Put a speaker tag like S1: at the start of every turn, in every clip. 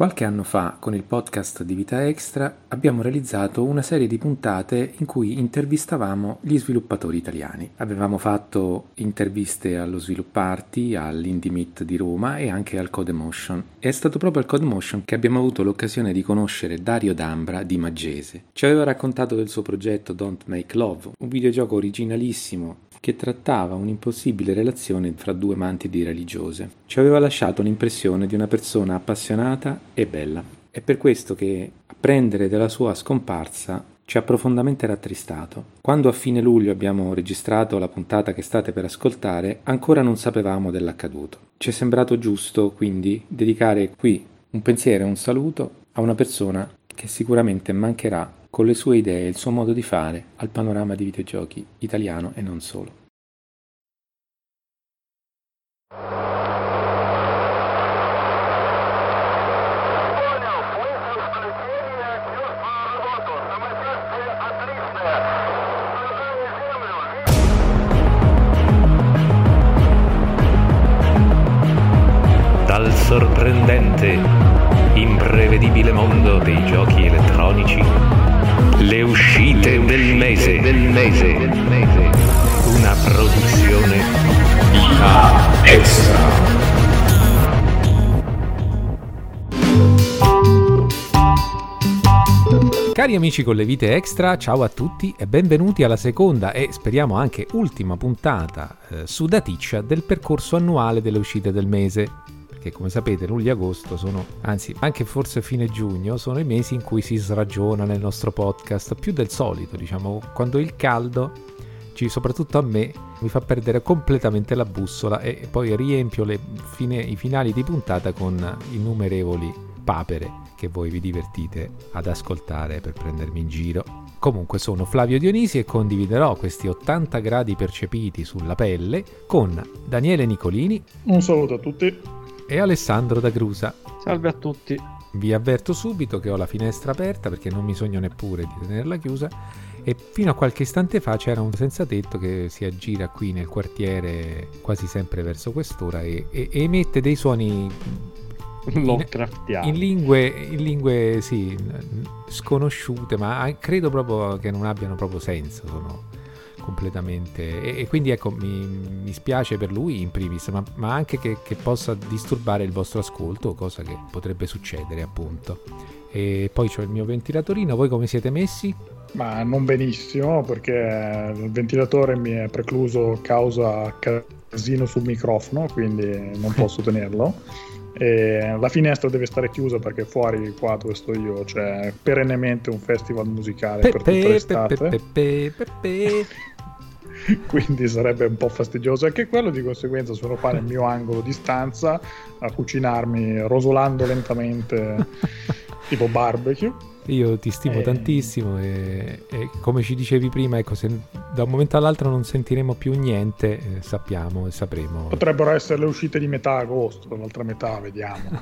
S1: Qualche anno fa, con il podcast di Vita Extra, abbiamo realizzato una serie di puntate in cui intervistavamo gli sviluppatori italiani. Avevamo fatto interviste allo Svilupparty, all'Indie Meet di Roma e anche al Codemotion. E è stato proprio al Codemotion che abbiamo avuto l'occasione di conoscere Dario D'Ambra di Maggese. Ci aveva raccontato del suo progetto Don't Make Love, un videogioco originalissimo che trattava un'impossibile relazione fra due mantidi religiose. Ci aveva lasciato l'impressione di una persona appassionata e bella. È per questo che apprendere della sua scomparsa ci ha profondamente rattristato. Quando a fine luglio abbiamo registrato la puntata che state per ascoltare, ancora non sapevamo dell'accaduto. Ci è sembrato giusto, quindi, dedicare qui un pensiero e un saluto a una persona che sicuramente mancherà con le sue idee e il suo modo di fare al panorama di videogiochi italiano e non solo.
S2: Dal sorprendente, imprevedibile mondo dei giochi elettronici le uscite del mese. Del mese. Una produzione Vita Extra.
S1: Cari amici con le vite extra, ciao a tutti e benvenuti alla seconda e speriamo anche ultima puntata eh, su Daticcia del percorso annuale delle uscite del mese che come sapete luglio e agosto sono, anzi anche forse fine giugno, sono i mesi in cui si sragiona nel nostro podcast, più del solito, diciamo, quando il caldo, soprattutto a me, mi fa perdere completamente la bussola e poi riempio fine, i finali di puntata con innumerevoli papere che voi vi divertite ad ascoltare per prendermi in giro. Comunque sono Flavio Dionisi e condividerò questi 80 gradi percepiti sulla pelle con Daniele Nicolini.
S3: Un saluto a tutti
S1: e Alessandro da Grusa.
S4: Salve a tutti.
S1: Vi avverto subito che ho la finestra aperta perché non mi sogno neppure di tenerla chiusa e fino a qualche istante fa c'era un senza tetto che si aggira qui nel quartiere quasi sempre verso quest'ora e, e, e emette dei suoni
S4: in,
S1: in, lingue, in lingue sì, sconosciute ma credo proprio che non abbiano proprio senso sono completamente. E, e quindi ecco mi, mi, spiace per lui in primis ma, ma anche che, che, possa disturbare il vostro ascolto cosa che potrebbe succedere appunto. E poi c'ho il mio ventilatorino. Voi come siete messi?
S3: ma non benissimo perché il ventilatore mi è precluso causa casino sul microfono quindi non posso tenerlo e la finestra deve stare chiusa perché fuori qua dove sto io c'è perennemente un festival musicale pe, per tutta l'estate pe, pe, quindi sarebbe un po' fastidioso. Anche quello di conseguenza sono qua nel mio angolo di stanza a cucinarmi rosolando lentamente tipo barbecue
S1: io ti stimo e... tantissimo e, e, come ci dicevi prima ecco se da un momento all'altro non sentiremo più niente eh, sappiamo e sapremo.
S3: Potrebbero essere le uscite di metà agosto l'altra metà vediamo.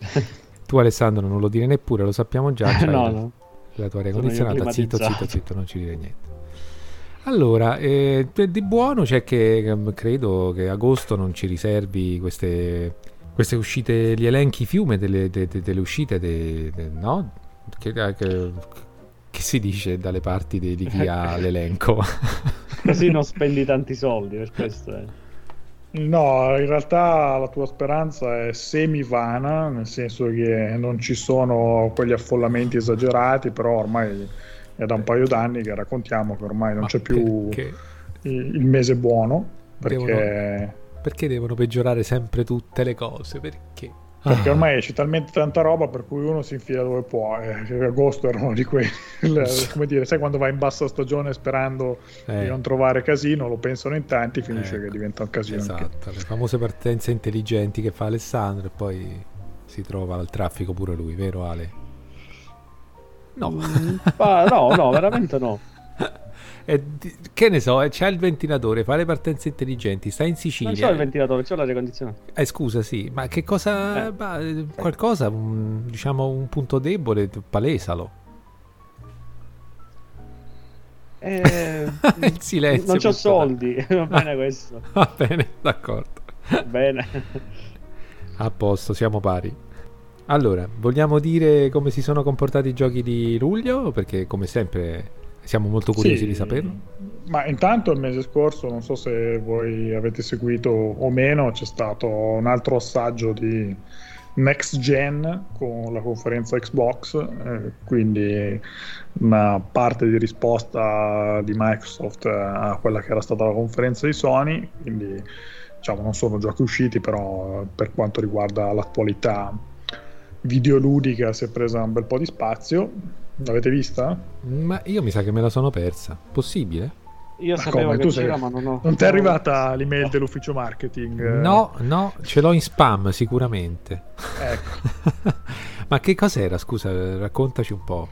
S1: Tu Alessandro non lo dire neppure lo sappiamo già cioè
S4: no, no.
S1: la tua aria condizionata. zitto zitto zitto non ci dire niente. Allora, eh, di buono c'è che ehm, credo che agosto non ci riservi queste, queste uscite, gli elenchi fiume delle, de, de, delle uscite, de, no? Che, che, che, si dice dalle parti di chi ha l'elenco.
S4: Così non spendi tanti soldi per questo. Eh.
S3: No, in realtà la tua speranza è semivana, nel senso che non ci sono quegli affollamenti esagerati, però ormai è da un paio d'anni che raccontiamo che ormai non Ma c'è più perché? il mese buono perché...
S1: Devono, perché devono peggiorare sempre tutte le cose? Perché?
S3: Perché ah. ormai c'è talmente tanta roba per cui uno si infila dove può. Eh, agosto era uno di quelli. come dire, sai quando vai in bassa stagione sperando eh. di non trovare casino, lo pensano in tanti, finisce ecco. che diventa un casino.
S1: Esatto, anche. le famose partenze intelligenti che fa Alessandro e poi si trova al traffico pure lui, vero Ale?
S4: No. Mm, no, no, veramente no.
S1: E, che ne so, c'è il ventilatore, fa le partenze intelligenti, sta in Sicilia.
S4: Non c'è il ventilatore, c'è l'aria condizionata.
S1: Eh, scusa, sì, ma che cosa. Eh. Ma, qualcosa, un, diciamo, un punto debole, palesalo.
S4: Eh,
S1: il silenzio.
S4: Non ho soldi, va bene questo.
S1: Va bene, d'accordo.
S4: bene.
S1: A posto, siamo pari. Allora, vogliamo dire come si sono comportati i giochi di luglio? Perché come sempre siamo molto curiosi
S3: Sì,
S1: di saperlo.
S3: Ma intanto il mese scorso, non so se voi avete seguito o meno, c'è stato un altro assaggio di Next Gen con la conferenza Xbox, eh, quindi una parte di risposta di Microsoft a quella che era stata la conferenza di Sony, quindi diciamo non sono giochi usciti, però per quanto riguarda l'attualità videoludica si è presa un bel po' di spazio. L'avete vista?
S1: Ma io mi sa che me la sono persa. Possibile?
S4: Io
S3: Ma
S4: sapevo
S3: come?
S4: che
S3: Tu sei-
S4: c'era, ma non ho...
S3: Non ti è arrivata l'email dell'ufficio marketing?
S1: No, no, ce l'ho in spam sicuramente.
S3: Ecco.
S1: Ma che cos'era? Scusa, raccontaci un po'.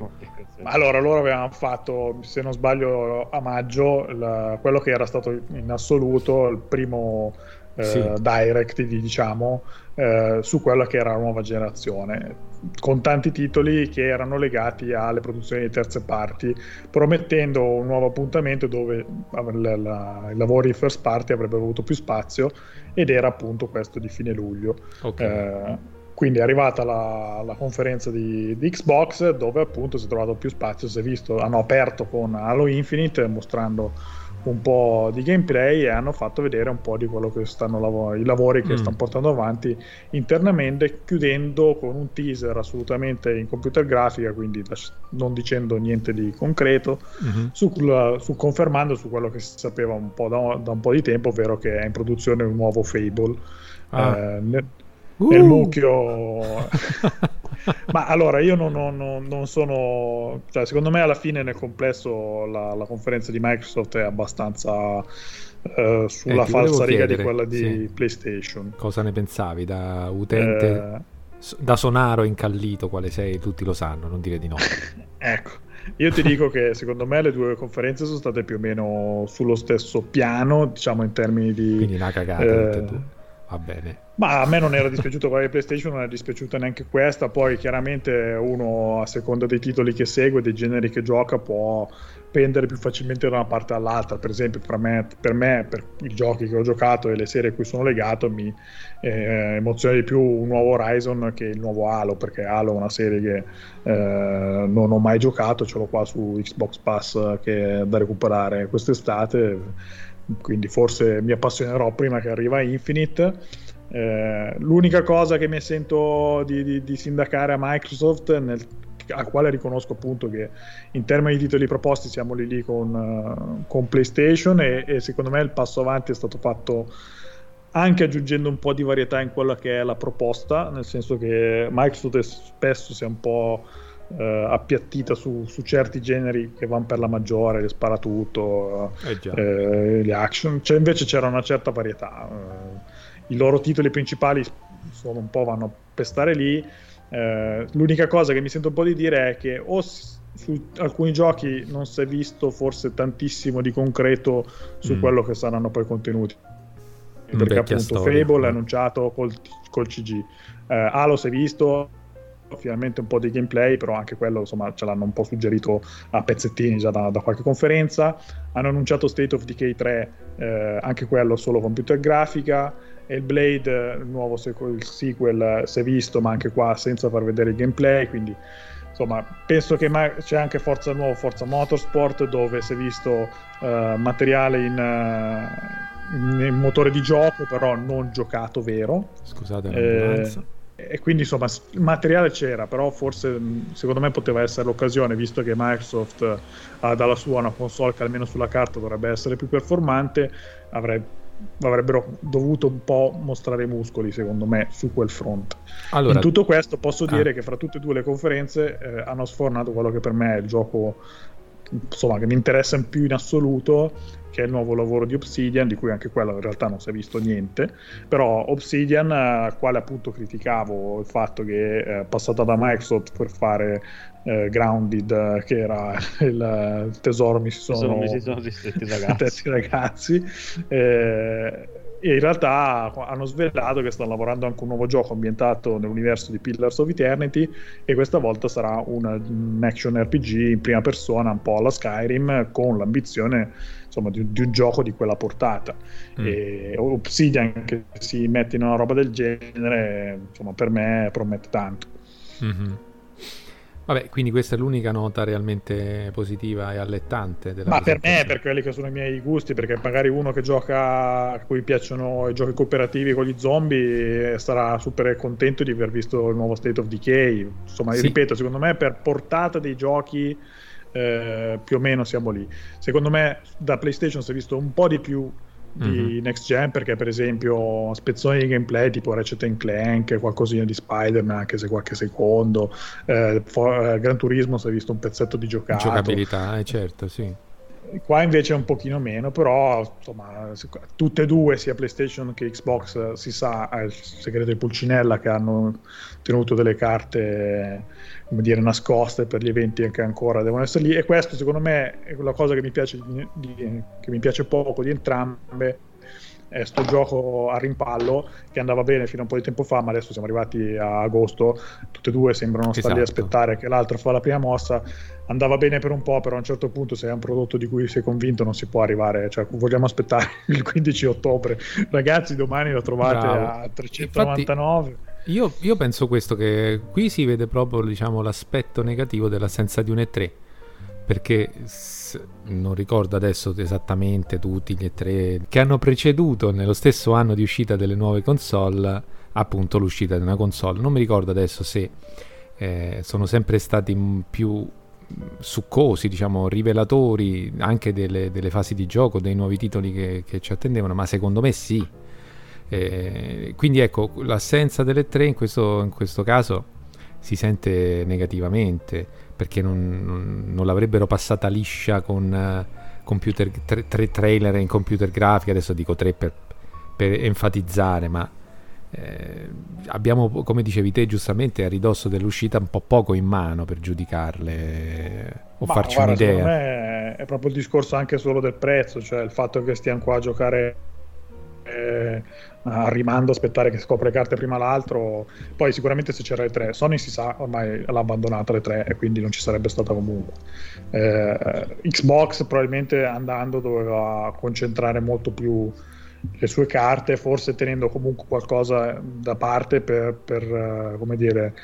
S3: Ma Allora, loro avevano fatto, se non sbaglio, a maggio la- quello che era stato in assoluto il primo eh,
S1: Sì.
S3: direct, di- diciamo, eh, su quella che era la nuova generazione, con tanti titoli che erano legati alle produzioni di terze parti, promettendo un nuovo appuntamento dove la- la- i lavori first party avrebbero avuto più spazio ed era appunto questo di fine luglio.
S1: Ok.
S3: Eh, quindi è arrivata la, la conferenza di, di Xbox dove appunto si è trovato più spazio, si è visto, hanno aperto con Halo Infinite mostrando un po' di gameplay e hanno fatto vedere un po' di quello che stanno lav- i lavori che
S1: Mm.
S3: stanno portando avanti internamente, chiudendo con un teaser assolutamente in computer grafica, quindi lasci- non dicendo niente di concreto,
S1: Mhm.
S3: su, su- confermando su quello che si sapeva un po' da, da un po' di tempo, ovvero che è in produzione un nuovo Fable.
S1: Ah.
S3: Eh, nel,
S1: Uh!
S3: nel mucchio ma allora io non, non- non- sono cioè secondo me alla fine nel complesso la, la conferenza di Microsoft è abbastanza eh, sulla
S1: Eh,
S3: falsa riga di
S1: chiedere,
S3: quella di
S1: sì.
S3: PlayStation
S1: Cosa ne pensavi da utente,
S3: Eh,
S1: da sonaro incallito quale sei? Tutti lo sanno, non dire di no.
S3: ecco io ti dico che secondo me le due conferenze sono state più o meno sullo stesso piano diciamo in termini di
S1: Quindi una cagata
S3: Eh.
S1: Va bene.
S3: Ma a me non era dispiaciuto di PlayStation, non era dispiaciuta neanche questa. Poi chiaramente uno a seconda dei titoli che segue, dei generi che gioca, può pendere più facilmente da una parte all'altra. Per esempio, per me, per, me, per i giochi che ho giocato e le serie a cui sono legato, mi eh, emoziona di più un nuovo Horizon che il nuovo Halo, perché Halo è una serie che eh, non ho mai giocato, ce l'ho qua su Xbox Pass che è da recuperare quest'estate. Quindi forse mi appassionerò prima che arriva Infinite. Eh, l'unica cosa che mi sento di, di- di sindacare a Microsoft, nel, al quale riconosco appunto che in termini di titoli proposti siamo lì lì con, eh, con PlayStation e, e secondo me il passo avanti è stato fatto anche aggiungendo un po' di varietà in quella che è la proposta, nel senso che Microsoft spesso si è un po' eh, appiattita su, su certi generi che vanno per la maggiore, le spara tutto,
S1: Eh
S3: eh, gli action, cioè, invece c'era una certa varietà. eh, I loro titoli principali sono un po' vanno a pestare lì. eh, l'unica cosa che mi sento un po' di dire è che o su alcuni giochi non si è visto forse tantissimo di concreto su
S1: Mm.
S3: quello che saranno poi i contenuti. Perché
S1: vecchia
S3: appunto
S1: storia.
S3: Fable è annunciato col, col CG, eh, Halo si è visto finalmente un po' di gameplay, però anche quello insomma ce l'hanno un po' suggerito a pezzettini già da, da qualche conferenza. Hanno annunciato State of Decay 3, eh, anche quello solo computer grafica. E il Blade, il nuovo sequel, il sequel, eh, si è visto, ma anche qua senza far vedere il gameplay. Quindi insomma, penso che ma- c'è anche Forza Nuovo, Forza Motorsport, dove si è visto eh, materiale in, eh, in motore di gioco, però non giocato vero.
S1: Scusate
S3: Eh,
S1: l'ambulanza.
S3: E quindi insomma il materiale c'era, però forse mh, secondo me poteva essere l'occasione, visto che Microsoft eh, ha dalla sua una console che almeno sulla carta dovrebbe essere più performante, avrebbe- avrebbero dovuto un po' mostrare i muscoli, secondo me, su quel fronte.
S1: Allora,
S3: In tutto questo posso
S1: Ah.
S3: dire che fra tutte e due le conferenze eh, hanno sfornato quello che per me è il gioco insomma, che mi interessa in più in assoluto, che è il nuovo lavoro di Obsidian, di cui anche quello in realtà non si è visto niente, però Obsidian, eh, quale appunto criticavo il fatto che è passata da Microsoft per fare eh, Grounded, eh, che era il, il tesoro mi si sono,
S4: Sono, mi si ragazzi.
S3: Ragazzi. Eh, e in realtà hanno svelato che stanno lavorando anche un nuovo gioco ambientato nell'universo di Pillars of Eternity e questa volta sarà un, un action RPG in prima persona, un po' alla Skyrim, con l'ambizione insomma, di, di un gioco di quella portata.
S1: Mm.
S3: E Obsidian che si mette in una roba del genere, insomma, per me promette tanto.
S1: Mm-hmm. Vabbè, quindi questa è l'unica nota realmente positiva e allettante della
S3: Ma per me, per quelli che sono i miei gusti, perché magari uno che gioca, a cui piacciono i giochi cooperativi con gli zombie, sarà super contento di aver visto il nuovo State of Decay. Insomma, sì. ripeto, secondo me per portata dei giochi eh, più o meno siamo lì. Secondo me da PlayStation si è visto un po' di più di mm-hmm. next gen perché per esempio spezzoni di gameplay tipo Ratchet Clank qualcosina di Spider-Man anche se qualche secondo eh, for, eh, Gran Turismo si è visto un pezzetto di giocato
S1: giocabilità eh, certo sì
S3: Qua invece è un pochino meno, però insomma, tutte e due, sia PlayStation che Xbox, si sa, è il segreto di Pulcinella che hanno tenuto delle carte come dire, nascoste per gli eventi che ancora devono essere lì. E questo, secondo me, è la cosa che mi piace, di, che mi piace poco di entrambe è sto gioco a rimpallo che andava bene fino a un po' di tempo fa, ma adesso siamo arrivati a agosto, tutte e due sembrano esatto. stare lì a esatto. aspettare che l'altro fa la prima mossa. Andava bene per un po', però a un certo punto se è un prodotto di cui sei convinto non si può arrivare, cioè vogliamo aspettare il 15 ottobre. Ragazzi, domani lo trovate Bravo. a 399. Infatti...
S1: Io, io, penso questo, che qui si vede proprio diciamo, l'aspetto negativo dell'assenza di un E3 perché non ricordo adesso esattamente tutti gli E3 che hanno preceduto nello stesso anno di uscita delle nuove console appunto l'uscita di una console non mi ricordo adesso se eh, sono sempre stati più succosi, diciamo, rivelatori anche delle, delle, fasi di gioco, dei nuovi titoli che, che ci attendevano, ma secondo me sì. Eh, quindi ecco, l'assenza delle tre in questo, in questo caso si sente negativamente perché non, non, non l'avrebbero passata liscia con uh, computer, tre, tre, trailer in computer grafica, adesso dico tre per, per enfatizzare, ma eh, abbiamo, come dicevi te giustamente, a ridosso dell'uscita un po' poco in mano per giudicarle o ma farci guarda, un'idea.
S3: Secondo me è proprio il discorso anche solo del prezzo, cioè il fatto che stiamo qua a giocare eh, a rimando, aspettare che scopre carte prima l'altro. Poi sicuramente se c'era le 3, Sony si sa ormai l'ha abbandonata le 3 e quindi non ci sarebbe stata comunque. Eh, Xbox probabilmente andando doveva concentrare molto più le sue carte, forse tenendo comunque qualcosa da parte per, per uh, come dire,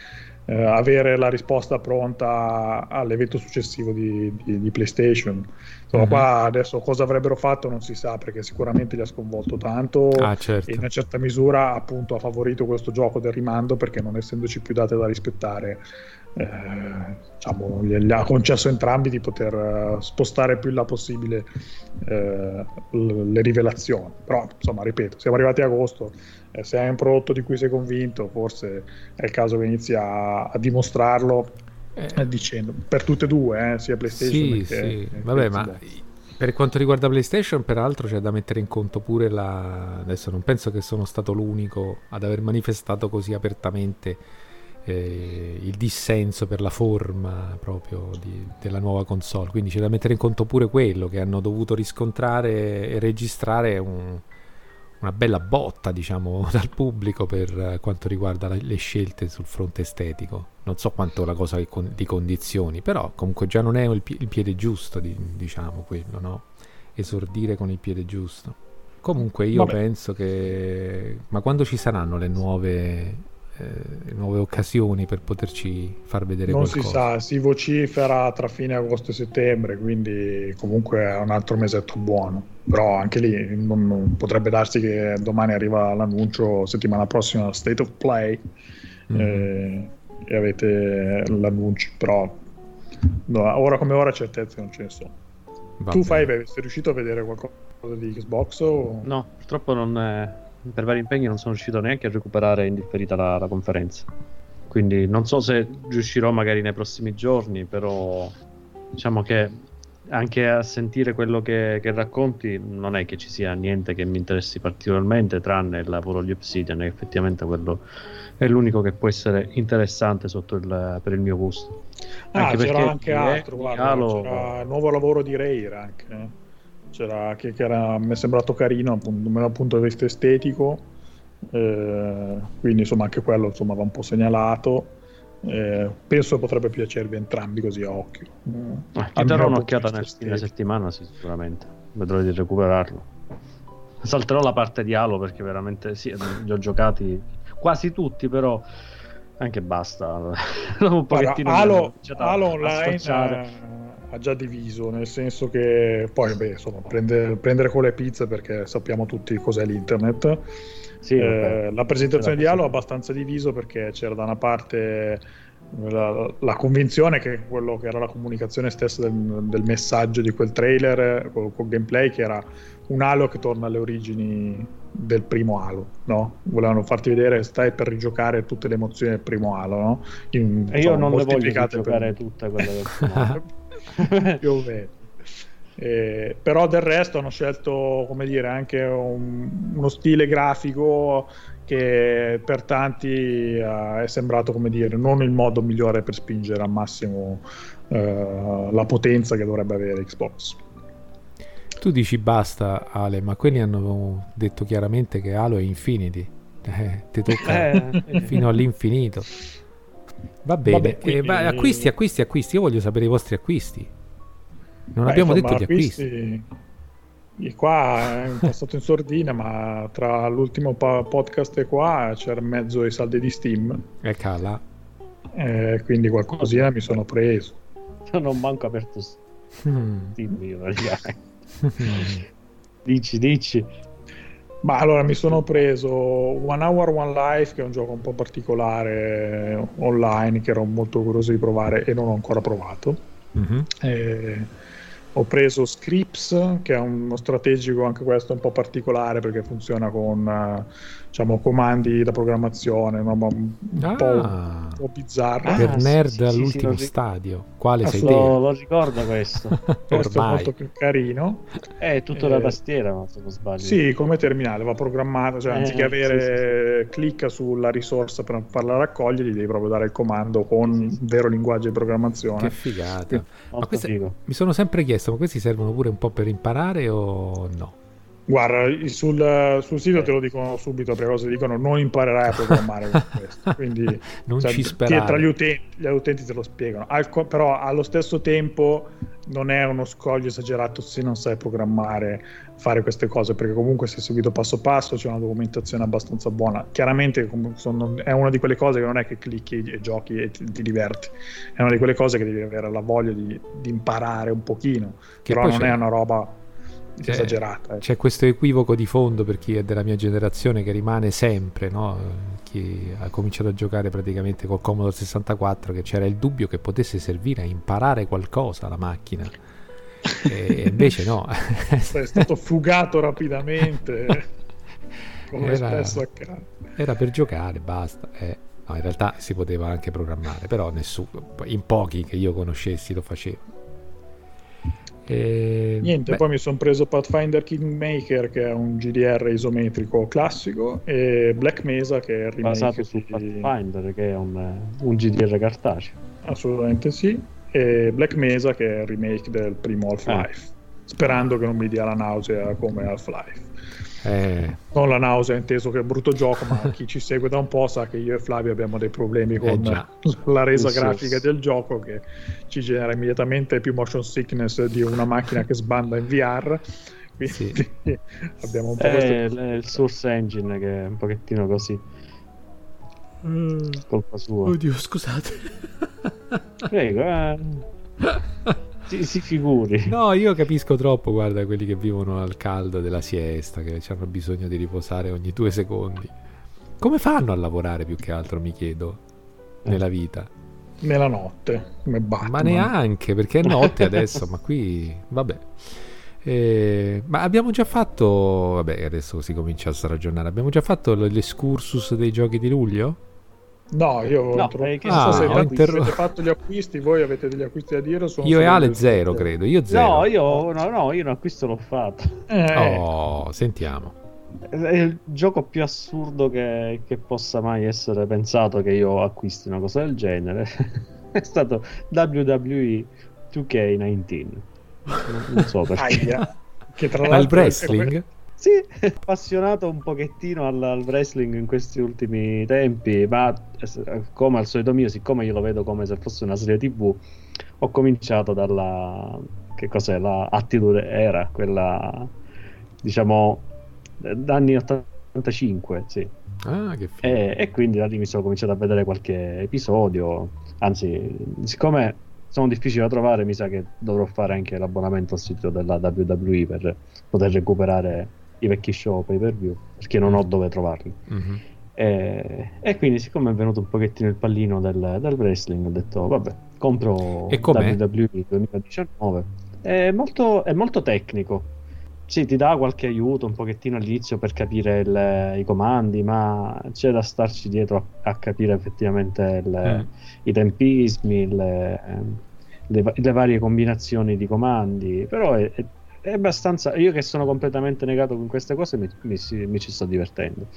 S3: uh, avere la risposta pronta all'evento successivo di, di, di PlayStation. Insomma, uh-huh. qua adesso cosa avrebbero fatto non si sa perché sicuramente li ha sconvolto tanto
S1: ah, certo.
S3: e in una certa misura appunto ha favorito questo gioco del rimando perché non essendoci più date da rispettare eh, diciamo, gli ha concesso entrambi di poter uh, spostare più in là possibile uh, le rivelazioni però insomma ripeto siamo arrivati a agosto eh, se hai un prodotto di cui sei convinto forse è il caso che inizi a, a dimostrarlo eh. eh. dicendo per tutte e due, eh, sia PlayStation
S1: sì, che, sì. Vabbè, ma per quanto riguarda PlayStation, peraltro c'è da mettere in conto pure la. Adesso non penso che sono stato l'unico ad aver manifestato così apertamente eh, il dissenso per la forma proprio di, della nuova console. Quindi c'è da mettere in conto pure quello che hanno dovuto riscontrare e registrare un, una bella botta, diciamo, dal pubblico per quanto riguarda le scelte sul fronte estetico. Non so quanto la cosa di condizioni, però comunque già non è il, piede giusto, diciamo, quello, no? Esordire con il piede giusto. Comunque io Vabbè. penso che... Ma quando ci saranno le nuove eh, nuove occasioni per poterci far vedere
S3: non
S1: qualcosa.
S3: si sa, si vocifera tra fine agosto e settembre, quindi comunque è un altro mesetto buono. Però anche lì non, non potrebbe darsi che domani arriva l'annuncio, settimana prossima, State of Play, mm. eh, e avete l'annuncio, però no, ora come ora certezze non ce ne sono. Va tu fai, sei riuscito a vedere qualcosa di Xbox? O...
S4: No, purtroppo non è per vari impegni non sono riuscito neanche a recuperare in differita la, la conferenza. Quindi non so se riuscirò magari nei prossimi giorni, però diciamo che anche a sentire quello che, che, racconti non è che ci sia niente che mi interessi particolarmente tranne il lavoro di Obsidian e effettivamente quello è l'unico che può essere interessante il, per il mio gusto
S3: ah, anche c'era anche altro guarda, Halo... c'era il nuovo lavoro di Rare anche eh c'era, che, che era, mi è sembrato carino appunto, dal punto di vista estetico, eh, quindi insomma anche quello insomma, va un po' segnalato. Eh, penso potrebbe piacervi entrambi così a occhio.
S4: Eh, ti darò un'occhiata nel fine settimana, sì, sicuramente. Vedrò di recuperarlo. Salterò la parte di Halo perché veramente sì, li ho giocati quasi tutti, però anche basta.
S3: un pochettino Halo, Halo Online eh, ha già diviso, nel senso che poi, beh, insomma, prendere, prendere con le pizze perché sappiamo tutti cos'è l'internet. Sì, eh, la presentazione di Halo è abbastanza diviso perché c'era da una parte la, la, convinzione che quello che era la comunicazione stessa del, del messaggio di quel trailer con, con gameplay che era un Halo che torna alle origini del primo Halo, no? Volevano farti vedere, stai per rigiocare tutte le emozioni del primo Halo, no?
S4: In, e io non le voglio giocare per... tutte quelle del
S3: più o meno. Eh, però del resto hanno scelto come dire anche un, uno stile grafico che per tanti uh, è sembrato come dire non il modo migliore per spingere al massimo uh, la potenza che dovrebbe avere Xbox
S1: tu dici basta Ale ma quelli hanno detto chiaramente che Halo è Infinity eh, ti tocca eh. fino all'infinito va bene Vabbè, quindi... eh, acquisti acquisti acquisti io voglio sapere i vostri acquisti non Beh, abbiamo insomma, detto gli acquisti, acquisti
S3: qua è passato in sordina, ma tra l'ultimo podcast e qua c'era in mezzo i saldi di Steam.
S1: E cala.
S3: Eh, quindi qualcosina mi sono preso.
S4: Non manco aperto Steam io, dici, dici.
S3: Ma allora mi sono preso One Hour One Life, che è un gioco un po' particolare online, che ero molto curioso di provare e non ho ancora provato. Mm-hmm. Eh, ho preso Scripts, che è uno strategico anche questo un po' particolare perché funziona con uh, diciamo, comandi da programmazione, no? un, ah. po', un, po', bizzarro.
S1: Ah, per nerd sì, all'ultimo sì, stadio, quale sei
S4: lo, te? Lo ricordo questo.
S3: questo è molto più carino.
S4: È tutto eh, da tastiera, se non sbaglio.
S3: Sì, come terminale, va programmato, cioè eh, anziché avere sì, clicca sulla risorsa per farla raccogliere, gli devi proprio dare il comando con vero linguaggio di programmazione.
S1: Che figata. Ma queste, mi sono sempre chiesto, ma questi servono pure un po' per imparare o no?
S3: Guarda, sul, sul, sito te lo dicono subito, prime cose dicono non imparerai a programmare con questo, quindi
S1: non cioè, ci sperare.
S3: tra gli utenti, gli utenti te lo spiegano, Al, però allo stesso tempo non è uno scoglio esagerato se non sai programmare fare queste cose, perché comunque se seguito passo passo c'è una documentazione abbastanza buona. Chiaramente sono, è una di quelle cose che non è che clicchi e giochi e ti, ti diverti, è una di quelle cose che devi avere la voglia di, di imparare un pochino, che però non c'è. è una roba c'è, esagerata. Eh.
S1: C'è questo equivoco di fondo per chi è della mia generazione che rimane sempre, no? chi ha cominciato a giocare praticamente col Commodore 64, che c'era il dubbio che potesse servire a imparare qualcosa la macchina. e invece no.
S3: è stato fugato rapidamente. Come era, spesso accade.
S1: Era per giocare, basta. Eh. No, in realtà si poteva anche programmare, però nessuno, in pochi che io conoscessi lo facevano.
S3: E... Niente, Beh. poi mi sono preso Pathfinder Kingmaker che è un GDR isometrico classico e Black Mesa che è il
S4: remake basato su di... Pathfinder che è un, un, GDR cartaceo.
S3: Assolutamente sì. E Black Mesa che è il remake del primo Half-Life. Ah. Sperando che non mi dia la nausea come Half-Life. Eh. Non la nausea, inteso che è un brutto gioco, ma chi ci segue da un po' sa che io e Flavio abbiamo dei problemi con eh la resa sì, grafica sì. del gioco che ci genera immediatamente più motion sickness di una macchina che sbanda in VR. Quindi sì. abbiamo un po'
S4: eh, questo... il source engine che è un pochettino così. Mm. Colpa sua.
S1: Oddio, scusate.
S4: Prego, eh. si, si, figuri.
S1: No, io capisco troppo, guarda, quelli che vivono al caldo della siesta, che hanno bisogno di riposare ogni due secondi. Come fanno a lavorare più che altro, mi chiedo, nella vita?
S3: Nella notte, come Batman.
S1: Ma neanche, perché è notte adesso, ma qui, vabbè. Eh, ma abbiamo già fatto, vabbè, adesso si comincia a stragionare, abbiamo già fatto l'escursus dei giochi di luglio?
S3: No, io no, tro- ah, se inter... avete fatto gli acquisti, voi avete degli acquisti da dire?
S1: Io e Ale zero, credo. Io zero.
S4: No, io, no, no, io un acquisto l'ho fatto.
S1: Eh. Oh, sentiamo.
S4: È il gioco più assurdo che, che, possa mai essere pensato che io acquisti una cosa del genere. È stato WWE 2K19. Non so perché.
S1: che tra l'altro... Al wrestling?
S4: Sì, appassionato un pochettino al, al, wrestling in questi ultimi tempi, ma come al solito mio, siccome io lo vedo come se fosse una serie tv, ho cominciato dalla... che cos'è? La Attitude Era, quella diciamo anni 80 95, sì.
S1: Ah, che figo.
S4: E, e quindi da lì mi sono cominciato a vedere qualche episodio. Anzi, siccome sono difficili da trovare, mi sa che dovrò fare anche l'abbonamento al sito della WWE per poter recuperare i vecchi show pay per view, perché non ho dove trovarli.
S1: Mhm.
S4: E, e quindi, siccome è venuto un pochettino il pallino del, del wrestling, ho detto vabbè, compro? WWE 2019. È molto, è molto tecnico. Sì, ti dà qualche aiuto un pochettino all'inizio per capire il- i comandi, ma c'è da starci dietro a, a capire effettivamente il-
S1: Mm.
S4: i tempismi, le, le le varie combinazioni di comandi. Però è, è- è abbastanza. Io che sono completamente negato con queste cose mi, mi mi ci sto divertendo.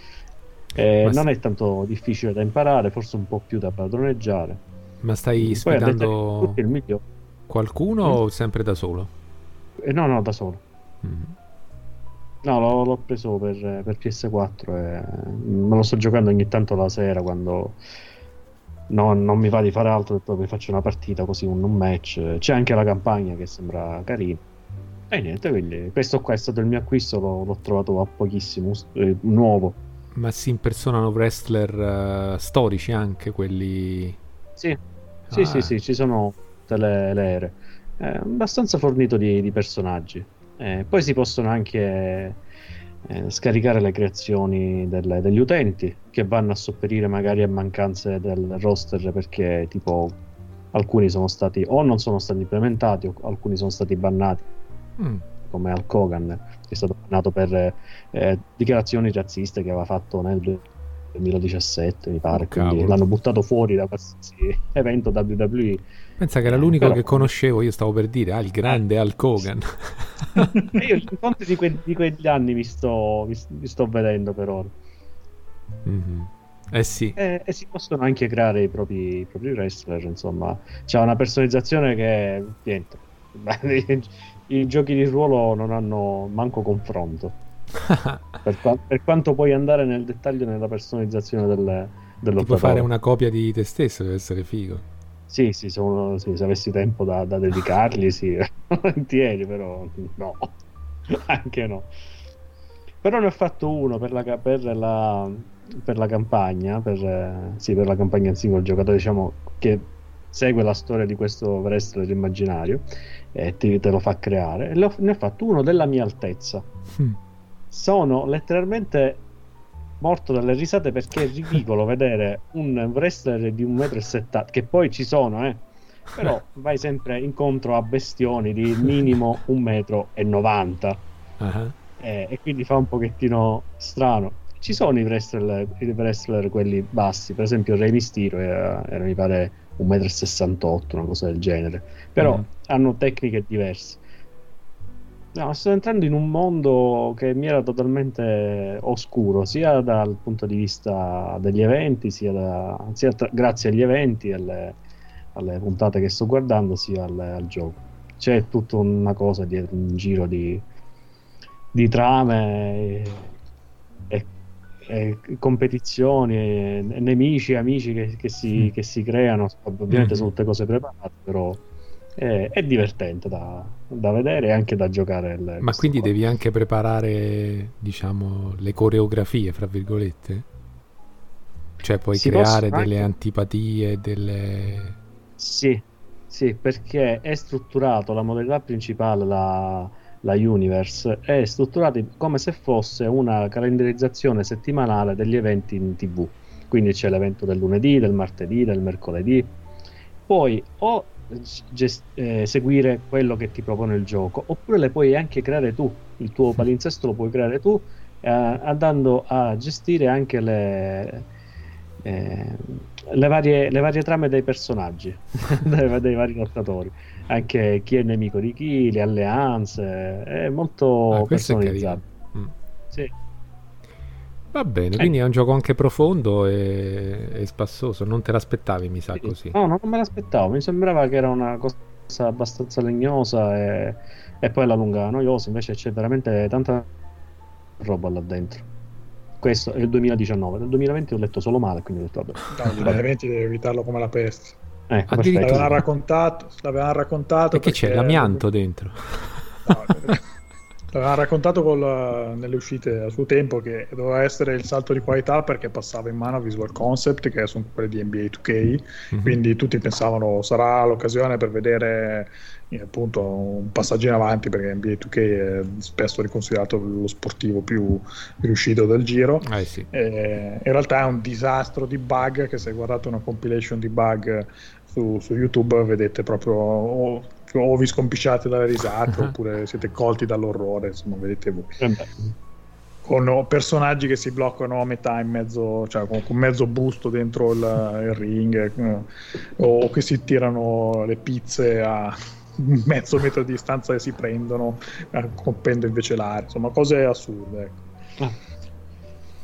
S4: Eh, non è tanto difficile da imparare, forse un po' più da padroneggiare.
S1: Ma stai
S4: Poi
S1: sfidando qualcuno
S4: Mm.
S1: o sempre da solo?
S4: Eh, no, no, da solo.
S1: Mm.
S4: No, l'ho, l'ho preso per, per PS4 e me lo sto giocando ogni tanto la sera quando no- non mi va di fare altro, ho detto, mi faccio una partita così, un, un match. C'è anche la campagna che sembra carina. E niente, quindi questo qua è stato il mio acquisto, l'ho, l'ho trovato a pochissimo, eh, nuovo.
S1: Ma si impersonano wrestler eh, storici anche, quelli...
S4: Sì, sì,
S1: Ah.
S4: sì, sì, ci sono tutte le, le ere. È abbastanza fornito di, di personaggi. Eh, poi si possono anche eh, scaricare le creazioni del- degli utenti che vanno a sopperire magari a mancanze del roster perché tipo alcuni sono stati o non sono stati implementati o alcuni sono stati bannati
S1: Mm.
S4: come Hulk Hogan che è stato bannato per eh, dichiarazioni razziste che aveva fatto nel 2017 mi pare
S1: Oh,
S4: l'hanno buttato fuori da qualsiasi evento WWE
S1: Pensa che era l'unico
S4: Però-
S1: che conoscevo, io stavo per dire, ah, il grande Hulk Hogan.
S4: e io gli incontri di, que- di quegli anni mi sto, mi, mi sto vedendo per ora
S1: Mhm. Eh sì,
S4: e, e si possono anche creare i propri, i propri wrestler insomma c'è una personalizzazione che niente i, giochi di ruolo non hanno manco confronto per, qua- per quanto puoi andare nel dettaglio nella personalizzazione del,
S1: ti puoi fare una copia di te stesso, deve essere figo.
S4: Sì, sì, sono- sì, se avessi tempo da, da dedicargli, sì, volentieri, però no, anche no. Però ne ho fatto uno per la, per la, per la campagna, per, sì, per la campagna in singolo giocatore, diciamo, che segue la storia di questo wrestler immaginario e ti- te lo fa creare. E l'ho- ne ho fatto uno della mia altezza.
S1: Mm.
S4: Sono letteralmente morto dalle risate perché è ridicolo vedere un wrestler di 1,70 m, che poi ci sono, eh. Però vai sempre incontro a bestioni di minimo 1,90 m
S1: Ah,
S4: eh, e quindi fa un pochettino strano. Ci sono i wrestler, i wrestler quelli bassi, per esempio Rey Mysterio era, era, mi pare 1,68 m, una cosa del genere, però
S1: Mm.
S4: hanno tecniche diverse. No, sto entrando in un mondo che mi era totalmente oscuro, sia dal punto di vista degli eventi, sia, da- sia tra- grazie agli eventi, alle, alle puntate che sto guardando, sia al, al gioco. C'è tutta una cosa dietro, un giro di, di trame e, e competizioni, e nemici, amici che, che si,
S1: Mm.
S4: che si creano. Ovviamente
S1: Mhm.
S4: sono tutte cose preparate, però è, è divertente da, da vedere e anche da giocare. il-
S1: Ma quindi
S4: qua.
S1: devi anche preparare, diciamo, le coreografie, fra virgolette? Cioè puoi
S4: Si
S1: creare delle
S4: anche-
S1: antipatie, delle...
S4: Sì, sì, perché è strutturato la modalità principale, la, la Universe, è strutturata come se fosse una calendarizzazione settimanale degli eventi in TV. Quindi c'è l'evento del lunedì, del martedì, del mercoledì. Puoi o gest- eh, seguire quello che ti propone il gioco, oppure le puoi anche creare tu. Il tuo palinsesto lo puoi creare tu, eh, andando a gestire anche le, eh, le, varie, le varie trame dei personaggi, dei, dei vari lottatori. Anche chi è nemico di chi, le alleanze, è molto
S1: Ah, è
S4: personalizzato.
S1: carino. Mm.
S4: Sì.
S1: Va bene,
S4: Eh.
S1: quindi è un gioco anche profondo e, e spassoso, non te l'aspettavi, mi sa
S4: Sì.
S1: così.
S4: No, no, non me l'aspettavo, mi sembrava che era una cosa abbastanza legnosa e, e poi alla lunga noiosa, invece c'è veramente tanta roba là dentro. Questo è il 2019, nel 2020 ho letto solo male, quindi ho detto vabbè.
S3: No, gli elementi devi evitarlo come la peste.
S4: Ecco.
S3: L'avevano raccontato, l'avevano raccontato
S1: Perché c'è
S3: perché-
S1: l'amianto dentro.
S3: No, Aveva raccontato col, nelle uscite a suo tempo che doveva essere il salto di qualità perché passava in mano a Visual Concept, che sono quelli di NBA 2K, mm-hmm. quindi tutti pensavano sarà l'occasione per vedere eh, appunto un passaggio in avanti perché NBA 2K è spesso riconsiderato lo sportivo più riuscito del giro.
S1: Eh sì.
S3: in realtà è un disastro di bug che se guardate una compilation di bug su, su YouTube vedete proprio o, vi scompisciate dalle risate oppure siete colti dall'orrore, insomma vedete voi. Eh con personaggi che si bloccano a metà in mezzo, cioè con, con mezzo busto dentro il, il ring, eh, o che si tirano le pizze a mezzo metro di distanza e si prendono, eh, compendo invece l'aria, insomma cose assurde. Ecco. Ah.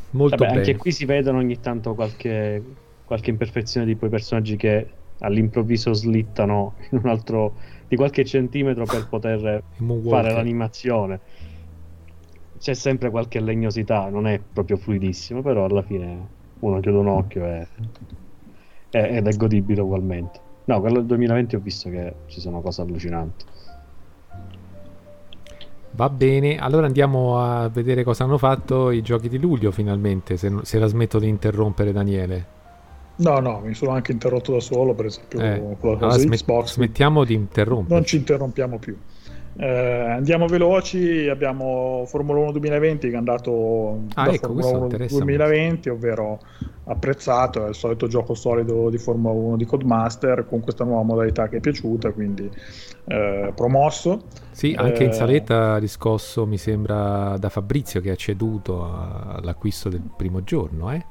S4: Molto Vabbè, Anche qui si vedono ogni tanto qualche, qualche imperfezione di quei personaggi che all'improvviso slittano in un altro di qualche centimetro per poter fare l'animazione. C'è sempre qualche legnosità, non è proprio fluidissimo, però alla fine uno chiude un occhio e, e, ed è godibile ugualmente. No, quello del 2020 ho visto che ci sono cose allucinanti.
S1: Va bene, allora andiamo a vedere cosa hanno fatto i giochi di luglio finalmente, se, se la smetto di interrompere Daniele.
S3: No, no, mi sono anche interrotto da solo, per esempio
S1: eh, con la allora smet- Xbox. Smettiamo di interrompere.
S3: Non ci interrompiamo più. Eh, andiamo veloci, abbiamo Formula 1 2020 che è andato
S1: ah, ecco, Formula 1
S3: 2020, ovvero apprezzato, è il solito gioco solido di Formula 1 di Codemaster con questa nuova modalità che è piaciuta, quindi eh, promosso.
S1: Sì, anche eh, in saletta riscosso mi sembra da Fabrizio che ha ceduto all'acquisto del primo giorno, eh?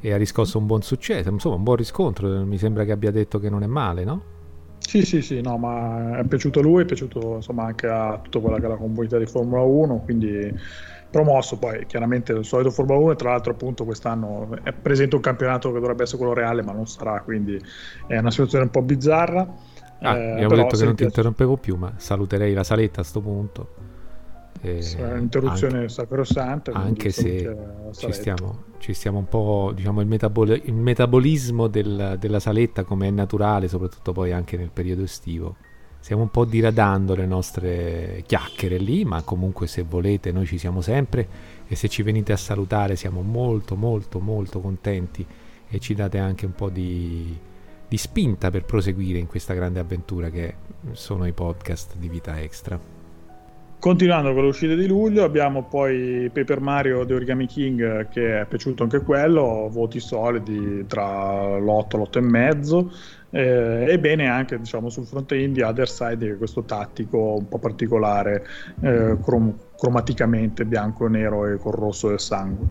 S1: E ha riscosso un buon successo, insomma un buon riscontro, mi sembra che abbia detto che non è male, no?
S3: Sì, sì, sì, no, ma è piaciuto a lui, è piaciuto insomma anche a tutta quella che è la comunità di Formula 1, quindi promosso poi chiaramente il solito Formula 1 e tra l'altro appunto quest'anno è presente un campionato che dovrebbe essere quello reale ma non sarà, quindi è una situazione un po' bizzarra.
S1: Ah, eh, abbiamo detto che non ti interrompevo più, ma saluterei la saletta a questo punto.
S3: Eh, interruzione anche, sacrosanta.
S1: Anche se ci stiamo, ci stiamo, un po', diciamo, il, metabol- il metabolismo del, della saletta come è naturale, soprattutto poi anche nel periodo estivo. Stiamo un po' diradando le nostre chiacchiere lì, ma comunque se volete noi ci siamo sempre e se ci venite a salutare siamo molto molto molto contenti e ci date anche un po' di, di spinta per proseguire in questa grande avventura che sono i podcast di Vita Extra.
S3: Continuando con le uscite di luglio, abbiamo poi Paper Mario The Origami King, che è piaciuto anche quello, voti solidi tra l'8 e l'8,5. Eh, e bene anche diciamo, sul fronte indie Other Side, che è questo tattico un po' particolare, eh, crom- cromaticamente bianco e nero e col rosso del sangue.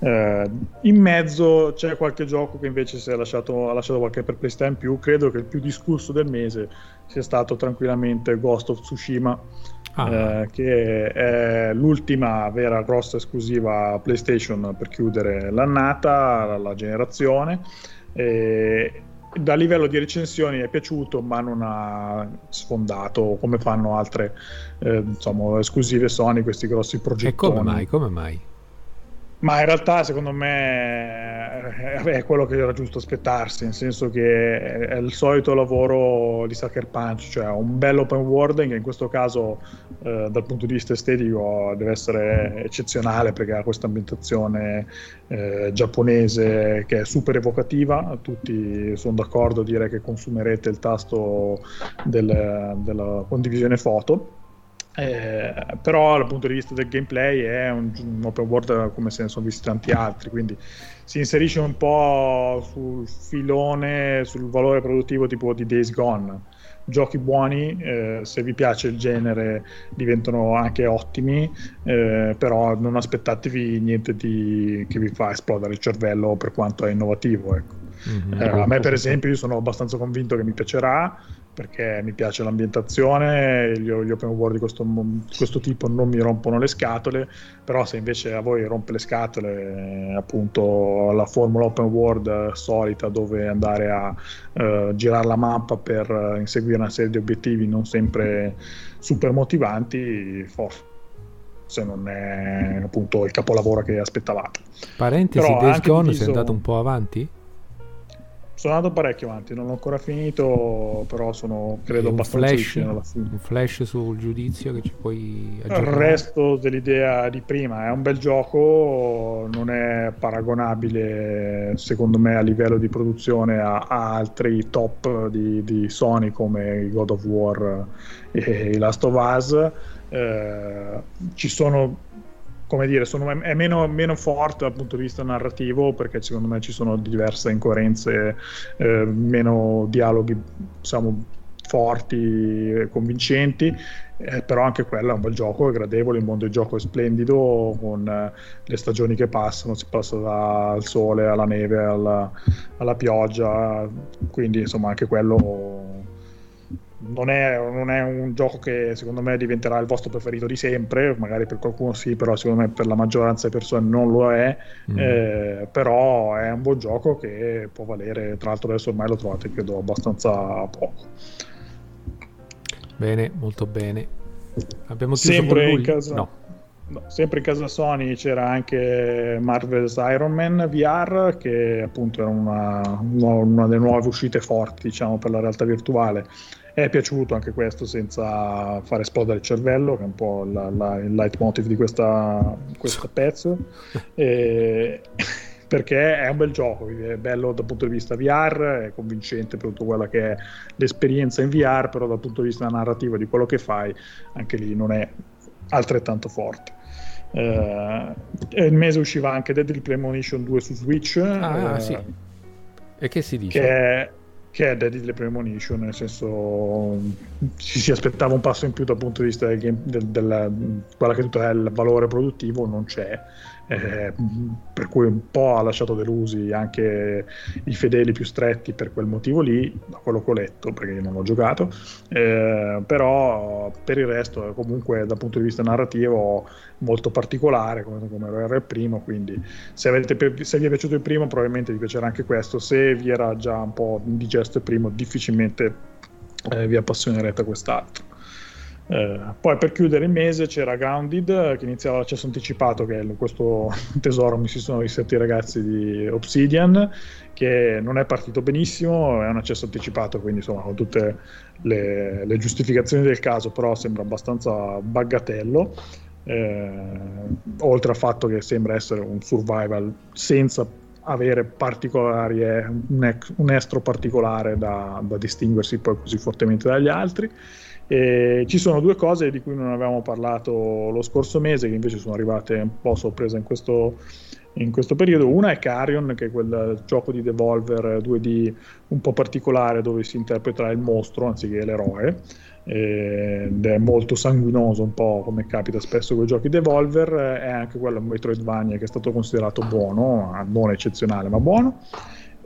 S3: Eh, in mezzo c'è qualche gioco che invece è lasciato, ha lasciato qualche perplessità in più. Credo che il più discusso del mese sia stato tranquillamente Ghost of Tsushima ah. eh, che è l'ultima vera grossa esclusiva PlayStation per chiudere l'annata, la generazione. E da livello di recensioni è piaciuto, ma non ha sfondato come fanno altre eh, insomma, esclusive Sony, questi grossi progetti. E
S1: come mai? Come mai?
S3: Ma in realtà secondo me è quello che era giusto aspettarsi, nel senso che è il solito lavoro di Sucker Punch, cioè un bel open world che in questo caso eh, dal punto di vista estetico deve essere eccezionale perché ha questa ambientazione eh, giapponese che è super evocativa, tutti sono d'accordo a dire che consumerete il tasto del, della condivisione foto eh, però dal punto di vista del gameplay è un, un, open world come se ne sono visti tanti altri, quindi si inserisce un po' sul filone, sul valore produttivo tipo di Days Gone. Giochi buoni, eh, se vi piace il genere diventano anche ottimi, eh, però non aspettatevi niente di, che vi fa esplodere il cervello per quanto è innovativo. Ecco. Mm-hmm. a me per esempio io sono abbastanza convinto che mi piacerà, perché mi piace l'ambientazione, gli, gli open world di questo, questo, tipo non mi rompono le scatole, però se invece a voi rompe le scatole appunto la formula open world solita dove andare a uh, girare la mappa per inseguire una serie di obiettivi non sempre super motivanti, forse se non è appunto il capolavoro che aspettavate.
S1: Parentesi, Days Gone diviso... sei andato un po' avanti?
S3: Sono andato parecchio avanti, non ho ancora finito, però sono credo
S1: un
S3: abbastanza
S1: flash,
S3: vicino alla fine.
S1: un flash sul giudizio che ci puoi
S3: Il
S1: aggiornare?
S3: resto dell'idea di prima è un bel gioco, non è paragonabile secondo me a livello di produzione a, a altri top di, di Sony come God of War e Last of Us. Eh, ci sono come dire, sono, è meno, meno, forte dal punto di vista narrativo perché secondo me ci sono diverse incoerenze, eh, meno dialoghi diciamo, forti e convincenti, eh, però anche quello è un bel gioco, è gradevole, il mondo del gioco è splendido, con eh, le stagioni che passano, si passa dal sole alla neve, alla, alla pioggia, quindi insomma anche quello non è, non è, un gioco che secondo me diventerà il vostro preferito di sempre, magari per qualcuno sì, però secondo me per la maggioranza delle persone non lo è, mm. eh, però è un buon gioco che può valere, tra l'altro adesso ormai lo trovate credo abbastanza poco.
S1: Bene, molto bene. Abbiamo chiuso
S3: sempre in casa... No. No, sempre in casa Sony c'era anche Marvel's Iron Man VR che appunto era una, una delle nuove uscite forti diciamo per la realtà virtuale è piaciuto anche questo senza far esplodere il cervello, che è un po' la, la, il leitmotiv di questa, questo pezzo. E, perché è un bel gioco, è bello dal punto di vista VR, è convincente per tutto quella che è l'esperienza in VR, però dal punto di vista narrativo di quello che fai, anche lì non è altrettanto forte. Uh, il mese usciva anche Deadly Premonition 2 su Switch.
S1: Ah, uh, sì. E che si dice?
S3: Che che è Deadly Premonition, nel senso ci si aspettava un passo in più dal punto di vista del, game, del, del, è il valore produttivo, non c'è eh, per cui un po' ha lasciato delusi anche i fedeli più stretti per quel motivo lì, da quello che ho letto, perché io non l'ho giocato, eh, però per il resto comunque dal punto di vista narrativo molto particolare come, come era il primo, quindi se, avete, se vi è piaciuto il primo probabilmente vi piacerà anche questo, se vi era già un po' indigesto il primo difficilmente eh, vi appassionerete a quest'altro. Eh, poi per chiudere il mese c'era Grounded che iniziava l'accesso anticipato che è questo tesoro mi si sono riserti i ragazzi di Obsidian che non è partito benissimo è un accesso anticipato quindi insomma con tutte le, le giustificazioni del caso però sembra abbastanza baggatello eh, oltre al fatto che sembra essere un survival senza avere particolari un, ex, un estro particolare da, da distinguersi poi così fortemente dagli altri e ci sono due cose di cui non avevamo parlato lo scorso mese, che invece sono arrivate un po' sorpresa in questo, in questo periodo. Una è Carrion, che è quel gioco di Devolver 2D un po' particolare dove si interpreta il mostro anziché l'eroe. Ed è molto sanguinoso, un po' come capita spesso con i giochi Devolver. È anche quello Metroidvania che è stato considerato buono, non eccezionale, ma buono.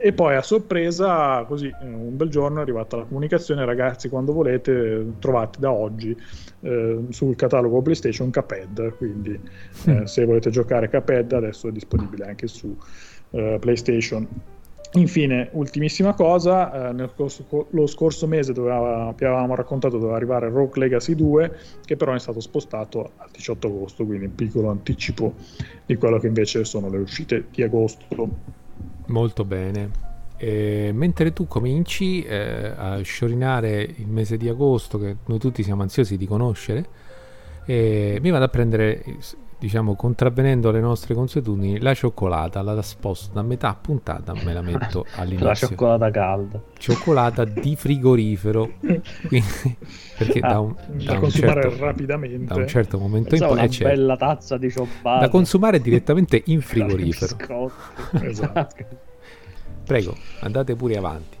S3: E poi a sorpresa, così eh, un bel giorno è arrivata la comunicazione, ragazzi, quando volete trovate da oggi eh, sul catalogo PlayStation Caped, quindi eh, mm. se volete giocare Caped adesso è disponibile anche su eh, PlayStation. Infine, ultimissima cosa, eh, scorso, lo scorso mese doveva, vi avevamo raccontato doveva arrivare Rogue Legacy 2, che però è stato spostato al 18 agosto, quindi un piccolo anticipo di quello che invece sono le uscite di agosto
S1: Molto bene. E mentre tu cominci eh, a sciorinare il mese di agosto, che noi tutti siamo ansiosi di conoscere, eh, mi vado a prendere, diciamo, contravvenendo alle nostre consuetudini, la cioccolata, la sposto da metà puntata, me la metto all'inizio.
S4: La cioccolata calda.
S1: Cioccolata di frigorifero. Quindi, perché ah, da, un,
S3: da, un certo, rapidamente.
S1: da un certo momento
S4: Pensavo
S1: in poi...
S4: Una
S1: certo,
S4: bella tazza di cioccolata.
S1: Da consumare direttamente in frigorifero.
S3: esatto.
S1: Prego, andate pure avanti.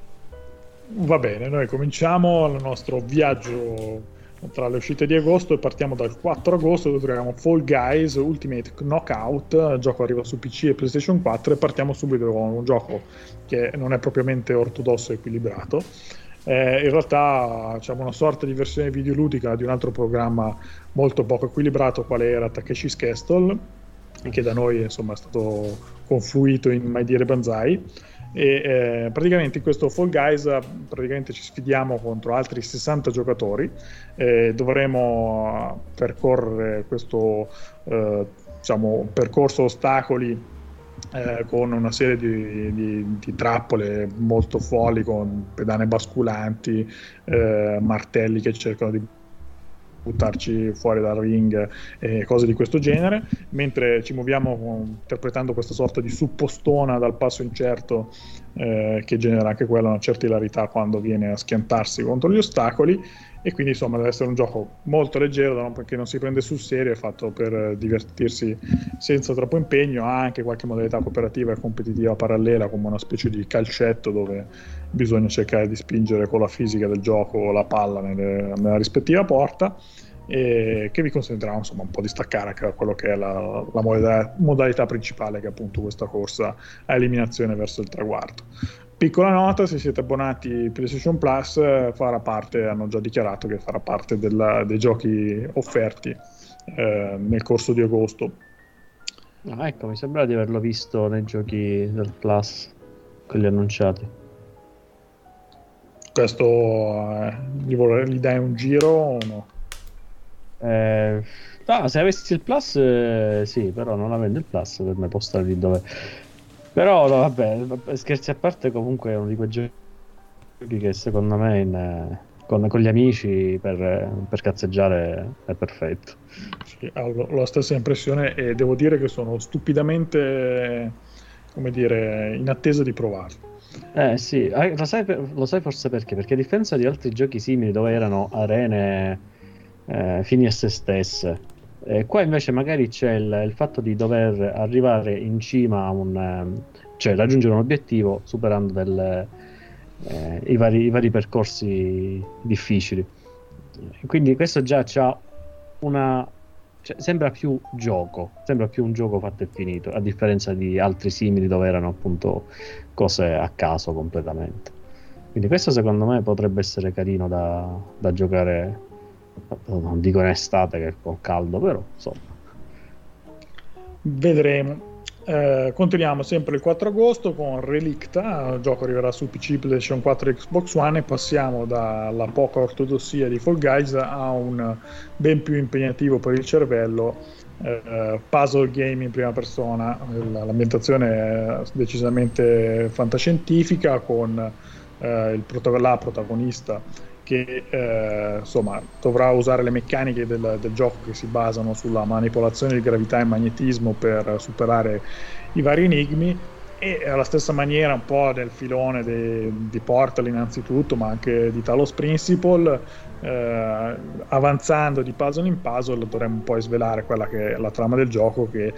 S3: Va bene, noi cominciamo il nostro viaggio tra le uscite di agosto e partiamo dal 4 agosto dove troviamo Fall Guys Ultimate Knockout, il gioco arriva su PC e PlayStation 4 e partiamo subito con un gioco che non è propriamente ortodosso e equilibrato. Eh, in realtà diciamo, una sorta di versione videoludica di un altro programma molto poco equilibrato quale era Takeshi's Castle che da noi insomma, è stato confluito in Mai Dire Banzai e eh, praticamente in questo Fall Guys praticamente ci sfidiamo contro altri 60 giocatori eh, dovremo percorrere questo eh, diciamo, percorso ostacoli eh, con una serie di, di, di, trappole molto folli con pedane basculanti, eh, martelli che cercano di buttarci fuori dal ring e cose di questo genere, mentre ci muoviamo interpretando questa sorta di suppostona dal passo incerto eh, che genera anche quella una certa ilarità quando viene a schiantarsi contro gli ostacoli e quindi insomma deve essere un gioco molto leggero perché non si prende sul serio, è fatto per divertirsi senza troppo impegno, ha anche qualche modalità cooperativa e competitiva parallela come una specie di calcetto dove bisogna cercare di spingere con la fisica del gioco la palla nelle, nella rispettiva porta e che vi consentirà insomma un po' di staccare da quello che è la, la modalità, modalità principale che è appunto questa corsa a eliminazione verso il traguardo. Piccola nota, se siete abbonati PlayStation Plus farà parte, hanno già dichiarato che farà parte della, dei giochi offerti eh, nel corso di agosto.
S4: Ah, ecco, mi sembra di averlo visto nei giochi del Plus, quelli annunciati.
S3: Questo eh, gli, vorrei, gli dai un giro o no?
S4: Eh, no, se avessi il Plus, eh, sì, però non avendo il Plus per me può stare lì dove però no, vabbè, scherzi a parte, comunque è uno di quei giochi che secondo me in, con, con, gli amici per, per, cazzeggiare è perfetto.
S3: Sì, ho la stessa impressione e devo dire che sono stupidamente, come dire, in attesa di provarlo.
S4: Eh sì, ah, lo sai, lo sai, forse perché? Perché a differenza di altri giochi simili dove erano arene eh, fini a se stesse, eh, qua invece magari c'è il, il, fatto di dover arrivare in cima a un... Ehm, cioè raggiungere un obiettivo superando del, eh, i, vari, i, vari, percorsi difficili. Quindi questo già ha una... Cioè, sembra più gioco, sembra più un gioco fatto e finito, a differenza di altri simili dove erano appunto cose a caso completamente. Quindi questo secondo me potrebbe essere carino da, da giocare non dico in estate che con caldo, però insomma.
S3: Vedremo. Eh, continuiamo sempre il 4 agosto con Relicta, il gioco arriverà su PC, PlayStation 4 e Xbox One e passiamo dalla poca ortodossia di Fall Guys a un ben più impegnativo per il cervello eh, puzzle game in prima persona. L'ambientazione è decisamente fantascientifica con eh, il la protagonista che eh, insomma, dovrà usare le meccaniche del, del, gioco che si basano sulla manipolazione di gravità e magnetismo per superare i vari enigmi e alla stessa maniera un po' nel filone de, di Portal innanzitutto ma anche di Talos Principle eh, avanzando di puzzle in puzzle dovremmo poi svelare quella che è la trama del gioco che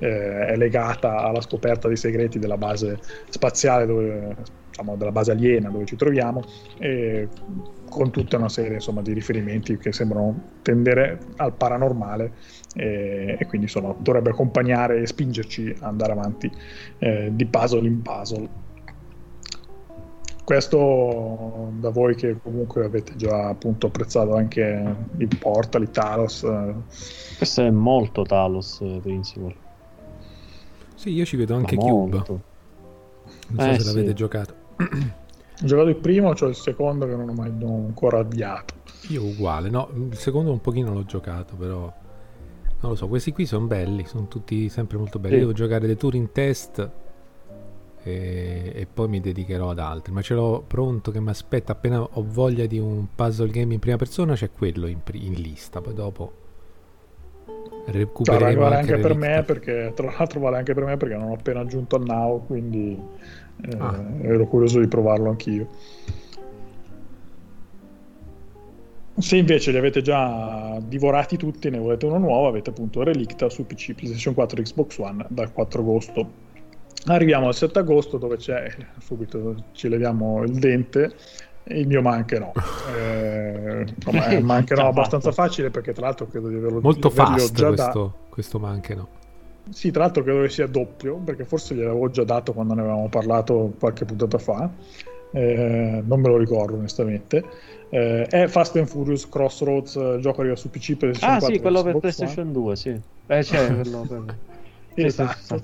S3: eh, è legata alla scoperta dei segreti della base spaziale dove diciamo, della base aliena dove ci troviamo, e con tutta una serie insomma, di riferimenti che sembrano tendere al paranormale e, e quindi insomma, dovrebbe accompagnare e spingerci ad andare avanti eh, di puzzle in puzzle. Questo da voi che comunque avete già appunto apprezzato anche il Portal, il Talos. Eh.
S4: Questo è molto Talos eh, Principle.
S1: Sì, io ci vedo anche Cube. Non so eh, se l'avete giocato.
S3: Ho giocato il primo, cioè il secondo che non ho mai ancora avviato.
S1: Io uguale, no, il secondo un pochino l'ho giocato, però non lo so, questi qui sono belli, sono tutti sempre molto belli. Sì. Devo giocare dei tour in test e, e, poi mi dedicherò ad altri, ma ce l'ho pronto che mi aspetta appena ho voglia di un puzzle game in prima persona, c'è quello in, in lista, poi dopo recupereremo
S3: vale anche, anche per me perché tra l'altro vale anche per me perché non ho appena aggiunto al now, quindi eh, ah. ero curioso di provarlo anch'io. Se invece li avete già divorati tutti e ne volete uno nuovo, avete appunto Relicta su PC, PlayStation 4 e Xbox One dal 4 agosto. Arriviamo al 7 agosto dove c'è, subito ci leviamo il dente, il mio manche no. Eh, come, manche no abbastanza facile perché tra l'altro credo di averlo
S1: Molto fast già questo, da... questo manche no.
S3: Sì, tra l'altro credo che sia doppio, perché forse gliel'avevo già dato quando ne avevamo parlato qualche puntata fa. Eh, non me lo ricordo onestamente. Eh, è Fast and Furious Crossroads, il gioco arriva su PC
S4: per PlayStation ah, 4. Ah, sì, quello per PlayStation 2, sì. Eh, c'è quello per.
S3: esatto.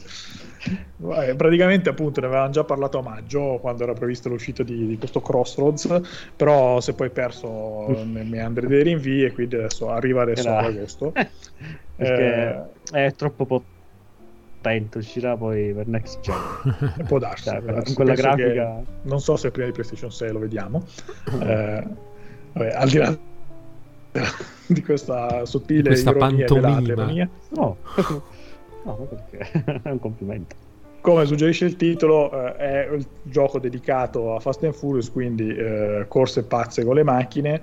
S3: Eh, praticamente appunto ne avevamo già parlato a maggio quando era prevista l'uscita di, di questo Crossroads però si è poi perso nei meandri dei rinvii e quindi adesso arriva adesso ad agosto
S4: eh, è troppo potente attento, uscirà poi per Next Gen.
S3: Può darsi.
S4: Cioè,
S3: può darsi.
S4: con quella
S3: Penso che-
S4: grafica...
S3: non so se prima di PlayStation 6 lo vediamo. Eh, vabbè, al di là di questa sottile
S1: Questa
S3: ironia
S1: pantomima.
S4: No, no, perché? È un complimento.
S3: come suggerisce il titolo, eh, è il gioco dedicato a Fast and Furious, quindi eh, corse pazze con le macchine.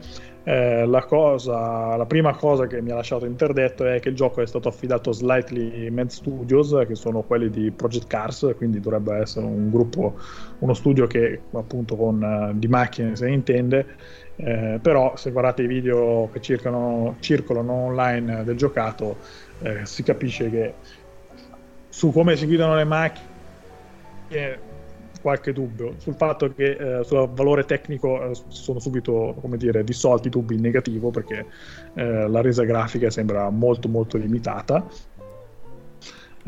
S3: Eh, la, cosa, la prima cosa che mi ha lasciato interdetto è che il gioco è stato affidato a Slightly Mad Studios, che sono quelli di Project Cars, quindi dovrebbe essere un gruppo, uno studio che appunto con, eh, di macchine se ne intende. Eh, però se guardate i video che circolano, circolano online del giocato eh, si capisce che su come si guidano le macchine qualche dubbio sul fatto che eh, sul valore tecnico eh, sono subito come dire dissolti i dubbi in negativo perché eh, la resa grafica sembra molto molto limitata.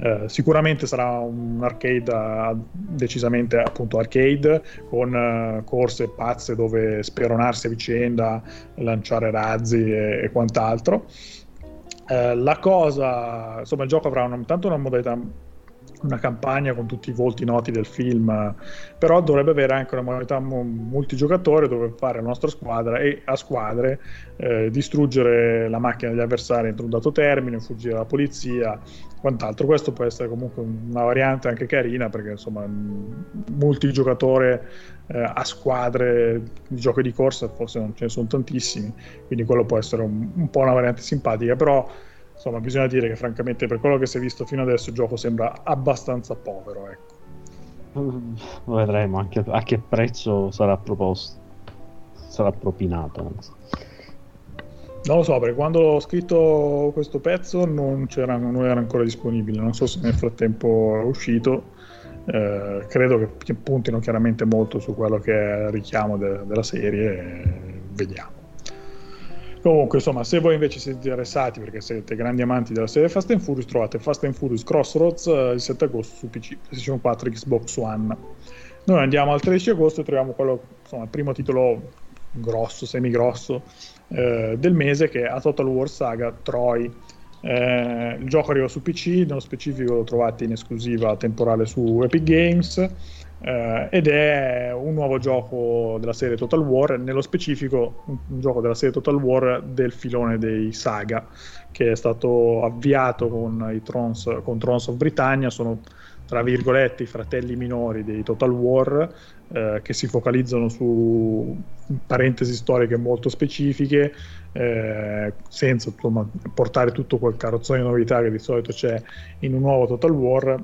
S3: Eh, sicuramente sarà un arcade eh, decisamente appunto arcade con eh, corse pazze dove speronarsi a vicenda lanciare razzi e, e quant'altro. La cosa, insomma, il gioco avrà una, tanto una modalità, una campagna con tutti i volti noti del film, però dovrebbe avere anche una modalità mu- multigiocatore dove fare la nostra squadra e a squadre eh, distruggere la macchina degli avversari entro un dato termine, fuggire dalla polizia, quant'altro. Questo può essere comunque una variante anche carina perché insomma, multigiocatore eh, a squadre di giochi di corsa forse non ce ne sono tantissimi quindi quello può essere un, un po' una variante simpatica, però insomma bisogna dire che francamente per quello che si è visto fino adesso il gioco sembra abbastanza povero. Ecco.
S4: Mm, Vedremo anche a che prezzo sarà proposto. Sarà propinato. anzi.
S3: Non lo so, perché quando ho scritto questo pezzo non, c'era, non era ancora disponibile, non so se nel frattempo è uscito. Eh, credo che puntino chiaramente molto su quello che è il richiamo de- della serie, vediamo. Comunque, insomma, se voi invece siete interessati perché siete grandi amanti della serie Fast and Furious, trovate Fast and Furious Crossroads eh, il 7 agosto su PC, PlayStation 4, Xbox One. Noi andiamo al 13 agosto e troviamo quello, insomma, il primo titolo grosso, semi-grosso eh, del mese che è A Total War Saga Troy. Eh, il gioco arriva su PC, nello specifico lo trovate in esclusiva temporale su Epic Games eh, ed è un nuovo gioco della serie Total War, nello specifico un, un gioco della serie Total War del filone dei Saga che è stato avviato con, i Trons, con Trons of Britannia, sono tra virgolette i fratelli minori dei Total War eh, che si focalizzano su parentesi storiche molto specifiche eh, senza insomma, portare tutto quel carrozzone di novità che di solito c'è in un nuovo Total War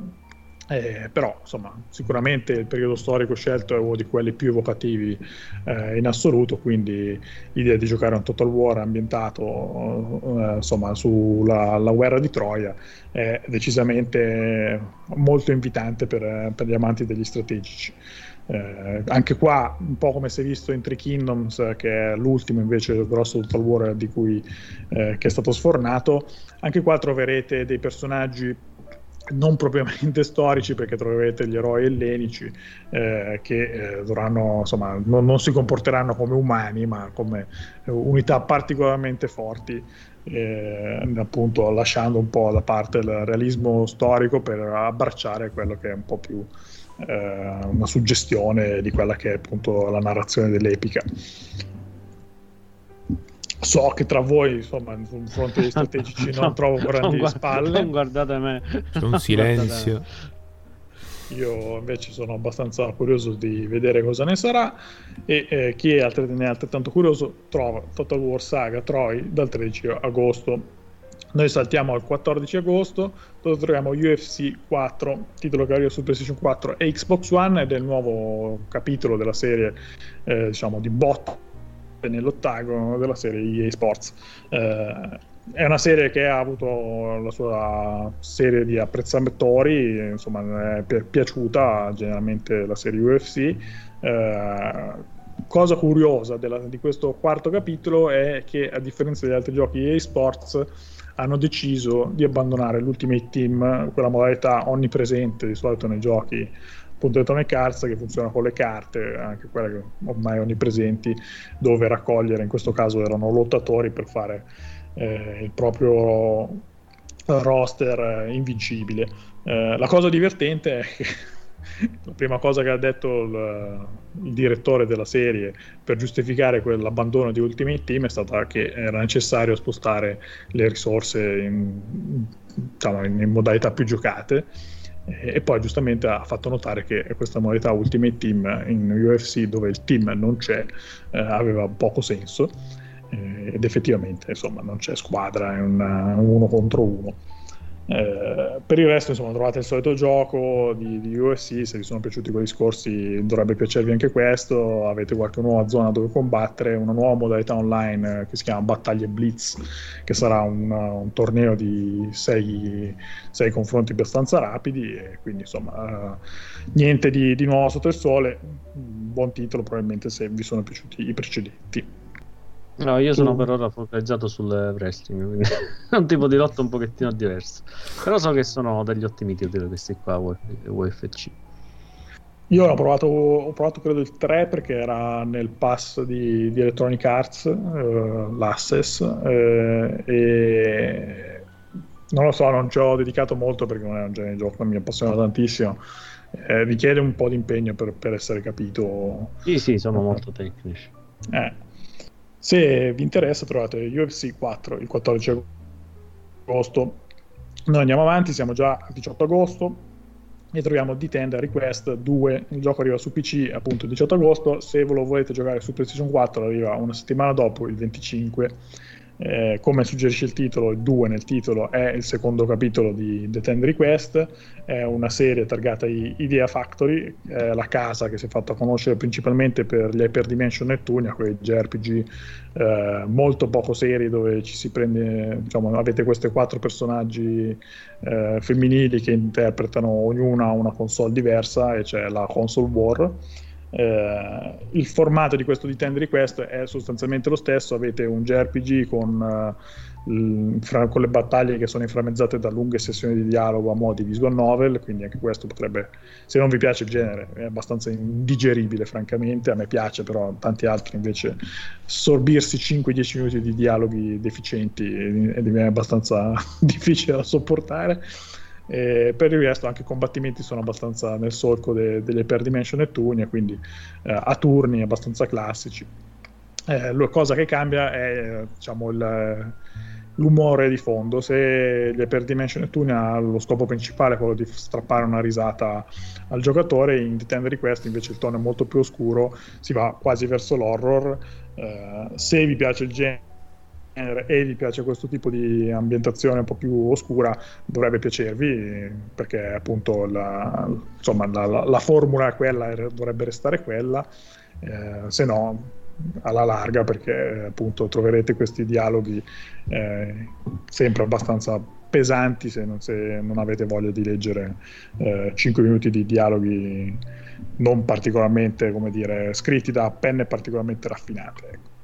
S3: eh, però insomma sicuramente il periodo storico scelto è uno di quelli più evocativi eh, in assoluto quindi l'idea di giocare un Total War ambientato eh, insomma sulla la guerra di Troia è decisamente molto invitante per, per gli amanti degli strategici. Eh, anche qua un po' come si è visto in Three Kingdoms che è l'ultimo invece grosso Total War di cui eh, che è stato sfornato anche qua troverete dei personaggi non propriamente storici perché troverete gli eroi ellenici eh, che eh, dovranno insomma non, non, si comporteranno come umani ma come unità particolarmente forti eh, appunto lasciando un po' da parte il realismo storico per abbracciare quello che è un po' più eh, una suggestione di quella che è appunto la narrazione dell'epica so che tra voi, insomma, sul fronte dei strategici non trovo grandi
S4: non
S3: spalle.
S4: Non guardate me.
S1: C'è un silenzio.
S3: Io invece sono abbastanza curioso di vedere cosa ne sarà e eh, chi è alt- ne è altrettanto curioso trova Total War Saga Troy dal 13 agosto. Noi saltiamo al 14 agosto dove troviamo UFC 4, titolo che arriva su PlayStation 4 e Xbox One ed è il nuovo capitolo della serie eh, diciamo di bot nell'ottagono della serie EA Sports. Eh, è una serie che ha avuto la sua serie di apprezzatori, insomma, è pi- piaciuta generalmente la serie UFC. Eh, cosa curiosa della, di questo quarto capitolo è che, a differenza degli altri giochi EA Sports, hanno deciso di abbandonare l'Ultimate Team, quella modalità onnipresente di solito nei giochi Atomic Cards che funziona con le carte, anche quelle ormai onnipresenti, dove raccogliere, in questo caso erano lottatori per fare eh, il proprio roster invincibile. Eh, la cosa divertente è che la prima cosa che ha detto il, il, direttore della serie per giustificare quell'abbandono di Ultimate Team è stata che era necessario spostare le risorse in, diciamo, in modalità più giocate e poi giustamente ha fatto notare che questa modalità Ultimate Team in UFC dove il team non c'è eh, aveva poco senso eh, ed effettivamente insomma non c'è squadra, è un uno contro uno eh, per il resto, insomma, trovate il solito gioco di, di UFC. Se vi sono piaciuti quelli scorsi, dovrebbe piacervi anche questo. Avete qualche nuova zona dove combattere, una nuova modalità online eh, che si chiama Battaglie Blitz, che sarà un, un torneo di 6 confronti abbastanza rapidi. E quindi, insomma, uh, niente di, di nuovo sotto il sole. Buon titolo, probabilmente, se vi sono piaciuti i precedenti.
S4: No, io sono per ora focalizzato sul wrestling, quindi è un tipo di lotta un pochettino diverso. Però so che sono degli ottimi titoli questi qua, UFC.
S3: Io l'ho provato, ho provato credo il 3 perché era nel pass di, di Electronic Arts, uh, l'Access, uh, e non lo so, non ci ho dedicato molto perché non è un genere di gioco che mi appassiona tantissimo. Eh, richiede un po' di impegno per, per essere capito.
S4: Sì, sì, sono molto tecnici.
S3: Eh, se vi interessa trovate UFC 4 il 14 agosto. Noi andiamo avanti, siamo già al 18 agosto e troviamo D-Tend Request 2. Il gioco arriva su PC appunto il 18 agosto. Se lo volete giocare su PlayStation 4 arriva una settimana dopo, il 25 eh, come suggerisce il titolo, il 2 nel titolo è il secondo capitolo di The Ten Request, è una serie targata Idea Factory, è la casa che si è fatta conoscere principalmente per gli Hyperdimension Nettunia, quei JRPG eh, molto poco seri dove ci si prende, diciamo, avete questi quattro personaggi eh, femminili che interpretano ognuna una console diversa e c'è la console war eh, il formato di questo D10 Request è sostanzialmente lo stesso, avete un JRPG con, uh, fra, con, le battaglie che sono inframmezzate da lunghe sessioni di dialogo a modi visual novel, quindi anche questo potrebbe, se non vi piace il genere, è abbastanza indigeribile francamente, a me piace però tanti altri invece sorbirsi 5-10 minuti di dialoghi deficienti e diviene abbastanza difficile da sopportare. E per il resto anche i combattimenti sono abbastanza nel solco de- delle Hyperdimension Nettunia, quindi eh, a turni abbastanza classici. Eh, la cosa che cambia è diciamo, il, l'umore di fondo. Se gli Hyperdimension Nettunia ha lo scopo principale quello di strappare una risata al giocatore, in The Tender Request invece il tono è molto più oscuro, si va quasi verso l'horror. Eh, se vi piace il genere e vi piace questo tipo di ambientazione un po' più oscura, dovrebbe piacervi perché appunto la, insomma, la, la, la formula è quella, dovrebbe restare quella, eh, se no alla larga perché appunto troverete questi dialoghi eh, sempre abbastanza pesanti se non, se non, avete voglia di leggere eh, 5 minuti di dialoghi non particolarmente come dire scritti da penne particolarmente raffinate ecco.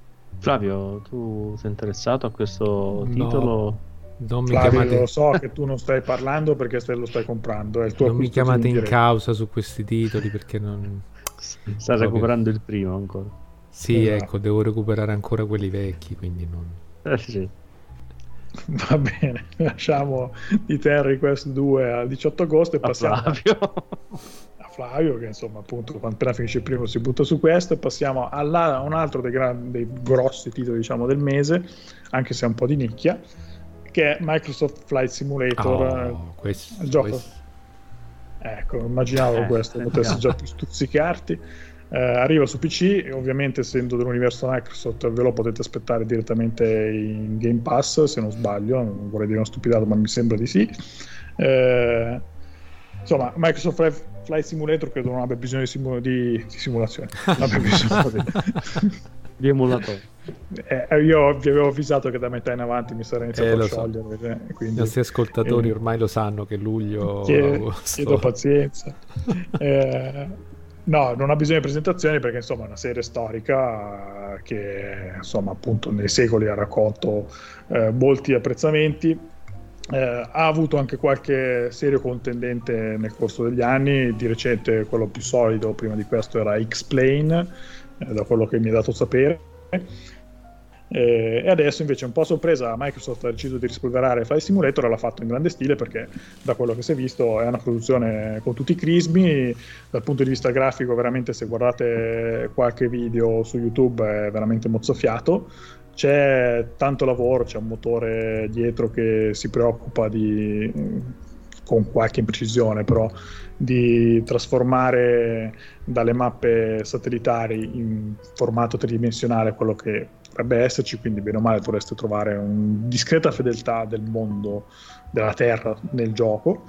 S4: Flavio, tu sei interessato a questo titolo?
S3: Non mi Flavio, chiamate... lo so che tu non stai parlando perché stai, lo stai comprando.
S1: non mi chiamate in causa su questi titoli perché non...
S4: Sta recuperando il primo ancora.
S1: Sì, esatto. ecco, devo recuperare ancora quelli vecchi, quindi non...
S4: Eh sì.
S3: Va bene, lasciamo di Terry Quest 2 al 18 agosto e passiamo...
S4: Flavio.
S3: Flavio che insomma appunto appena finisce il primo si butta su questo e passiamo a un altro dei, grandi, dei grossi titoli diciamo del mese anche se è un po' di nicchia che è Microsoft Flight Simulator.
S1: Oh, questo,
S3: gioco. questo. ecco immaginavo eh, questo potesse già stuzzicarti. Eh, arriva su PC e ovviamente essendo dell'universo Microsoft ve lo potete aspettare direttamente in Game Pass se non sbaglio non vorrei dire una stupidata ma mi sembra di sì. Eh, insomma Microsoft Flight Simulator credo non abbia bisogno di, simu- di, di simulazione, abbia bisogno
S4: di, di emulatore.
S3: Eh, io vi avevo avvisato che da metà in avanti mi sarei iniziato eh, a sciogliere. So. Eh, quindi,
S1: I nostri ascoltatori eh, ormai lo sanno che luglio.
S3: Chiedo, chiedo pazienza. Eh, no, non ha bisogno di presentazioni perché insomma è una serie storica che insomma appunto nei secoli ha raccolto eh, molti apprezzamenti eh, ha avuto anche qualche serio contendente nel corso degli anni, di recente quello più solido prima di questo era X-Plane, eh, da quello che mi è dato sapere. Eh, e adesso invece un po' sorpresa Microsoft ha deciso di rispolverare Flight Simulator e l'ha fatto in grande stile perché da quello che si è visto è una produzione con tutti i crismi, dal punto di vista grafico veramente se guardate qualche video su YouTube è veramente mozzafiato, c'è tanto lavoro, c'è un motore dietro che si preoccupa di con qualche imprecisione però di trasformare dalle mappe satellitari in formato tridimensionale quello che dovrebbe esserci, quindi bene o male dovreste trovare una discreta fedeltà del mondo della Terra nel gioco.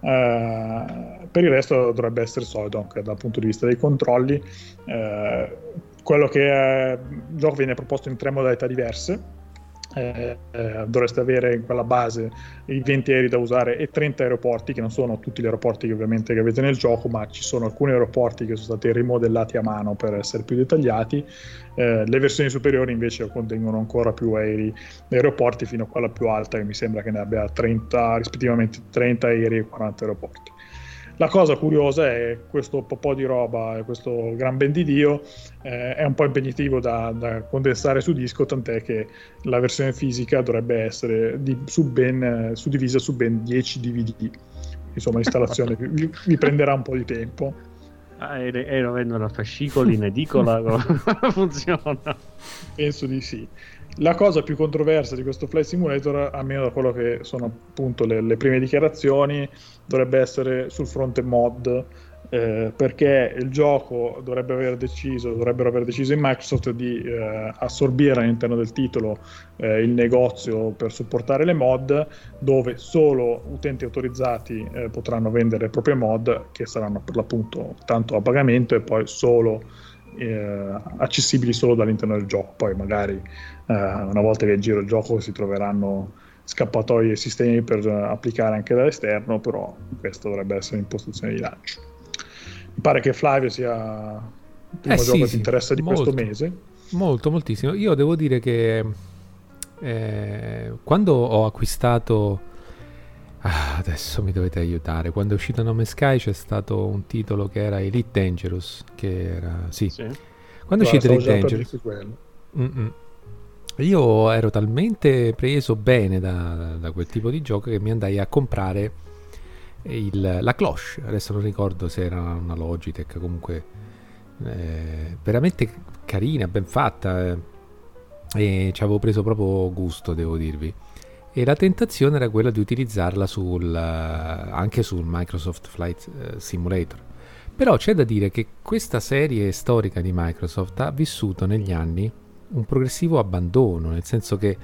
S3: Uh, per il resto dovrebbe essere solido anche dal punto di vista dei controlli. Uh, quello che è, il gioco viene proposto in tre modalità diverse. Eh, eh, dovreste avere in quella base i 20 aerei da usare e 30 aeroporti che non sono tutti gli aeroporti che ovviamente che avete nel gioco ma ci sono alcuni aeroporti che sono stati rimodellati a mano per essere più dettagliati. Eh, le versioni superiori invece contengono ancora più aerei aeroporti fino a quella più alta che mi sembra che ne abbia 30 rispettivamente 30 aerei e 40 aeroporti la cosa curiosa è questo po' di roba, questo gran ben di Dio, eh, è un po' impegnativo da, da, condensare su disco, tant'è che la versione fisica dovrebbe essere di, su ben, suddivisa su ben 10 DVD. Insomma, l'installazione vi, vi prenderà un po' di tempo.
S4: Ah, e, e lo vendono a fascicoli in edicola? funziona?
S3: Penso di sì. La cosa più controversa di questo Flight Simulator, almeno da quello che sono appunto le, le prime dichiarazioni, dovrebbe essere sul fronte mod, eh, perché il gioco dovrebbe aver deciso, dovrebbero aver deciso in Microsoft di eh, assorbire all'interno del titolo eh, il negozio per supportare le mod, dove solo utenti autorizzati eh, potranno vendere le proprie mod, che saranno per l'appunto tanto a pagamento e poi solo eh, accessibili solo dall'interno del gioco. Poi magari eh, una volta che giro il gioco si troveranno scappatoie e sistemi per applicare anche dall'esterno, però questo dovrebbe essere l'impostazione di lancio. Mi pare che Flavio sia il primo eh gioco sì, che interessa di molto, questo mese.
S1: Molto, moltissimo. Io devo dire che eh, quando ho acquistato Ah, adesso mi dovete aiutare. Quando è uscito Nome Sky c'è stato un titolo che era Elite Dangerous. Che era. Sì. sì. Quando è uscito Elite Dangerous. Io ero talmente preso bene da, da, quel tipo di gioco che mi andai a comprare il, la cloche. Adesso non ricordo se era una Logitech, comunque eh, veramente carina, ben fatta. Eh, e ci avevo preso proprio gusto, devo dirvi e la tentazione era quella di utilizzarla sul, uh, anche sul Microsoft Flight uh, Simulator. Però c'è da dire che questa serie storica di Microsoft ha vissuto negli anni un progressivo abbandono, nel senso che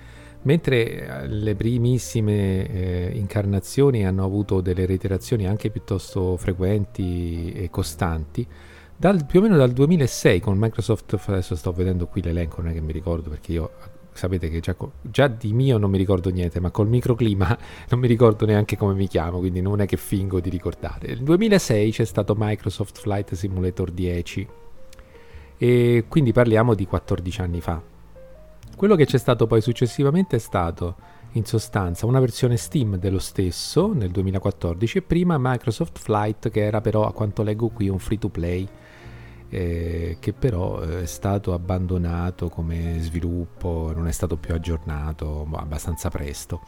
S1: mentre eh, le primissime eh, incarnazioni hanno avuto delle reiterazioni anche piuttosto frequenti e costanti, dal, più o meno dal 2006 con Microsoft, adesso sto vedendo qui l'elenco, non è che mi ricordo perché io sapete che già, già, di mio non mi ricordo niente, ma col microclima non mi ricordo neanche come mi chiamo, quindi non è che fingo di ricordare. Nel 2006 c'è stato Microsoft Flight Simulator 10 e quindi parliamo di 14 anni fa. Quello che c'è stato poi successivamente è stato in sostanza una versione Steam dello stesso nel 2014 e prima Microsoft Flight che era però a quanto leggo qui un free to play eh, che però eh, è stato abbandonato come sviluppo, non è stato più aggiornato boh, abbastanza presto.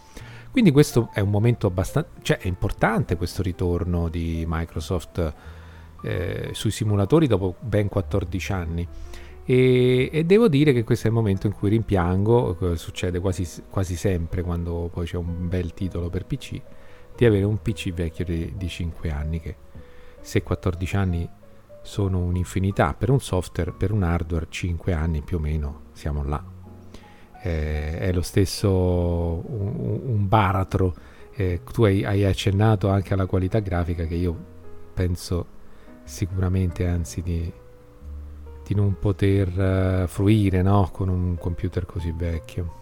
S1: Quindi questo è un momento abbastanza, cioè è importante questo ritorno di Microsoft eh, sui simulatori dopo ben 14 anni. E, e, devo dire che questo è il momento in cui rimpiango, succede quasi, quasi, sempre quando poi c'è un bel titolo per PC, di avere un PC vecchio di, di 5 anni che se 14 anni sono un'infinità. Per un software, per un hardware, 5 anni più o meno siamo là. Eh, è lo stesso un, un baratro. Eh, tu hai, hai, accennato anche alla qualità grafica che io penso sicuramente, anzi, di, di non poter uh, fruire no? con un computer così vecchio.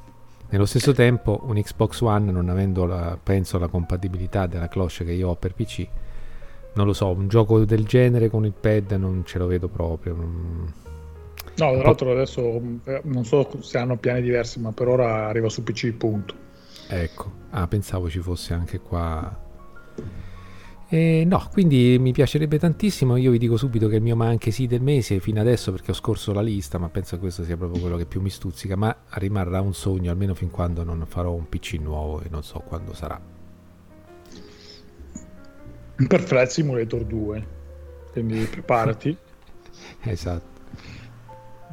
S1: Nello stesso tempo, un Xbox One, non avendo la, penso la compatibilità della cloche che io ho per PC, non lo so, un gioco del genere con il pad non ce lo vedo proprio. No,
S3: tra l'altro adesso eh, non so se hanno piani diversi, ma per ora arriva su PC, punto.
S1: Ecco, ah, pensavo ci fosse anche qua. Eh, no, quindi mi piacerebbe tantissimo. Io vi dico subito che il mio ma anche sì del mese fino adesso perché ho scorso la lista, ma penso che questo sia proprio quello che più mi stuzzica. Ma rimarrà un sogno almeno fin quando non farò un PC nuovo e non so quando sarà.
S3: Per Flight Simulator 2, quindi preparati.
S1: esatto.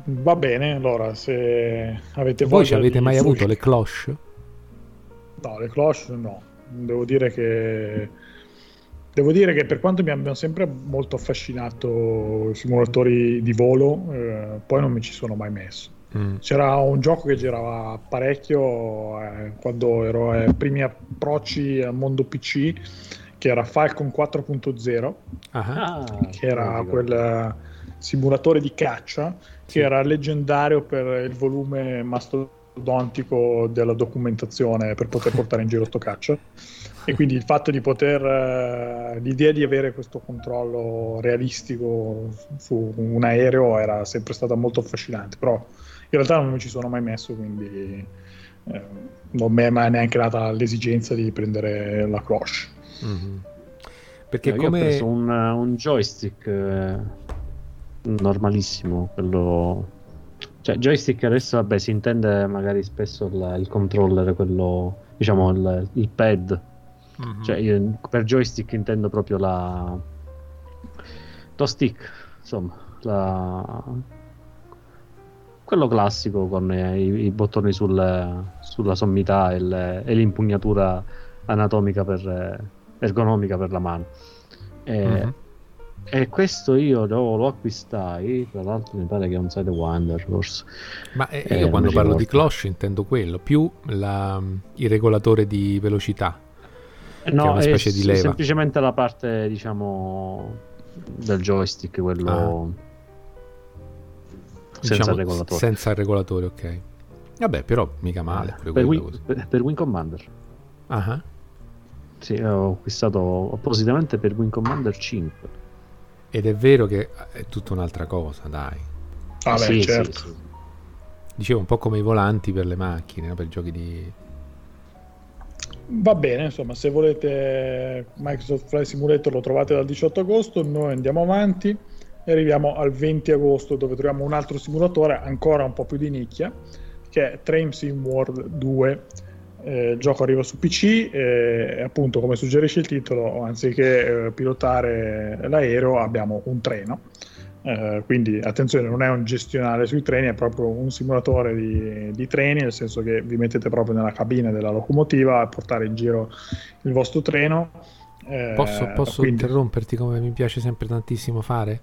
S3: Va bene, allora se avete
S1: Voi ci avete mai avuto le cloche?
S3: No, le cloche no. Devo dire che Devo dire che per quanto mi abbiano sempre molto affascinato i simulatori di volo, eh, poi non mi ci sono mai messo. Mm. C'era un gioco che girava parecchio eh, quando ero ai primi approcci al mondo PC, che era Falcon 4.0, ah, che era quel simulatore di caccia sì. che era leggendario per il volume mastodontico della documentazione per poter portare in giro sto caccia e quindi il fatto di poter uh, l'idea di avere questo controllo realistico su un aereo era sempre stata molto affascinante però in realtà non mi ci sono mai messo quindi eh, non mi è mai neanche nata l'esigenza di prendere la cloche mm-hmm.
S4: perché no, come... ho preso un, un joystick eh, normalissimo quello cioè joystick adesso vabbè si intende magari spesso il, il controller quello diciamo il, il pad Mm-hmm. Cioè, io, per joystick intendo proprio la. Lo stick, insomma, la... quello classico con i, i bottoni sul, sulla sommità e, le, e, l'impugnatura anatomica per, ergonomica per la mano. E, mm-hmm. e questo io lo, lo, acquistai, tra l'altro mi pare che è un Side Wonder forse.
S1: Ma eh, io quando parlo di cloche intendo quello, più la, il regolatore di velocità
S4: No, è una specie è di leva. semplicemente la parte, diciamo, del joystick, quello ah.
S1: senza diciamo, regolatore. Senza il regolatore, ok. Vabbè, però mica male.
S4: Eh, per, Win, per, per, Wing Commander.
S1: Ah.
S4: Sì, ho acquistato appositamente per Wing Commander 5.
S1: Ed è vero che è tutta un'altra cosa, dai.
S3: Ah, beh, sì, certo. Sì, sì.
S1: Dicevo un po' come i volanti per le macchine, no? per giochi di
S3: Va bene, insomma, se volete Microsoft Flight Simulator lo trovate dal 18 agosto, noi andiamo avanti e arriviamo al 20 agosto dove troviamo un altro simulatore ancora un po' più di nicchia che è Train Sim World 2. Eh, il gioco arriva su PC e appunto come suggerisce il titolo, anziché eh, pilotare l'aereo abbiamo un treno Uh, quindi attenzione, non è un gestionale sui treni, è proprio un simulatore di, di, treni, nel senso che vi mettete proprio nella cabina della locomotiva a portare in giro il vostro treno.
S1: Uh, posso, posso quindi... interromperti come mi piace sempre tantissimo fare?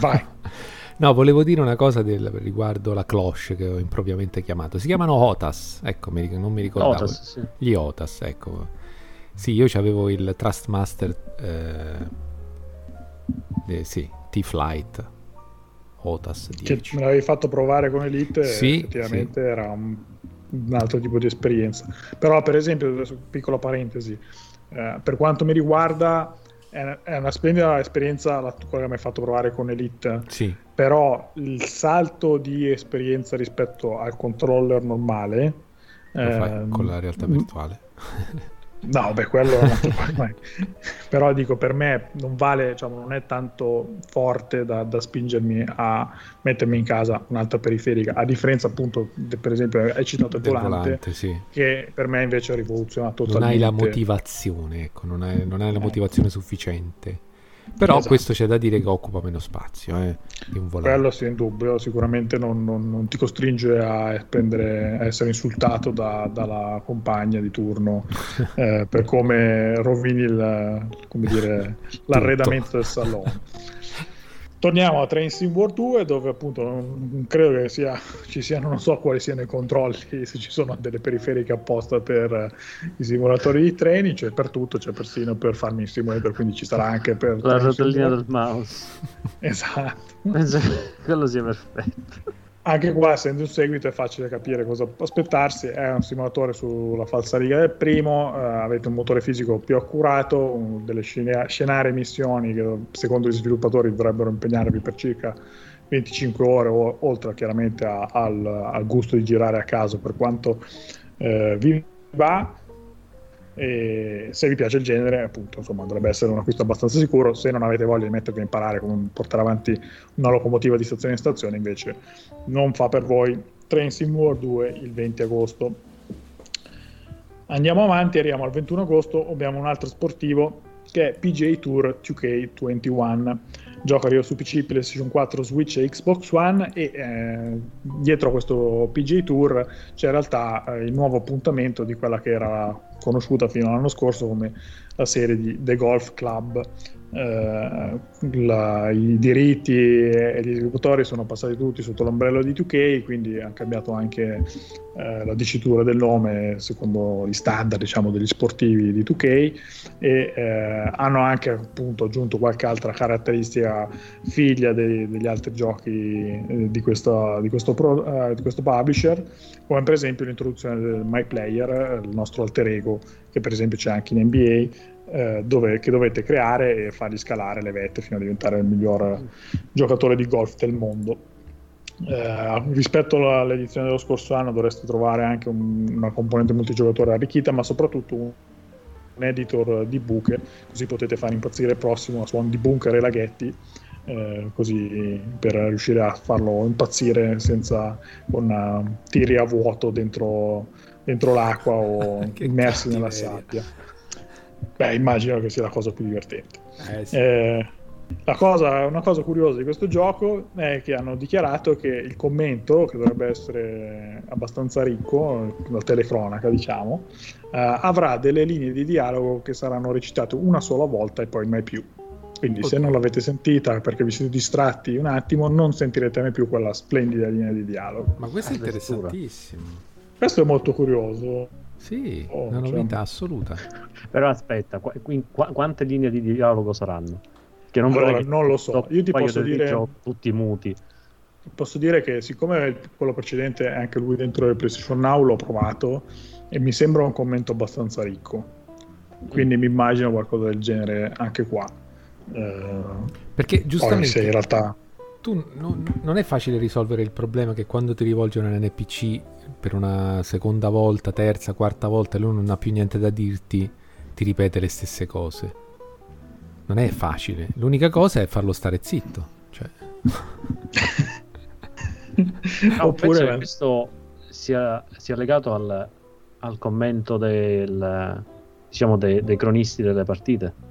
S3: Vai.
S1: no, volevo dire una cosa del, riguardo la cloche che ho impropriamente chiamato. Si chiamano OTAS, ecco, mi, non mi ricordavo.
S4: Otas, sì.
S1: Gli OTAS, ecco. Sì, io avevo il Trustmaster. Eh, eh, sì, T-Flight OTAS 10.
S3: Che me l'avevi fatto provare con Elite sì, effettivamente sì. era un, un, altro tipo di esperienza. Però per esempio, adesso, piccola parentesi, eh, per quanto mi riguarda è, è una splendida esperienza la, quella che mi hai fatto provare con Elite,
S1: sì.
S3: però il salto di esperienza rispetto al controller normale...
S1: Eh, con la realtà virtuale.
S3: No, beh, quello non però dico per me non vale, diciamo, non è tanto forte da, da, spingermi a mettermi in casa un'altra periferica, a differenza appunto, de, per esempio, hai citato il volante, volante
S1: sì.
S3: che per me invece ha rivoluzionato totalmente.
S1: Non hai la motivazione, ecco, non hai, non hai la eh. motivazione sufficiente. Però esatto. questo c'è da dire che occupa meno spazio eh, di un volante.
S3: Quello sì, in dubbio, sicuramente non, non, non ti costringe a, prendere, a, essere insultato da, dalla compagna di turno eh, per come rovini il, come dire, l'arredamento del salone. Torniamo a Train Sim World 2 dove appunto non credo che sia, ci siano, non so quali siano i controlli, se ci sono delle periferiche apposta per i simulatori di treni, c'è per tutto, c'è persino per farmi il simulator, quindi ci sarà anche per...
S4: La rotellina del mouse.
S3: Esatto.
S4: Penso che quello sia perfetto.
S3: Anche qua, essendo un seguito, è facile capire cosa aspettarsi. È un simulatore sulla falsariga del primo, eh, avete un motore fisico più accurato, un, delle scena- scenarie missioni che secondo gli sviluppatori dovrebbero impegnarvi per circa 25 ore, o, oltre chiaramente a, al, al, gusto di girare a caso per quanto eh, vi va. E se vi piace il genere, appunto, insomma, dovrebbe essere un acquisto abbastanza sicuro. Se non avete voglia di mettervi a imparare come portare avanti una locomotiva di stazione in stazione, invece non fa per voi. Train Sim War 2 il 20 agosto. Andiamo avanti, arriviamo al 21 agosto, abbiamo un altro sportivo che è PGA Tour 2K21 gioco arriva su PC, PlayStation 4, Switch e Xbox One e eh, dietro a questo PGA Tour c'è in realtà eh, il nuovo appuntamento di quella che era conosciuta fino all'anno scorso come la serie di The Golf Club eh, la, i diritti e gli sviluppatori sono passati tutti sotto l'ombrello di 2K, quindi hanno cambiato anche eh, la dicitura del nome secondo gli standard diciamo, degli sportivi di 2K e eh, hanno anche appunto aggiunto qualche altra caratteristica figlia dei, degli altri giochi eh, di, questo, di, questo pro, eh, di questo publisher, come per esempio l'introduzione del My Player, il nostro alter ego che per esempio c'è anche in NBA eh, dove, che dovete creare e fargli scalare le vette fino a diventare il miglior giocatore di golf del mondo. Eh, rispetto all'edizione dello scorso anno dovreste trovare anche un, una componente multigiocatore arricchita, ma soprattutto un, un, editor di buche, così potete fare impazzire il prossimo a suon di bunker e laghetti. Eh, così per riuscire a farlo impazzire senza con uh, tiri a vuoto dentro, dentro l'acqua o immersi nella sabbia. Beh, immagino che sia la cosa più divertente. Eh, sì. eh, cosa, una cosa curiosa di questo gioco è che hanno dichiarato che il commento, che dovrebbe essere abbastanza ricco, la telecronaca diciamo, eh, avrà delle linee di dialogo che saranno recitate una sola volta e poi mai più. Quindi okay. se non l'avete sentita perché vi siete distratti un attimo, non sentirete mai più quella splendida linea di dialogo.
S1: Ma questo è interessantissimo.
S3: Questo è molto curioso.
S1: Sì, oh, una novità cioè... assoluta.
S4: Però aspetta, qu- qu- quante linee di dialogo saranno?
S3: Che non, allora, che non lo so. Io ti posso dire
S4: tutti muti.
S3: Posso dire che siccome quello precedente è anche lui dentro il PlayStation Now l'ho provato e mi sembra un commento abbastanza ricco. Quindi mm. mi immagino qualcosa del genere anche qua.
S1: Eh, Perché giustamente in realtà tu no, non è facile risolvere il problema che quando ti rivolgi a un NPC per una seconda volta, terza, quarta volta e lui non ha più niente da dirti, ti ripete le stesse cose. Non è facile. L'unica cosa è farlo stare zitto. Cioè...
S4: no, Oppure che questo sia, sia legato al, al, commento del, diciamo dei, dei cronisti delle partite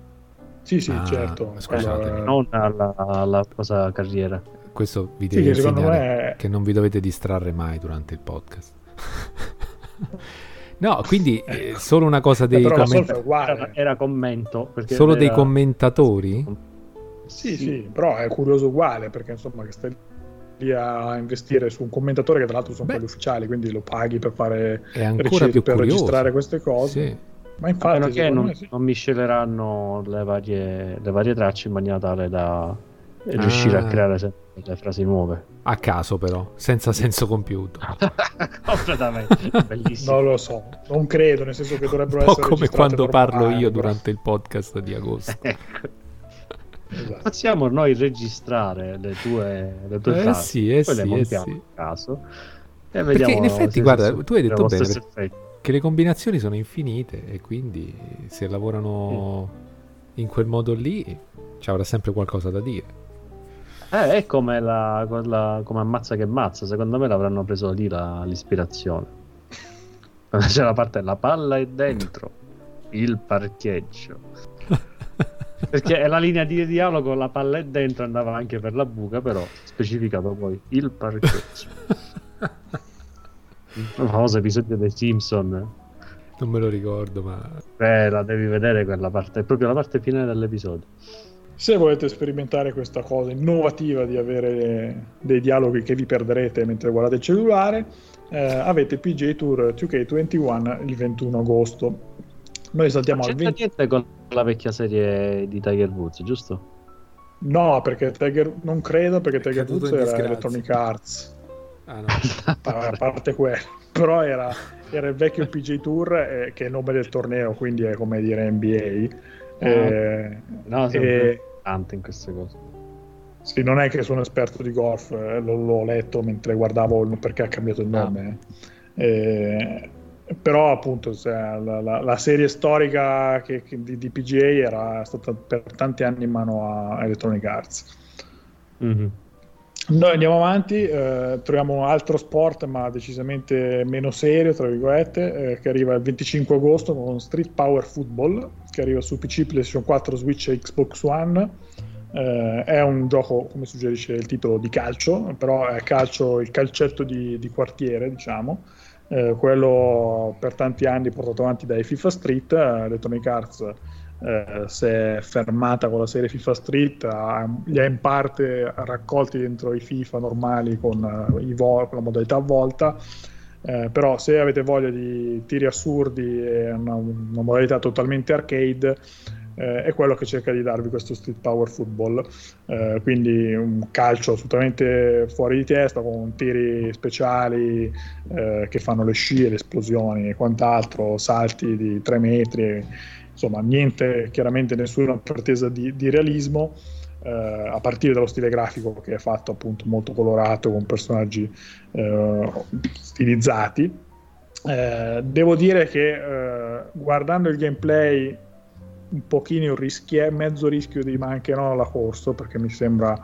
S3: sì, sì, ah, certo.
S4: Scusate, allora... non alla, alla, cosa carriera.
S1: Questo vi deve sì, insegnare che, è... che non vi dovete distrarre mai durante il podcast. no, quindi eh, solo una cosa dei
S4: commentatori. Era, era, commento.
S1: Solo
S4: era...
S1: dei commentatori?
S3: Sì, sì, sì, però è curioso uguale perché insomma che stai lì a investire su un commentatore che tra l'altro sono Beh, quelli ufficiali, quindi lo paghi per fare
S1: è ancora più per curioso.
S3: registrare queste cose. Sì.
S4: Ma infatti, a meno che non, sì. non misceleranno le varie, le varie, tracce in maniera tale da ah. riuscire a creare le frasi nuove.
S1: A caso però, senza senso compiuto.
S4: Completamente, bellissimo.
S3: Non lo so, non credo, nel senso che dovrebbero
S1: essere... come quando parlo io durante il podcast di agosto.
S4: ecco. Esatto. Possiamo noi registrare le tue, le tue
S1: eh
S4: frasi,
S1: sì, eh poi sì, le montiamo
S4: eh sì. a caso
S1: e vediamo Perché in effetti, guarda, tu hai detto bene, che le combinazioni sono infinite e quindi se lavorano mm. in quel modo lì ci avrà sempre qualcosa da dire.
S4: Eh, è come, la, quella, come ammazza che mazza, secondo me l'avranno preso lì la, l'ispirazione. C'è la parte la palla è dentro, il parcheggio. Perché è la linea di dialogo, la palla è dentro, andava anche per la buca, però specificato poi il parcheggio. Il famoso episodio dei Simpson.
S1: Non me lo ricordo, ma.
S4: Eh, la devi vedere quella parte, è proprio la parte finale dell'episodio.
S3: Se volete sperimentare questa cosa innovativa di avere dei dialoghi che vi perderete mentre guardate il cellulare, eh, avete PJ Tour 2K21 il 21 agosto. Noi saltiamo
S4: al
S3: 20.
S4: niente con la vecchia serie di Tiger Woods, giusto?
S3: No, perché Tiger non credo perché Tiger Woods era Electronic Arts. Ah, no. a parte quello, però era, era, il vecchio PG Tour eh, che è il nome del torneo, quindi è come dire NBA.
S4: Ah, eh, no, e, tante in queste cose.
S3: Sì, non è che sono esperto di golf, eh, l'ho, l'ho, letto mentre guardavo perché ha cambiato il ah. nome. Ah. Eh, però appunto la, la, la, serie storica che, che di, di, PGA era stata per tanti anni in mano a Electronic Arts. Mm-hmm. Noi andiamo avanti, eh, troviamo un altro sport ma decisamente meno serio, tra virgolette, eh, che arriva il 25 agosto con Street Power Football, che arriva su PC, PlayStation 4, Switch e Xbox One. Eh, è un gioco, come suggerisce il titolo, di calcio, però è calcio, il calcetto di, di quartiere, diciamo. Eh, quello per tanti anni portato avanti dai FIFA Street, eh, Electronic Arts eh, si è fermata con la serie FIFA Street, ha, li ha in parte raccolti dentro i FIFA normali con, uh, vo- con la modalità a volta. Eh, però se avete voglia di tiri assurdi e una, una modalità totalmente arcade eh, è quello che cerca di darvi questo Street Power Football eh, quindi un calcio assolutamente fuori di testa con tiri speciali eh, che fanno le scie, le esplosioni e quant'altro salti di 3 metri insomma niente, chiaramente nessuna pretesa di, di realismo, eh, a partire dallo stile grafico che è fatto appunto molto colorato con personaggi eh, stilizzati. Eh, devo dire che eh, guardando il gameplay un pochino rischio, mezzo rischio di mancherò alla corsa perché mi sembra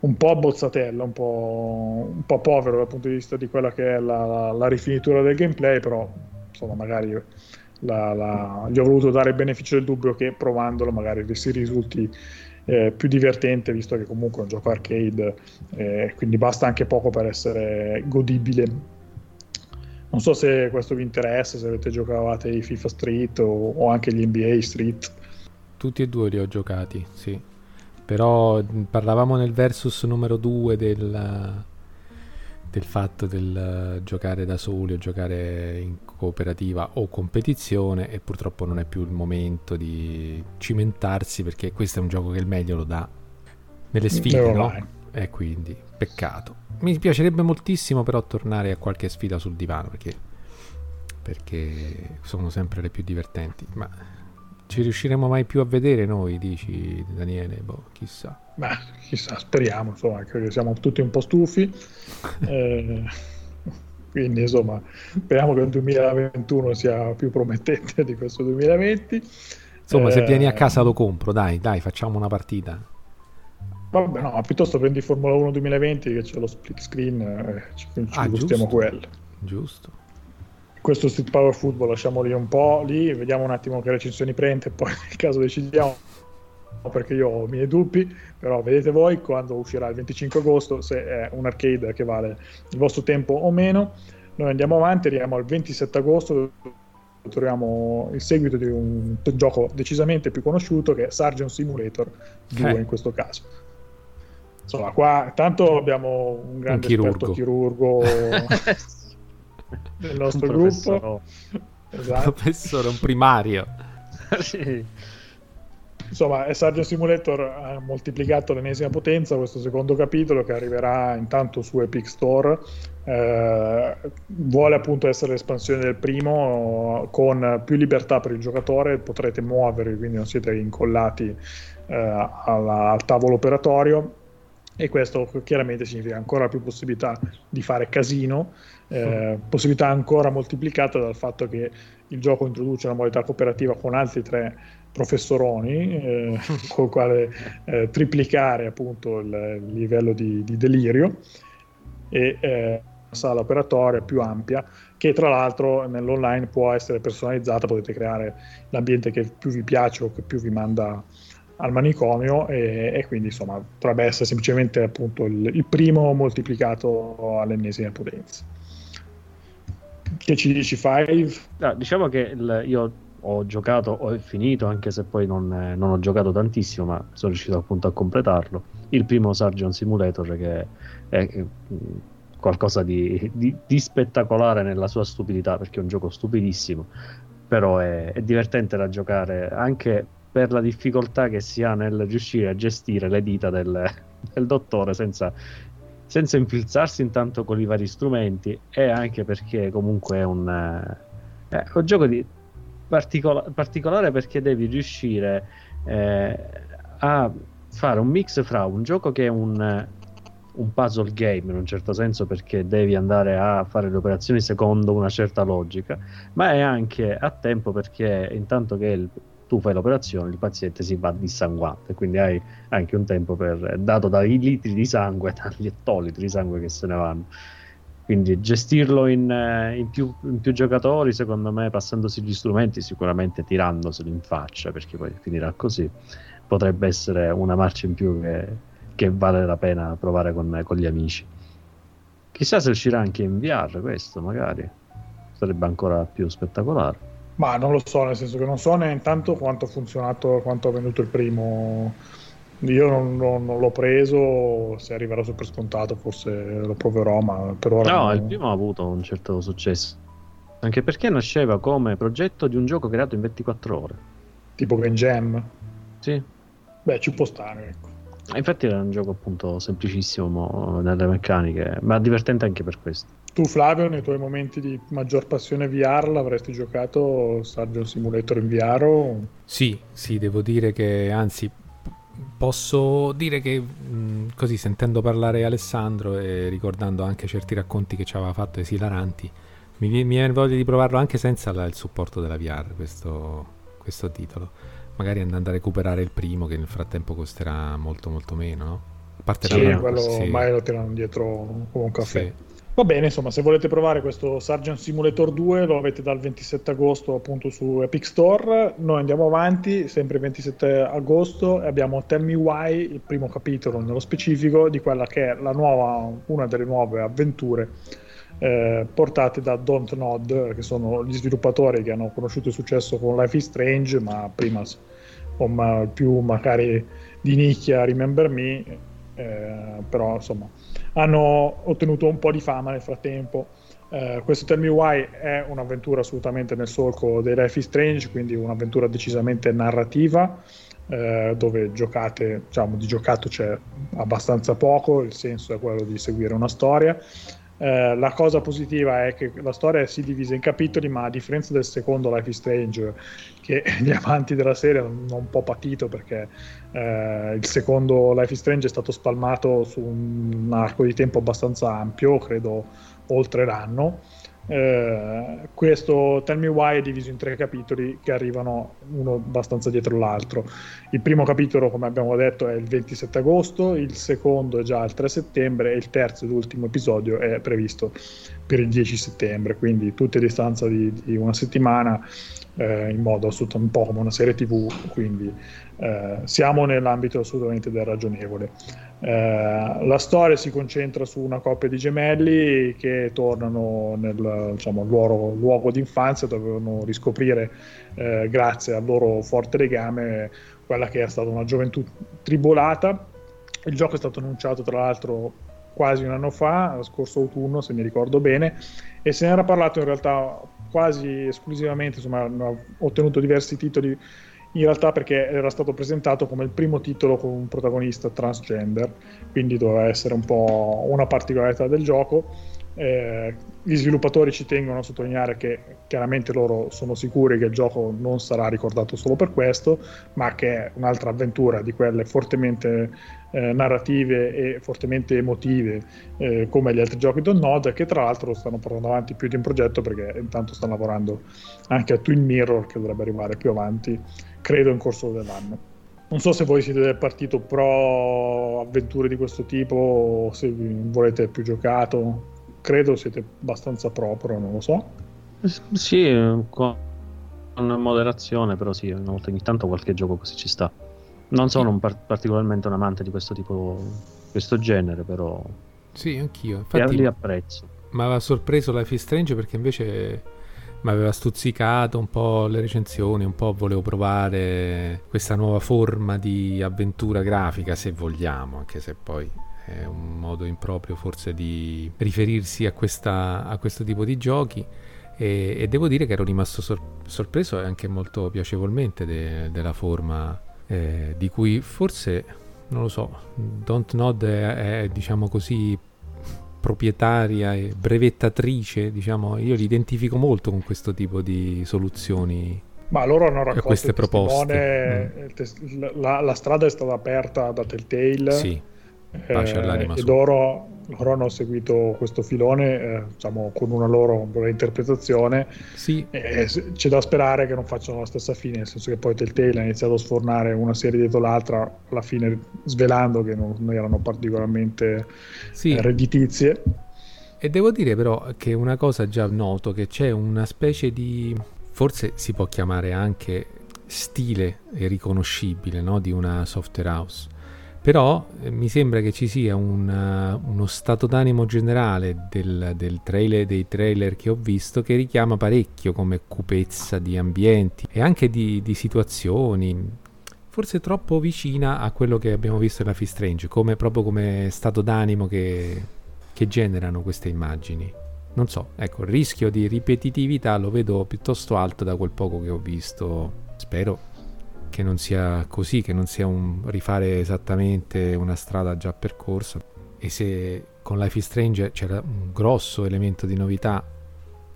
S3: un po' bozzatella, un po', un po', povero dal punto di vista di quella che è la, la, la rifinitura del gameplay, però insomma magari la, la, gli ho voluto dare il beneficio del dubbio che provandolo magari si risulti eh, più divertente visto che comunque è un gioco arcade eh, quindi basta anche poco per essere godibile. Non so se questo vi interessa se avete giocato i FIFA Street o, o anche gli NBA Street.
S1: Tutti e due li ho giocati sì. Però parlavamo nel versus numero 2 del del fatto del uh, giocare da soli o giocare in cooperativa o competizione e purtroppo non è più il momento di cimentarsi perché questo è un gioco che il meglio lo dà nelle sfide, no? E quindi peccato. Mi piacerebbe moltissimo però tornare a qualche sfida sul divano perché, perché sono sempre le più divertenti, ma ci riusciremo mai più a vedere noi, dici Daniele? Boh, chissà.
S3: Beh, chissà, speriamo, insomma, credo che siamo tutti un po' stufi. eh, quindi, insomma, speriamo che il 2021 sia più promettente di questo 2020.
S1: Insomma, eh, se vieni a casa lo compro, dai, dai, facciamo una partita.
S3: Vabbè, no, piuttosto prendi Formula 1 2020 che c'è lo split screen, eh, ci, ci ah, gustiamo quello.
S1: Giusto
S3: questo Street Power Football lasciamo lì un po' lì, vediamo un attimo che recensioni prende e poi nel caso decidiamo perché io ho i miei dubbi, però vedete voi quando uscirà il 25 agosto se è un arcade che vale il vostro tempo o meno. Noi andiamo avanti, arriviamo al 27 agosto troviamo il seguito di un gioco decisamente più conosciuto che è Sargent Simulator 2 eh. in questo caso. Insomma, qua tanto abbiamo un grande un chirurgo. chirurgo del nostro un gruppo.
S1: Esatto. Professore, un primario. sì.
S3: Insomma, Sargent Simulator ha moltiplicato l'ennesima potenza questo secondo capitolo che arriverà intanto su Epic Store. Eh, vuole appunto essere l'espansione del primo con più libertà per il giocatore, potrete muovervi, quindi non siete incollati eh, alla, al tavolo operatorio e questo chiaramente significa ancora più possibilità di fare casino eh, possibilità ancora moltiplicata dal fatto che il gioco introduce una modalità cooperativa con altri tre professoroni, eh, con il quale eh, triplicare appunto il, il livello di, di, delirio e eh, una sala operatoria più ampia che tra l'altro nell'online può essere personalizzata, potete creare l'ambiente che più vi piace o che più vi manda al manicomio e, e quindi insomma potrebbe essere semplicemente appunto il, il primo moltiplicato all'ennesima potenza. Che ci dici, Five?
S4: No, diciamo che il, io ho giocato, ho finito, anche se poi non, eh, non, ho giocato tantissimo, ma sono riuscito appunto a completarlo. Il primo Sargent Simulator, che è, è qualcosa di, di, di, spettacolare nella sua stupidità, perché è un gioco stupidissimo, però è, è divertente da giocare anche per la difficoltà che si ha nel riuscire a gestire le dita del, del dottore senza senza infilzarsi intanto con i vari strumenti e anche perché comunque è un, eh, un gioco di particola- particolare perché devi riuscire eh, a fare un mix fra un gioco che è un un puzzle game in un certo senso perché devi andare a fare le operazioni secondo una certa logica, ma è anche a tempo perché intanto che il, tu fai l'operazione il paziente si va dissanguante, quindi hai anche un tempo per, dato dai litri di sangue, dagli ettolitri di sangue che se ne vanno. Quindi gestirlo in, eh, in, più, in più giocatori, secondo me, passandosi gli strumenti, sicuramente tirandoseli in faccia, perché poi finirà così, potrebbe essere una marcia in più che, che vale la pena provare con, con, gli amici. Chissà se uscirà anche in VR questo, magari sarebbe ancora più spettacolare.
S3: Ma non lo so, nel senso che non so neanche tanto quanto ha funzionato, quanto ha venuto il primo io non, non, non, l'ho preso, se arriverà super scontato forse lo proverò, ma per ora...
S4: No,
S3: non...
S4: il primo ha avuto un certo successo, anche perché nasceva come progetto di un gioco creato in 24 ore.
S3: Tipo Game Jam?
S4: Sì.
S3: Beh, ci può stare, ecco.
S4: Infatti era un gioco appunto semplicissimo nelle meccaniche, ma divertente anche per questo.
S3: Tu Flavio, nei tuoi momenti di maggior passione VR, l'avresti giocato Sargent Simulator in VR? O...
S1: Sì, sì, devo dire che anzi posso dire che mh, così sentendo parlare Alessandro e ricordando anche certi racconti che ci aveva fatto esilaranti mi, mi viene voglia di provarlo anche senza la, il supporto della VR questo, questo, titolo magari andando a recuperare il primo che nel frattempo costerà molto molto meno no?
S3: a parte sì, la quello sì. ormai lo tirano dietro come un caffè sì. Va bene, insomma, se volete provare questo Sargent Simulator 2 lo avete dal 27 agosto appunto su Epic Store. Noi andiamo avanti, sempre il 27 agosto, e abbiamo Tell Me Why, il primo capitolo nello specifico di quella che è nuova, una delle nuove avventure eh, portate da Don't Nod, che sono gli sviluppatori che hanno conosciuto il successo con Life is Strange, ma prima con più magari di nicchia Remember Me, eh, però insomma hanno ottenuto un po' di fama nel frattempo. Uh, questo Tell Me Why è un'avventura assolutamente nel solco dei Life is Strange, quindi un'avventura decisamente narrativa, uh, dove giocate, diciamo, di giocato c'è abbastanza poco, il senso è quello di seguire una storia. Uh, la cosa positiva è che la storia si divisa in capitoli, ma a differenza del secondo Life is Strange, che gli amanti della serie hanno un po' patito perché eh, il secondo Life is Strange è stato spalmato su un arco di tempo abbastanza ampio, credo oltre l'anno. Eh, questo Tell Me Why è diviso in tre capitoli che arrivano uno abbastanza dietro l'altro. Il primo capitolo, come abbiamo detto, è il 27 agosto, il secondo è già il 3 settembre e il terzo ed ultimo episodio è previsto per il 10 settembre, quindi tutte a distanza di, di una settimana eh, in modo assolutamente un po' come una serie tv, quindi eh, siamo nell'ambito assolutamente del ragionevole. Eh, la storia si concentra su una coppia di gemelli che tornano nel diciamo, loro luogo d'infanzia, dovevano riscoprire, eh, grazie al loro forte legame, quella che è stata una gioventù tribolata. Il gioco è stato annunciato tra l'altro quasi un anno fa, scorso autunno se mi ricordo bene, e se ne era parlato in realtà quasi esclusivamente, insomma, hanno ottenuto diversi titoli in realtà perché era stato presentato come il primo titolo con un protagonista transgender, quindi doveva essere un po' una particolarità del gioco. Eh, gli sviluppatori ci tengono a sottolineare che chiaramente loro sono sicuri che il gioco non sarà ricordato solo per questo, ma che è un'altra avventura di quelle fortemente eh, narrative e fortemente emotive eh, come gli altri giochi Don Nod che tra l'altro stanno portando avanti più di un progetto perché intanto stanno lavorando anche a Twin Mirror che dovrebbe arrivare più avanti credo in corso dell'anno. Non so se voi siete del partito pro avventure di questo tipo o se volete più giocato. Credo siete abbastanza pro però non lo so.
S4: Sì con moderazione però sì ogni tanto qualche gioco così ci sta non sono un par- particolarmente un amante di questo tipo, questo genere, però.
S1: Sì, anch'io. Infatti,
S4: li apprezzo.
S1: Mi aveva sorpreso Life is Strange perché invece mi aveva stuzzicato un po' le recensioni, un po' volevo provare questa nuova forma di avventura grafica, se vogliamo, anche se poi è un modo improprio forse di riferirsi a, questa, a questo tipo di giochi. E, e, devo dire che ero rimasto sor- sorpreso e anche molto piacevolmente de- della forma eh, di cui forse, non lo so, Don't Nod è, è diciamo così proprietaria e brevettatrice, diciamo, io li identifico molto con questo tipo di soluzioni.
S3: Ma loro hanno raccolto queste proposte. Mm. La, la, strada è stata aperta da Telltale.
S1: Sì. Pace all'anima
S3: ed loro, loro hanno seguito questo filone eh, diciamo, con una loro interpretazione
S1: sì.
S3: e c'è da sperare che non facciano la stessa fine nel senso che poi Telltale ha iniziato a sfornare una serie dietro l'altra alla fine svelando che non, non erano particolarmente sì. eh, redditizie
S1: e devo dire però che una cosa già noto che c'è una specie di forse si può chiamare anche stile riconoscibile no? di una software house però eh, mi sembra che ci sia una, uh, uno stato d'animo generale del, del trailer, dei trailer che ho visto che richiama parecchio come cupezza di ambienti e anche di, di situazioni forse troppo vicina a quello che abbiamo visto nella Fist Strange come, proprio come stato d'animo che, che generano queste immagini non so, ecco, il rischio di ripetitività lo vedo piuttosto alto da quel poco che ho visto. Spero che non sia così, che non sia un rifare esattamente una strada già percorsa. E se con Life is Strange c'era un grosso elemento di novità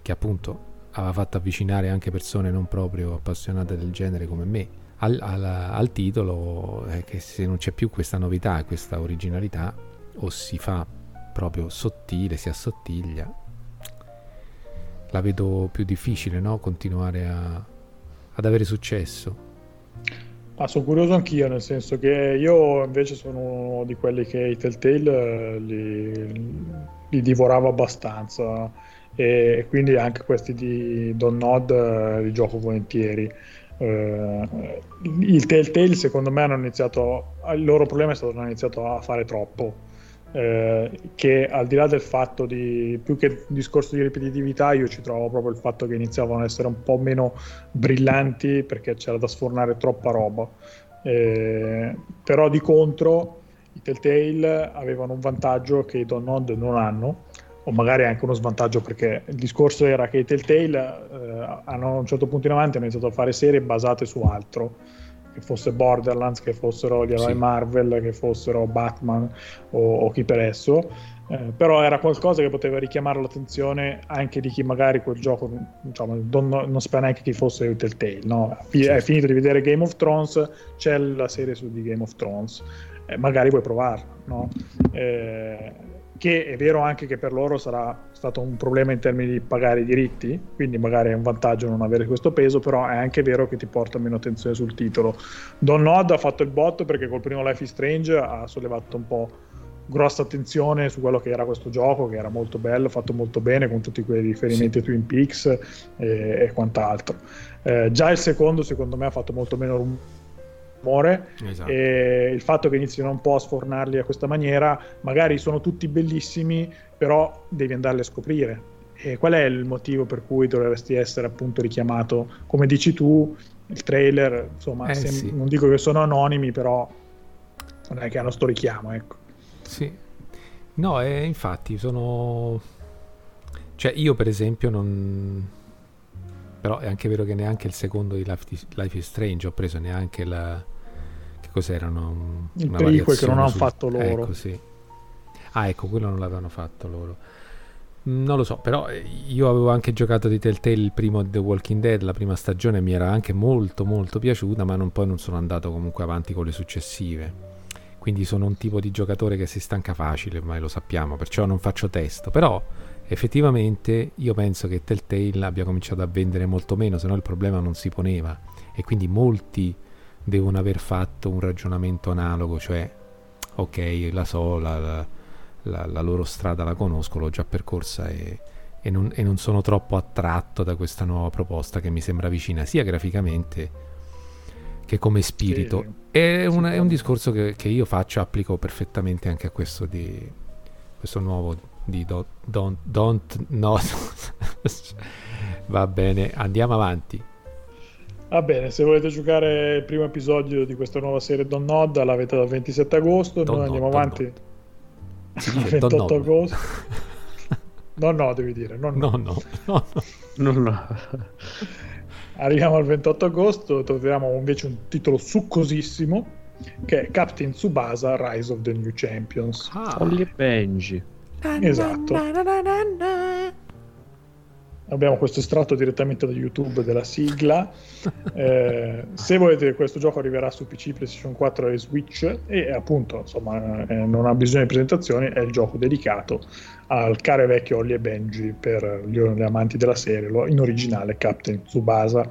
S1: che appunto aveva fatto avvicinare anche persone non proprio appassionate del genere come me al, al, al titolo, è che se non c'è più questa novità e questa originalità, o si fa proprio sottile, si assottiglia, la vedo più difficile, no? Continuare a, ad avere successo.
S3: Ah, sono curioso anch'io, nel senso che io invece sono uno di quelli che i Telltale eh, li, li divoravo abbastanza e quindi anche questi di Don Nod eh, li gioco volentieri. Uh, il Telltale secondo me hanno iniziato il loro problema è stato che hanno iniziato a fare troppo eh, che al di là del fatto di più che il discorso di ripetitività io ci trovo proprio il fatto che iniziavano ad essere un po' meno brillanti perché c'era da sfornare troppa roba. Eh, però di contro i Telltale avevano un vantaggio che i Donod non hanno o magari anche uno svantaggio perché il discorso era che i Telltale eh, hanno a un certo punto in avanti hanno iniziato a fare serie basate su altro che fosse Borderlands, che fossero gli eroi sì. Marvel, che fossero Batman o, o chi per esso. Eh, però era qualcosa che poteva richiamare l'attenzione anche di chi magari quel gioco diciamo, non, non sapeva neanche chi fosse Telltale no? Sì. È finito di vedere Game of Thrones c'è la serie su di Game of Thrones eh, magari vuoi provarla no? eh, che è vero anche che per loro sarà stato un problema in termini di pagare i diritti, quindi magari è un vantaggio non avere questo peso, però è anche vero che ti porta meno attenzione sul titolo. Don Nod ha fatto il botto perché col primo Life is Strange ha sollevato un po' grossa attenzione su quello che era questo gioco, che era molto bello, fatto molto bene, con tutti quei riferimenti sì. a Twin Peaks e, e quant'altro. Eh, già il secondo, secondo me, ha fatto molto meno rumore rumore esatto. e il fatto che inizino un po' a sfornarli a questa maniera magari sono tutti bellissimi però devi andarli a scoprire e qual è il motivo per cui dovresti essere appunto richiamato come dici tu il trailer insomma eh, sem- sì. non dico che sono anonimi però non è che hanno sto richiamo ecco
S1: sì no eh, infatti sono cioè io per esempio non però è anche vero che neanche il secondo di Life Life is Strange ho preso neanche la, cos'erano?
S3: Il prequel che non hanno sul... fatto loro.
S1: Ecco, sì. Ah, ecco, quello non l'avevano fatto loro. Non lo so, però eh, io avevo anche giocato di Telltale il primo The Walking Dead, la prima stagione mi era anche molto molto piaciuta, ma non, poi non sono andato comunque avanti con le successive. Quindi sono un tipo di giocatore che si stanca facile, ormai lo sappiamo, perciò non faccio testo. Però effettivamente io penso che Telltale abbia cominciato a vendere molto meno, se no il problema non si poneva. E quindi molti devono aver fatto un ragionamento analogo, cioè ok, la so, la, la, la loro strada la conosco, l'ho già percorsa e, e, non, e, non, sono troppo attratto da questa nuova proposta che mi sembra vicina sia graficamente che come spirito. Sì, è, una, è, un discorso che, che, io faccio, applico perfettamente anche a questo di questo nuovo di do, don't, don't no. Va bene, andiamo avanti.
S3: Va bene, se volete giocare il primo episodio di questa nuova serie Don Nod, l'avete dal 27 agosto, Don noi andiamo avanti al 28 agosto. No, no, devi dire. No, no,
S1: no. no, no.
S3: Arriviamo al 28 agosto, troviamo invece un titolo succosissimo che è Captain Tsubasa Rise of the New Champions.
S4: Ah, Holly Benji.
S3: Esatto. Abbiamo questo estratto direttamente da YouTube della sigla. Eh, se volete, questo gioco arriverà su PC, PlayStation 4 e Switch e appunto, insomma, eh, non ha bisogno di presentazioni, è il gioco dedicato al caro e vecchio Ollie e Benji per gli, gli amanti della serie, in originale Captain Tsubasa.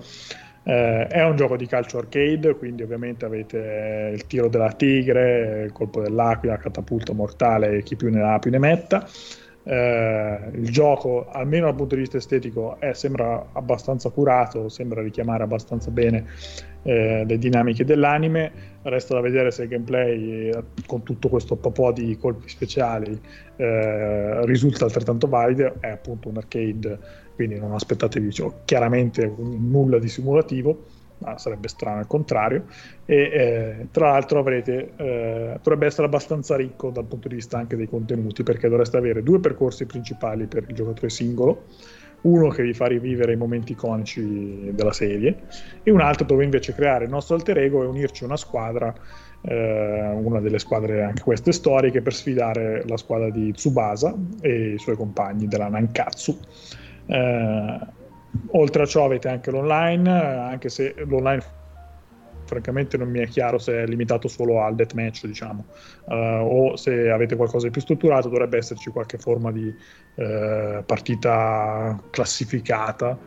S3: Eh, è un gioco di calcio arcade, quindi ovviamente avete il tiro della tigre, il colpo dell'aquila, catapulta mortale, chi più ne ha più ne metta. Eh, il gioco, almeno dal punto di vista estetico, è, sembra abbastanza curato, sembra richiamare abbastanza bene eh, le dinamiche dell'anime. Resta da vedere se il gameplay, eh, con tutto questo po' di colpi speciali, eh, risulta altrettanto valido. È appunto un arcade, quindi non aspettatevi cioè, chiaramente nulla di simulativo ma sarebbe strano il contrario. E eh, tra l'altro avrete, eh, dovrebbe essere abbastanza ricco dal punto di vista anche dei contenuti, perché dovreste avere due percorsi principali per il giocatore singolo. Uno che vi fa rivivere i momenti iconici della serie, e un altro dove invece creare il nostro alter ego e unirci una squadra eh, una delle squadre anche queste storiche per sfidare la squadra di Tsubasa e i suoi compagni della Nankatsu. Eh, Oltre a ciò avete anche l'online, anche se l'online francamente non mi è chiaro se è limitato solo al deathmatch, diciamo, uh, o se avete qualcosa di più strutturato, dovrebbe esserci qualche forma di uh, partita classificata,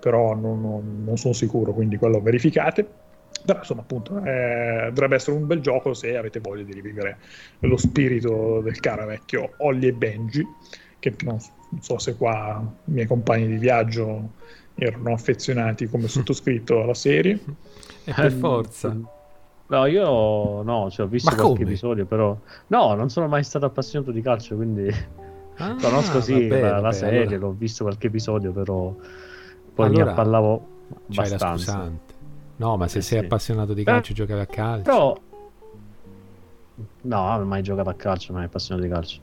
S3: però non, non, non, sono sicuro, quindi quello verificate. Però insomma, appunto, eh, dovrebbe essere un bel gioco se avete voglia di rivivere lo spirito del caro vecchio Ollie e Benji, che non, non so se qua i miei compagni di viaggio erano affezionati come sottoscritto alla serie.
S1: E per forza.
S4: No, io no, cioè, ho visto Ma qualche come? episodio, però no, non sono mai stato appassionato di calcio, quindi ah, conosco sì vabbè, la, vabbè, la, serie, allora... l'ho visto qualche episodio, però poi allora, mi appallavo abbastanza.
S1: No, ma se eh, sei sì. appassionato di calcio, eh, giocavi a calcio.
S4: Però No, non ho mai giocato a calcio, non è appassionato di calcio.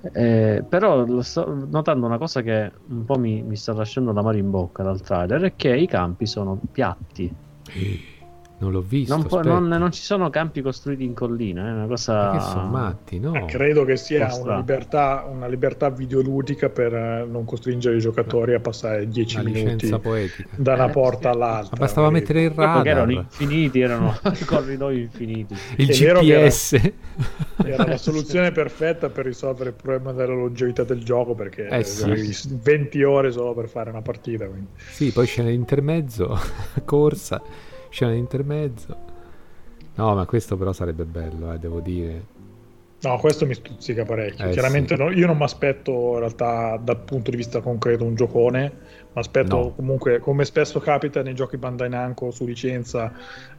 S4: Eh, però sto notando una cosa che un po' mi, mi sta lasciando la mano in bocca dal trailer è che i campi sono piatti.
S1: Non l'ho visto.
S4: Non, po- non, non, ci sono campi costruiti in collina, è una cosa.
S1: Ma che sono matti, no?
S3: Eh, credo che sia una libertà, una libertà, videoludica per eh, non costringere i giocatori a passare 10 minuti
S1: poetica.
S3: da una eh, porta all'altra.
S1: Ma bastava mettere il radar. Perché
S4: erano infiniti, erano corridoi infiniti.
S1: Il è GPS.
S3: Era, era, la soluzione perfetta per risolvere il problema della longevità del gioco perché
S1: eh sì.
S3: 20 ore solo per fare una partita. Quindi.
S1: Sì, poi scena intermezzo, corsa scena di intermezzo. No, ma questo però sarebbe bello, eh, devo dire.
S3: No, questo mi stuzzica parecchio. Eh, Chiaramente sì. no, io non mi aspetto in realtà dal punto di vista concreto un giocone, mi aspetto no. comunque, come spesso capita nei giochi Bandai Namco su licenza,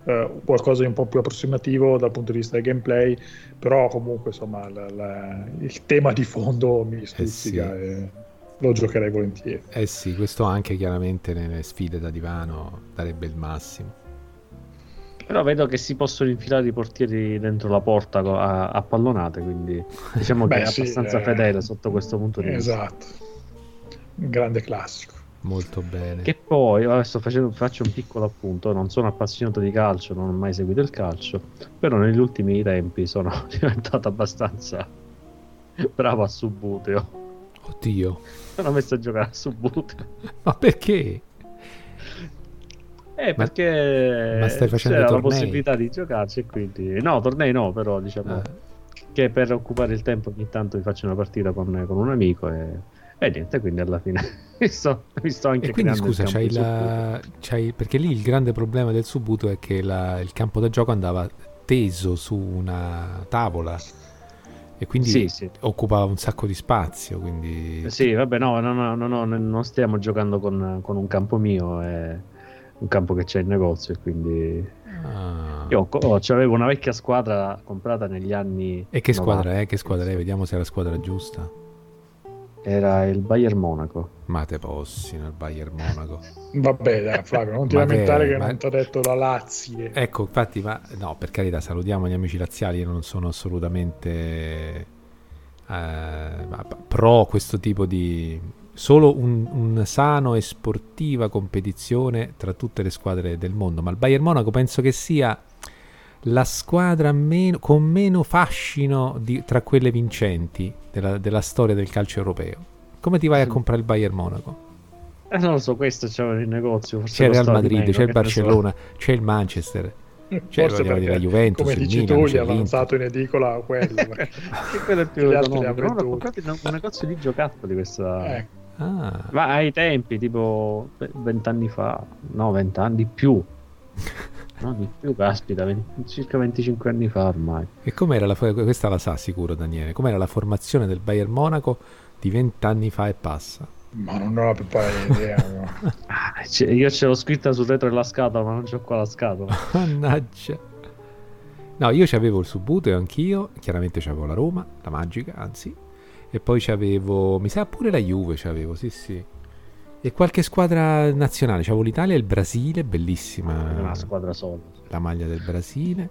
S3: eh, qualcosa di un po' più approssimativo dal punto di vista del gameplay, però comunque insomma la, la, il tema di fondo mi stuzzica. Eh sì. lo giocherei volentieri.
S1: Eh sì, questo anche chiaramente nelle sfide da divano darebbe il massimo.
S4: Però vedo che si possono infilare i portieri dentro la porta a, a pallonate, quindi diciamo Beh, che è sì, abbastanza eh... fedele sotto questo punto di
S3: vista. Esatto, un grande classico.
S1: Molto bene.
S4: Che poi, adesso facendo, faccio un piccolo appunto, non sono appassionato di calcio, non ho mai seguito il calcio, però negli ultimi tempi sono diventato abbastanza bravo a Subuteo.
S1: Oddio.
S4: Sono messo a giocare a Subuteo.
S1: Ma perché?
S4: Eh, perché
S1: ma stai facendo
S4: c'era
S1: tornei?
S4: la possibilità di giocarci e quindi... No, tornei no, però diciamo ah. che per occupare il tempo ogni tanto mi faccio una partita con, con un amico e... E niente, quindi alla fine mi, sto, mi sto anche
S1: e quindi scusa, c'hai la, c'hai, perché lì il grande problema del Subuto è che la, il campo da gioco andava teso su una tavola e quindi sì, sì. occupava un sacco di spazio. Quindi...
S4: Sì, vabbè, no, no, no, no, no non stiamo giocando con, con un campo mio. E un campo che c'è in negozio e quindi ah. io oh, avevo una vecchia squadra comprata negli anni
S1: e che 90. squadra è? che squadra è? vediamo se è la squadra giusta
S4: era il Bayern Monaco
S1: ma te possi nel Bayern Monaco
S3: vabbè dai Flavio non ti lamentare che, che ma... non ti ho detto la Lazio
S1: ecco infatti ma no per carità salutiamo gli amici laziali io non sono assolutamente eh, pro questo tipo di solo un, un, sano e sportiva competizione tra tutte le squadre del mondo. Ma il Bayern Monaco penso che sia la squadra meno, con meno fascino di, tra quelle vincenti della, della, storia del calcio europeo. Come ti vai a comprare il Bayern Monaco?
S4: Eh, non lo so, questo c'è il negozio.
S1: C'è il Real Madrid, c'è il Barcellona, so. c'è il Manchester. Cioè,
S3: Forse perché, la Juventus, come dici Milan, tu, gli è avanzato in edicola quello. che
S4: quello è più economico. No, ho comprato un negozio di giocattoli questa... Eh. Ah. Ma ai tempi, tipo vent'anni fa, no, vent'anni di più. No, di più, caspita, 20, circa 25 anni fa ormai.
S1: E com'era la, questa la sa sicuro Daniele, com'era la formazione del Bayern Monaco di vent'anni fa e passa?
S3: Ma non ho la più pallida idea. No.
S4: ah, io ce l'ho scritta sul retro della scatola, ma non c'ho qua la scatola.
S1: Mannaggia. No, io c'avevo il Subuteo anch'io, chiaramente c'avevo la Roma, la Magica, anzi. E poi c'avevo, mi sa pure la Juve c'avevo, sì sì. E qualche squadra nazionale, c'avevo l'Italia e il Brasile, bellissima.
S4: Una squadra sola.
S1: La maglia del Brasile.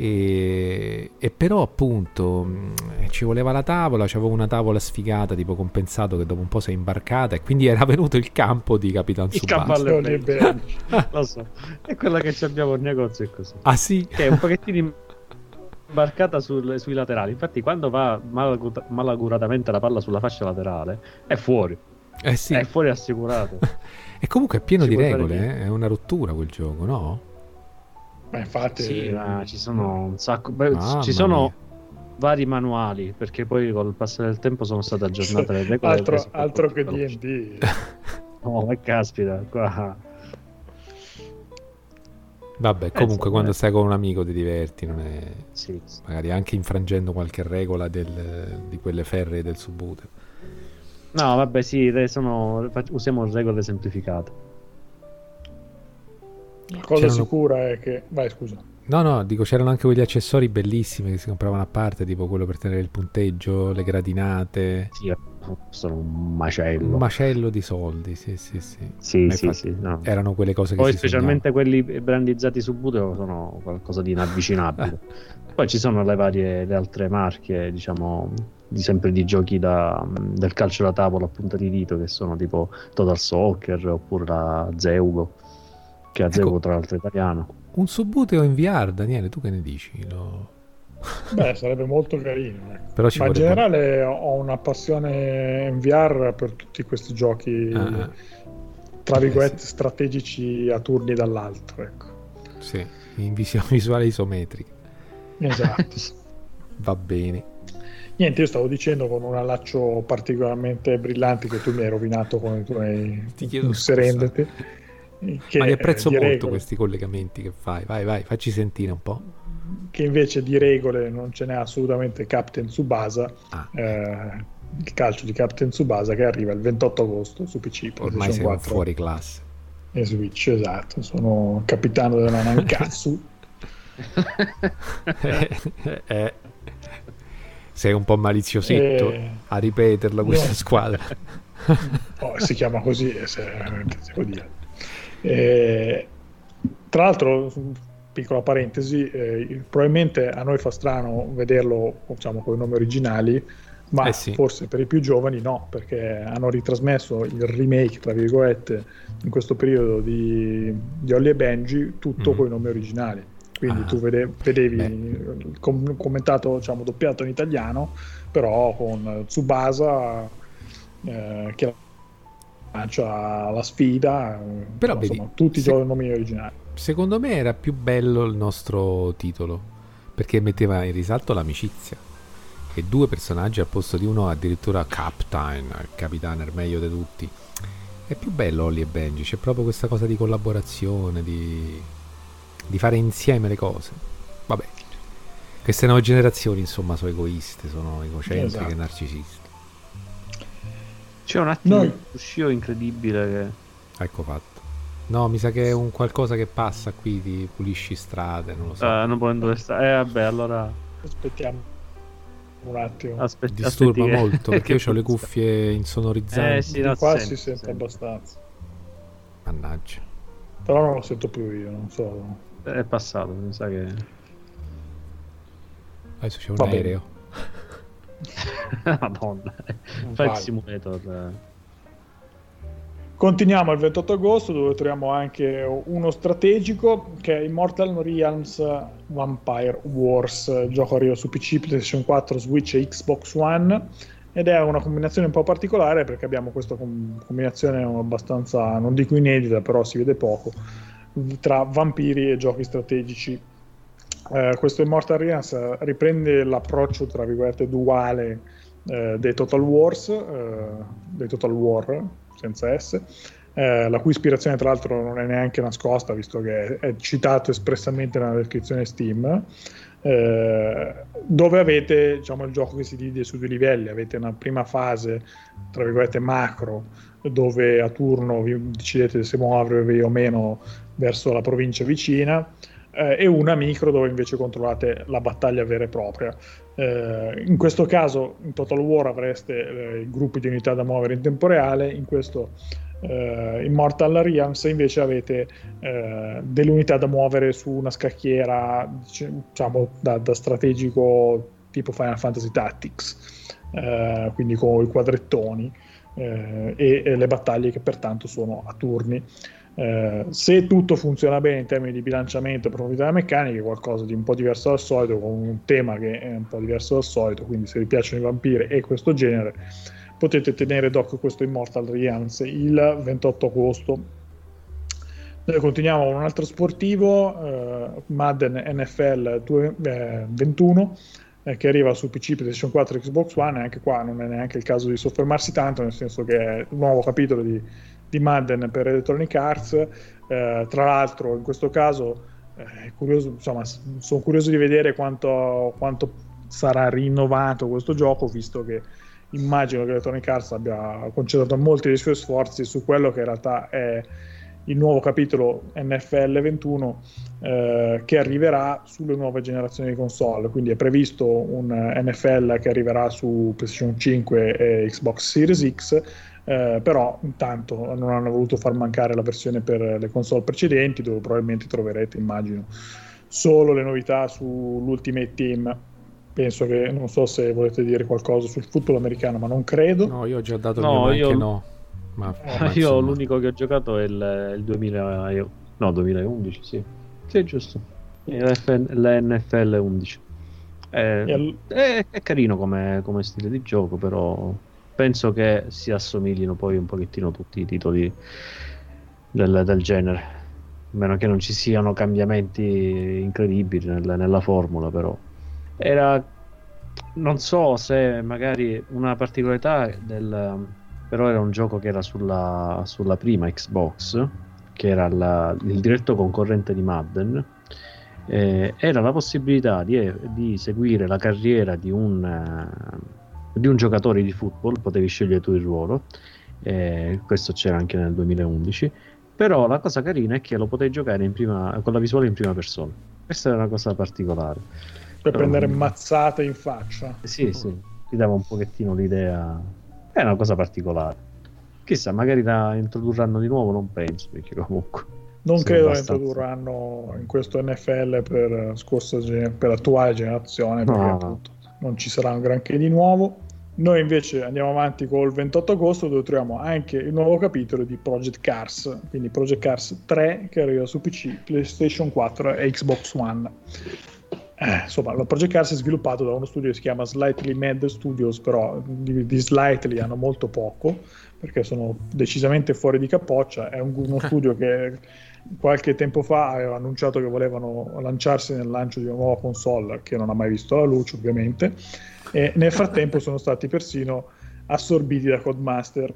S1: E, e, però appunto mm, ci voleva la tavola, c'avevo una tavola sfigata tipo compensato che dopo un po' si è imbarcata e quindi era venuto il campo di Capitan Tsubasa.
S4: Il campo Lo so, è quella che abbiamo il negozio è così.
S1: Ah sì?
S4: Che è un pochettino imbarcata sul, sui laterali, infatti quando va malaguratamente la palla sulla fascia laterale è fuori.
S1: Eh sì.
S4: È fuori assicurato.
S1: e comunque è pieno Ci di regole, eh? è una rottura quel gioco, no?
S3: Ma infatti,
S4: sì, ma ci sono un sacco. Beh, ci sono mia. vari manuali perché poi col passare del tempo sono state aggiornate le regole.
S3: altro, altro che DD.
S4: oh, ma caspita, qua.
S1: Vabbè, eh, comunque eh, quando stai con un amico ti diverti, non è... Sì, sì. magari anche infrangendo qualche regola del, di quelle ferre del subuteo.
S4: No, vabbè, sì, sono... usiamo regole semplificate.
S3: La cosa c'erano... sicura è che... Vai, scusa.
S1: No, no, dico c'erano anche quegli accessori bellissimi che si compravano a parte, tipo quello per tenere il punteggio, le gradinate.
S4: Sì, sono un macello.
S1: Un macello di soldi, sì, sì, sì.
S4: Sì, sì, sì no.
S1: Erano quelle cose che
S4: Poi specialmente quelli brandizzati su Buteo sono qualcosa di inavvicinabile. Poi ci sono le varie, le altre marche, diciamo, di sempre di giochi da, del calcio da tavola a punta di dito, che sono tipo Total Soccer oppure la Zeugo che azzecco ecco, tra l'altro italiano.
S1: Un subbuteo in VR, Daniele, tu che ne dici? Lo...
S3: Beh, sarebbe molto carino. Ecco. Però Ma in generale ho una passione in VR per tutti questi giochi, ah, tra virgolette, eh, sì. strategici a turni dall'alto. Ecco.
S1: Sì, in visuale isometrica.
S3: Esatto.
S1: Va bene.
S3: Niente, io stavo dicendo con un allaccio particolarmente brillante che tu mi hai rovinato con i tuoi
S1: Ti chiedo
S3: serendeti.
S1: Che, Ma li apprezzo molto regole, questi collegamenti che fai. Vai, vai, facci sentire un po'.
S3: Che invece di regole non ce n'è assolutamente Captain Tsubasa. Ah. Eh, il calcio di Captain Tsubasa che arriva il 28 agosto su PC.
S1: Ormai sei 4 fuori classe.
S3: E Switch, esatto. Sono capitano della Nankatsu.
S1: eh, eh. Sei un po' maliziosetto eh, a ripeterla questa no. squadra.
S3: oh, si chiama così, se, se vuol dire. Eh, tra l'altro, piccola parentesi, eh, probabilmente a noi fa strano vederlo diciamo, con i nomi originali, ma eh sì. forse per i più giovani no, perché hanno ritrasmesso il remake, tra virgolette, in questo periodo di, di Holly e Benji, tutto mm. con i nomi originali. Quindi ah. tu vede, vedevi com- commentato, diciamo, doppiato in italiano, però con Tsubasa eh, che lancia la sfida. Però insomma, vedi, tutti se... i nomi originali.
S1: Secondo me era più bello il nostro titolo perché metteva in risalto l'amicizia. E due personaggi al posto di uno, addirittura Captain, il capitano, il meglio di tutti. È più bello Holly e Benji, c'è proprio questa cosa di collaborazione, di, di fare insieme le cose. Vabbè, queste nuove generazioni, insomma, sono egoiste, sono egocentriche, esatto. narcisiste.
S4: C'è un attimo uscito incredibile
S1: che... Ecco fatto. No, mi sa che è un qualcosa che passa qui, ti pulisci strade, non lo so.
S4: Uh, non può dove sta. Eh vabbè, allora...
S3: Aspettiamo un attimo.
S1: Aspetti, Disturba aspetti molto perché io ho le cuffie insonorizzanti.
S3: Eh sì, no, qua sente, si sente, sente abbastanza.
S1: Mannaggia.
S3: Però non lo sento più io, non so.
S4: È passato, mi sa che...
S1: Adesso c'è un Va aereo.
S4: Madonna, fai il simulator.
S3: Continuiamo il 28 agosto dove troviamo anche uno strategico che è Immortal Realms Vampire Wars, gioco arriva su PC, PlayStation 4, Switch e Xbox One. ed è una combinazione un po' particolare perché abbiamo questa combinazione abbastanza, non dico inedita, però si vede poco, tra vampiri e giochi strategici. Eh, questo Immortal Realms riprende l'approccio, tra virgolette, duale eh, dei Total Wars, eh, dei Total War, senza S, eh, la cui ispirazione tra l'altro non è neanche nascosta, visto che è citato espressamente nella descrizione Steam. Eh, dove avete diciamo, il gioco che si divide su due livelli, avete una prima fase, tra virgolette, macro, dove a turno vi decidete se muovervi o meno verso la provincia vicina, eh, e una micro dove invece controllate la battaglia vera e propria. Eh, in questo caso, in Total War avreste eh, gruppi di unità da muovere in tempo reale, in questo Uh, Immortal Realms invece avete uh, delle unità da muovere su una scacchiera diciamo da, da strategico tipo Final Fantasy Tactics uh, quindi con i quadrettoni e, e, le battaglie che pertanto sono a turni se tutto funziona bene in termini di bilanciamento e profondità meccanica è qualcosa di un po' diverso dal solito con un tema che è un po' diverso dal solito quindi se vi piacciono i vampiri e questo genere potete tenere d'occhio questo Immortal Realms il 28 agosto. Noi continuiamo con un altro sportivo, eh, Madden NFL 21, eh, che arriva su PC, PlayStation 4 e Xbox One, e anche qua non è neanche il caso di soffermarsi tanto, nel senso che è un nuovo capitolo di, di Madden per Electronic Arts. Eh, tra l'altro, in questo caso, eh, curioso, insomma, sono curioso di vedere quanto, quanto sarà rinnovato questo gioco, visto che immagino che Electronic Arts abbia concentrato molti dei suoi sforzi su quello che in realtà è il nuovo capitolo NFL 21 eh, che arriverà sulle nuove generazioni di console. Quindi è previsto un NFL che arriverà su PlayStation 5 e Xbox Series X. Eh, però intanto non hanno voluto far mancare la versione per le console precedenti dove probabilmente troverete immagino solo le novità sull'Ultimate Team penso che non so se volete dire qualcosa sul football americano, ma non credo.
S1: No, io ho già dato il no, io... no.
S4: Ma, ma io l'unico che ho giocato è il, il 2000, no, 2011, sì. Sì, giusto. L'NFL 11. È, al... è, è carino come, come, stile di gioco, però penso che si assomiglino poi un pochettino tutti i titoli del, del genere. A meno che non ci siano cambiamenti incredibili nel, nella formula, però era non so se magari una particolarità del però era un gioco che era sulla, sulla prima Xbox che era la, il diretto concorrente di Madden eh, era la possibilità di, di, seguire la carriera di un, di un giocatore di football potevi scegliere tu il ruolo eh, questo c'era anche nel 2011 però la cosa carina è che lo potevi giocare prima, con la visuale in prima persona questa è una cosa particolare
S3: per prendere mazzate in faccia.
S4: Sì, sì, ti dava un pochettino l'idea. È una cosa particolare. Chissà, magari la introdurranno di nuovo, non penso, perché comunque...
S3: Non credo la introdurranno in questo NFL per, scorsa, per l'attuale generazione, perché no, appunto non ci sarà un granché di nuovo. Noi invece andiamo avanti col 28 agosto dove troviamo anche il nuovo capitolo di Project Cars, quindi Project Cars 3 che arriva su PC, PlayStation 4 e Xbox One. Eh, insomma, la Project Cars è sviluppato da uno studio che si chiama Slightly Mad Studios, però di, di Slightly hanno molto poco, perché sono decisamente fuori di capoccia. È un, uno studio che qualche tempo fa aveva annunciato che volevano lanciarsi nel lancio di una nuova console, che non ha mai visto la luce, ovviamente, e nel frattempo sono stati persino assorbiti da Codemaster.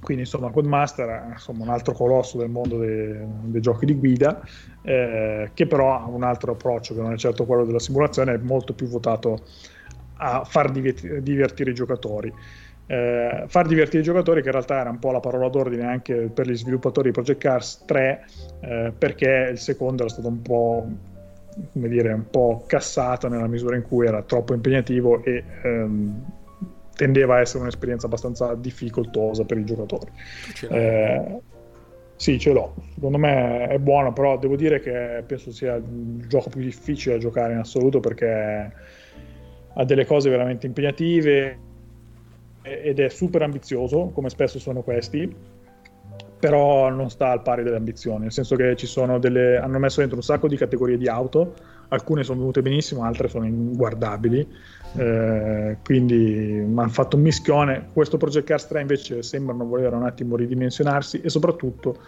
S3: Quindi insomma Codemaster è insomma, un altro colosso del mondo dei, dei giochi di guida eh, che però ha un altro approccio che non è certo quello della simulazione è molto più votato a far divertire, i giocatori eh, far divertire i giocatori che in realtà era un po' la parola d'ordine anche per gli sviluppatori di Project Cars 3 eh, perché il secondo era stato un po' come dire un po' cassato nella misura in cui era troppo impegnativo e ehm, tendeva a essere un'esperienza abbastanza difficoltosa per i giocatori. Eh, sì, ce l'ho. Secondo me è buono, però devo dire che penso sia il gioco più difficile da giocare in assoluto perché ha delle cose veramente impegnative ed è super ambizioso, come spesso sono questi. però non sta al pari delle ambizioni, nel senso che ci sono delle, hanno messo dentro un sacco di categorie di auto, alcune sono venute benissimo, altre sono inguardabili, eh, quindi hanno fatto un mischione. Questo Project Cars 3 invece sembrano voler un attimo ridimensionarsi e soprattutto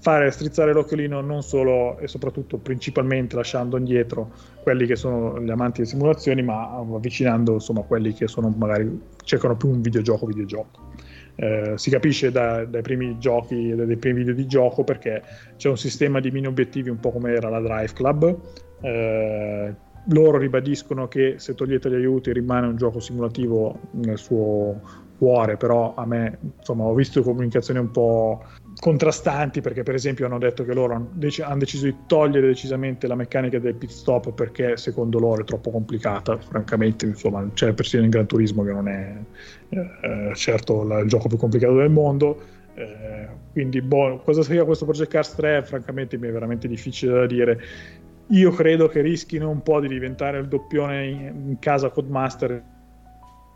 S3: fare strizzare l'occhiolino non solo e soprattutto principalmente lasciando indietro quelli che sono gli amanti di simulazioni, ma avvicinando insomma quelli che sono magari cercano più un videogioco videogioco. Eh, si capisce da, dai primi giochi, dai primi video di gioco perché c'è un sistema di mini obiettivi un po' come era la Drive Club. Eh, loro ribadiscono che se togliete gli aiuti rimane un gioco simulativo nel suo cuore, però a me insomma ho visto comunicazioni un po' contrastanti perché per esempio hanno detto che loro hanno, dec- hanno deciso di togliere decisamente la meccanica del pit stop perché secondo loro è troppo complicata, francamente insomma c'è persino in Gran Turismo che non è eh, certo la, il gioco più complicato del mondo. Eh, quindi boh, cosa sia questo Project Cars 3 francamente mi è veramente difficile da dire io credo che rischino un po' di diventare il doppione in, in casa Codemaster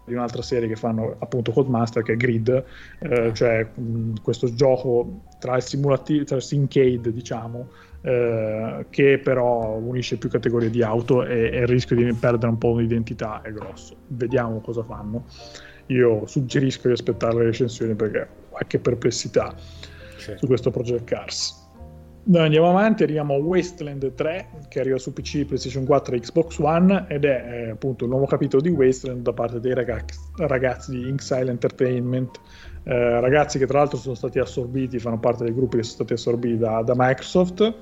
S3: di un'altra serie che fanno appunto Codemaster che è Grid, eh, cioè mh, questo gioco tra il simulativo, tra il Syncade diciamo, eh, che però unisce più categorie di auto e, e, il rischio di perdere un po' un'identità è grosso. Vediamo cosa fanno. Io suggerisco di aspettare le recensioni perché ho qualche perplessità certo. su questo Project Cars. Noi andiamo avanti, arriviamo a Wasteland 3 che arriva su PC, PlayStation 4 e Xbox One ed è eh, appunto il nuovo capitolo di Wasteland da parte dei ragazzi, ragazzi di Inxile Entertainment, eh, ragazzi che tra l'altro sono stati assorbiti, fanno parte dei gruppi che sono stati assorbiti da, da Microsoft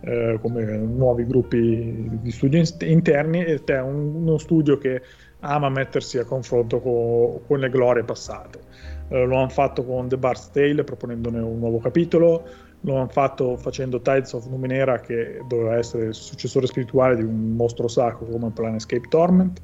S3: eh, come nuovi gruppi di studio interni ed è un, uno studio che ama mettersi a confronto con, con le glorie passate. Eh, lo hanno fatto con The Bard's Tale proponendone un nuovo capitolo lo hanno fatto facendo Tides of Numenera che doveva essere il successore spirituale di un mostro sacro come Planescape Torment.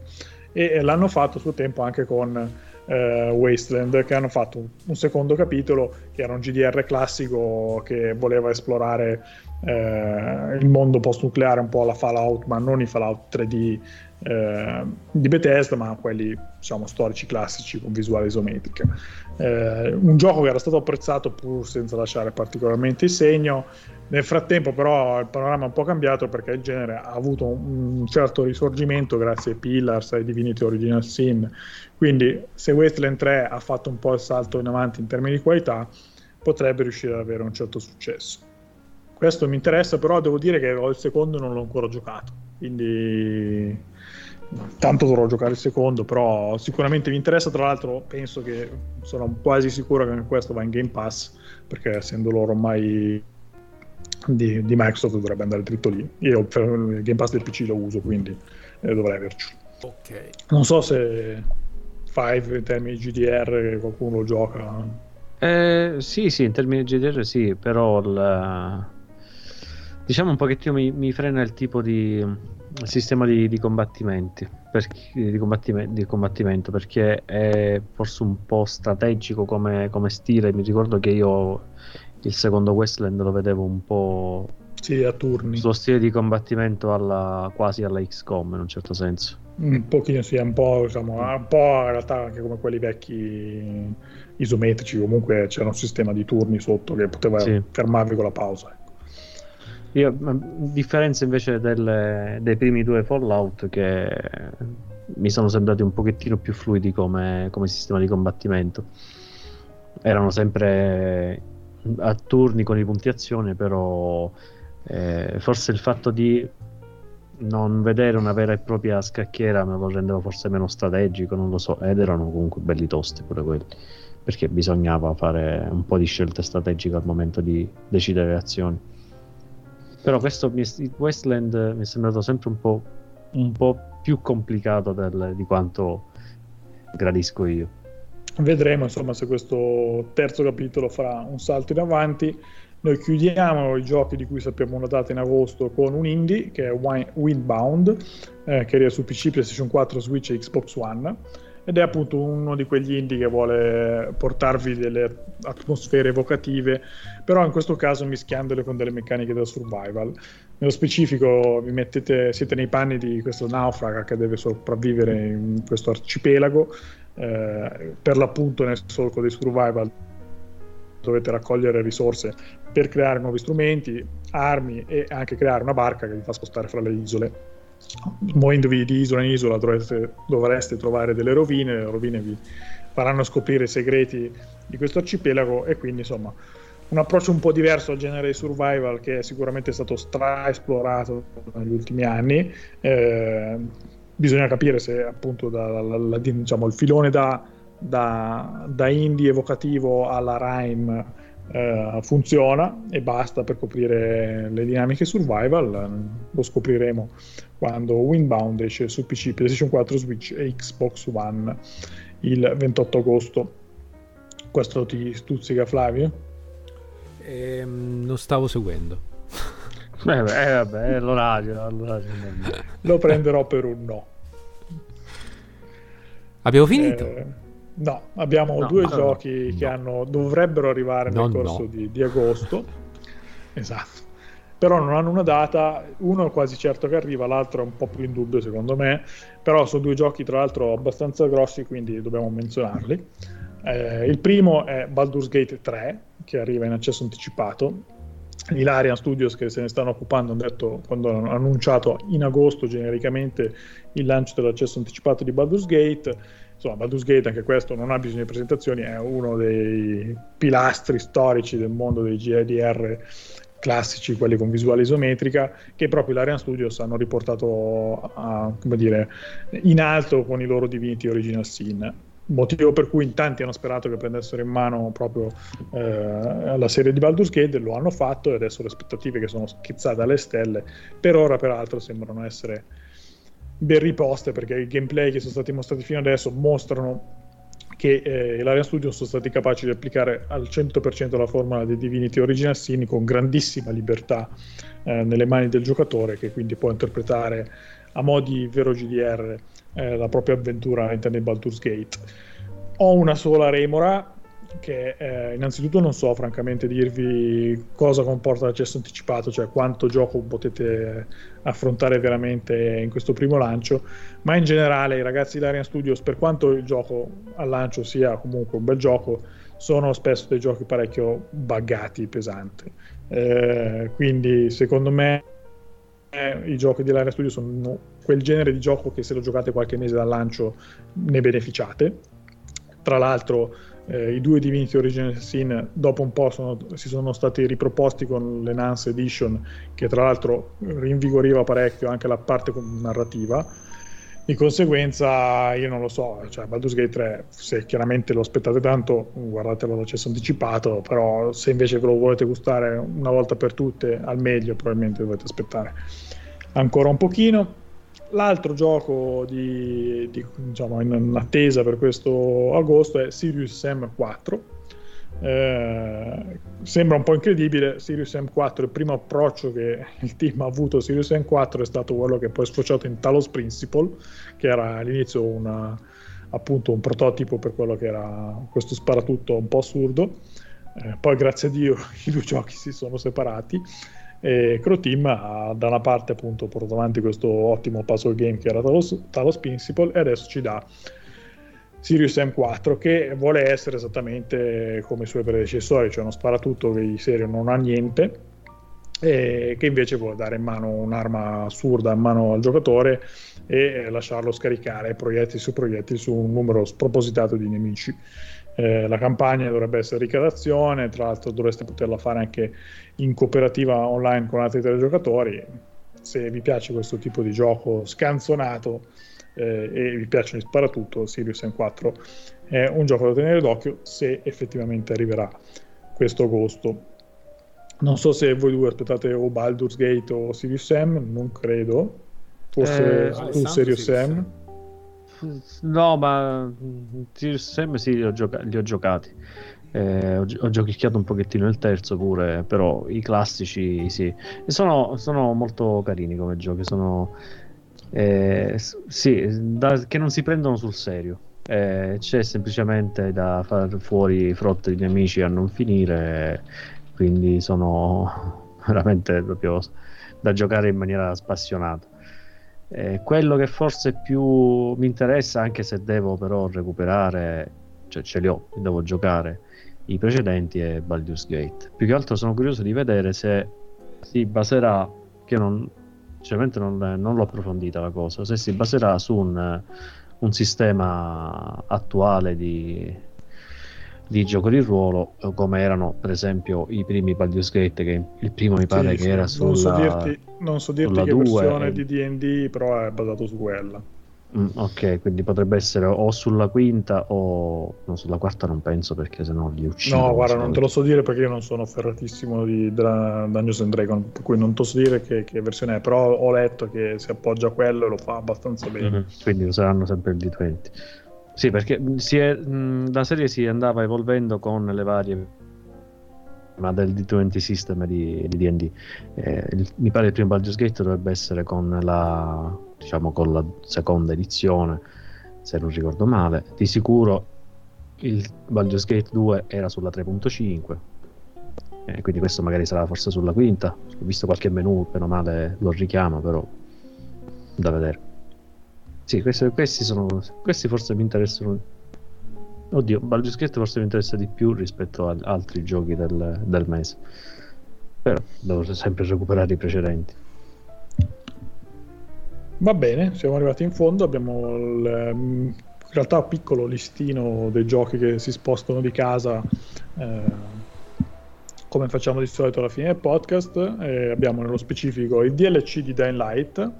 S3: E l'hanno fatto a suo tempo anche con eh, Wasteland che hanno fatto un, secondo capitolo che era un GDR classico che voleva esplorare eh, il mondo post-nucleare un po' alla Fallout ma non i Fallout 3D eh, di Bethesda, ma quelli diciamo, storici classici con visuale isometrica. Eh, un gioco che era stato apprezzato pur senza lasciare particolarmente il segno. Nel frattempo, però, il panorama è un po' cambiato perché il genere ha avuto un certo risorgimento grazie ai Pillars, ai Divinity Original Sin. Quindi, se Wasteland 3 ha fatto un po' il salto in avanti in termini di qualità, potrebbe riuscire ad avere un certo successo. Questo mi interessa, però devo dire che il secondo non l'ho ancora giocato. Quindi tanto dovrò giocare il secondo, però sicuramente mi interessa. Tra l'altro, penso che sono quasi sicuro che questo va in Game Pass perché essendo loro ormai di, di Microsoft dovrebbe andare dritto lì. Io per il Game Pass del PC lo uso, quindi eh, dovrei averci.
S1: Ok.
S3: Non so se Five in termini di GDR qualcuno lo gioca.
S4: Eh, sì, sì, in termini di GDR sì, però il, diciamo un pochettino mi, mi frena il tipo di sistema di, di combattimenti perché, di, combattime, di, combattimento perché è forse un po' strategico come, come, stile. Mi ricordo che io il secondo Westland lo vedevo un po'
S3: sì, a turni.
S4: suo stile di combattimento alla, quasi alla XCOM in un certo senso.
S3: Un pochino sì, un po', diciamo, un po' in realtà anche come quelli vecchi isometrici comunque c'era un sistema di turni sotto che poteva sì. fermarvi con la pausa
S4: io, a differenza invece delle, dei primi due Fallout che mi sono sembrati un pochettino più fluidi come, come sistema di combattimento. Erano sempre a turni con i punti azione, però eh, forse il fatto di non vedere una vera e propria scacchiera me lo rendeva forse meno strategico, non lo so, ed erano comunque belli tosti pure quelli, perché bisognava fare un po' di scelte strategiche al momento di decidere le azioni. Però questo Westland mi è sembrato sempre un po', un po più complicato del, di quanto gradisco io.
S3: Vedremo insomma se questo terzo capitolo farà un salto in avanti. Noi chiudiamo i giochi di cui sappiamo una data in agosto con un indie che è Windbound, eh, che arriva su PC, PlayStation 4, Switch e Xbox One ed è appunto uno di quegli indie che vuole portarvi delle atmosfere evocative, però in questo caso mischiandole con delle meccaniche da survival. Nello specifico vi mettete, siete nei panni di questo naufraga che deve sopravvivere in questo arcipelago, eh, per l'appunto nel solco dei survival dovete raccogliere risorse per creare nuovi strumenti, armi e anche creare una barca che vi fa spostare fra le isole. Muovendovi di isola in isola dovreste, dovreste trovare delle rovine, le rovine vi faranno scoprire i segreti di questo arcipelago e quindi insomma un approccio un po' diverso al genere di survival che è sicuramente stato stra-esplorato negli ultimi anni. Eh, bisogna capire se appunto da, la, la, diciamo, il filone da, da, da, indie evocativo alla rhyme eh, funziona e basta per coprire le dinamiche survival. Lo scopriremo quando Windbound esce su PC, PlayStation 4, Switch e Xbox One il 28 agosto. Questo ti stuzzica Flavio?
S1: Ehm, non stavo seguendo.
S4: Eh, eh, vabbè, l'orario, l'orario.
S3: Lo prenderò per un no.
S1: Abbiamo finito? Eh,
S3: no, abbiamo no, due no, giochi no. che hanno, dovrebbero arrivare nel corso di, di agosto. esatto. Però non hanno una data, uno è quasi certo che arriva, l'altro è un po' più in dubbio secondo me, però sono due giochi tra l'altro abbastanza grossi, quindi dobbiamo menzionarli. Eh, il primo è Baldur's Gate 3, che arriva in accesso anticipato. I Larian Studios che se ne stanno occupando hanno detto quando hanno annunciato in agosto genericamente il lancio dell'accesso anticipato di Baldur's Gate. Insomma, Baldur's Gate, anche questo non ha bisogno di presentazioni, è uno dei pilastri storici del mondo dei GDR classici, quelli con visuale isometrica, che proprio l'Arian Studios hanno riportato a, dire, in alto con i loro Divinity Original Sin motivo per cui in tanti hanno sperato che prendessero in mano proprio eh, la serie di Baldur's Gate, lo hanno fatto e adesso le aspettative che sono schizzate alle stelle per ora peraltro sembrano essere ben riposte perché i gameplay che sono stati mostrati fino adesso mostrano che eh, l'Arian Studio sono stati capaci di applicare al 100% la formula di Divinity Original Sin con grandissima libertà eh, nelle mani del giocatore che quindi può interpretare a modi vero GDR eh, la propria avventura all'interno di Baldur's Gate. Ho una sola remora che eh, innanzitutto non so francamente dirvi cosa comporta l'accesso anticipato, cioè quanto gioco potete affrontare veramente in questo primo lancio, ma in generale i ragazzi di Arian Studios, per quanto il gioco al lancio sia comunque un bel gioco, sono spesso dei giochi parecchio buggati, pesanti. Eh, quindi secondo me eh, i giochi di Lara Studio sono quel genere di gioco che se lo giocate qualche mese dal lancio ne beneficiate. Tra l'altro eh, i due Divinity Original Sin dopo un po' sono, si sono stati riproposti con l'Enhance Edition che tra l'altro rinvigoriva parecchio anche la parte narrativa di conseguenza, io non lo so, cioè Baldur's Gate 3, se chiaramente lo aspettate tanto, guardatelo all'accesso anticipato, però se invece ve lo volete gustare una volta per tutte, al meglio, probabilmente dovete aspettare ancora un pochino. L'altro gioco di, di, diciamo, in attesa per questo agosto è Sirius Sam 4, eh, sembra un po' incredibile, Sirius M4, il primo approccio che il team ha avuto a Sirius M4 è stato quello che poi è sfociato in Talos Principle, che era all'inizio una, appunto un prototipo per quello che era questo sparatutto un po' assurdo. Eh, poi grazie a Dio i due giochi si sono separati e Croteam ha da una parte appunto portato avanti questo ottimo puzzle game che era Talos, Talos Principle e adesso ci dà Sirius M4 che vuole essere esattamente come i suoi predecessori, cioè uno sparatutto che di serio non ha niente che invece vuole dare in mano un'arma assurda in mano al giocatore e lasciarlo scaricare proiettili su proiettili su un numero spropositato di nemici. Eh, la campagna dovrebbe essere ricca d'azione, tra l'altro dovreste poterla fare anche in cooperativa online con altri tre giocatori. Se vi piace questo tipo di gioco scanzonato, eh, e vi piacciono gli sparatutto, Sirius M4 è un gioco da tenere d'occhio se effettivamente arriverà questo agosto. Non so se voi due aspettate o Baldur's Gate o Sirius M, non credo. Forse eh, un Sirius M.
S4: No, ma Sirius Sam sì, li ho, gioca- li ho giocati. Eh, ho, giochicchiato un pochettino il terzo pure, però i classici sì. Sono, sono molto carini come giochi, sono eh, sì, da, che non si prendono sul serio. Eh, c'è semplicemente da far fuori frotte di nemici a non finire, quindi sono veramente proprio da giocare in maniera spassionata. Eh, quello che forse più mi interessa, anche se devo però recuperare, cioè ce li ho, devo giocare i precedenti e Baldur's Gate. Più che altro sono curioso di vedere se si baserà, che non, sinceramente non, non l'ho approfondita la cosa, se si baserà su un, un sistema attuale di, di gioco di ruolo come erano per esempio i primi Baldur's Gate che il primo mi pare
S3: Sì,
S4: che
S3: sì,
S4: era
S3: non
S4: sulla,
S3: so dirti, non so dirti che
S4: 2
S3: versione
S4: e-
S3: di D&D però è basato su quella.
S4: Mm, ok quindi potrebbe essere o sulla quinta o no, sulla quarta non penso perché sennò li uccido
S3: No, guarda, non te lo so dire perché io non sono ferratissimo di Dra- Dungeons and Dragons, per cui non ti so dire che, che versione è, però ho letto che si appoggia a quello e lo fa abbastanza bene.
S4: Mhm, quindi useranno sempre il D20 sì perché è- mh, la serie si andava evolvendo con le varie ma del D20 system di di D&D Eh, il- mi pare il primo Baldur's Gate dovrebbe essere con la diciamo con la seconda edizione se non ricordo male. Di sicuro il Baldur's Gate 2 era sulla 3.5 eh, quindi questo magari sarà forse sulla quinta. Ho visto qualche menu meno male lo richiama però da vedere sì questi, questi sono questi forse mi interessano oddio Baldur's Gate forse mi interessa di più rispetto ad altri giochi del, del mese però devo sempre recuperare i precedenti
S3: Va bene, siamo arrivati in fondo, abbiamo il, in realtà un piccolo listino dei giochi che si spostano di casa eh, come facciamo di solito alla fine del podcast. Eh, abbiamo nello specifico il DLC di Dying Light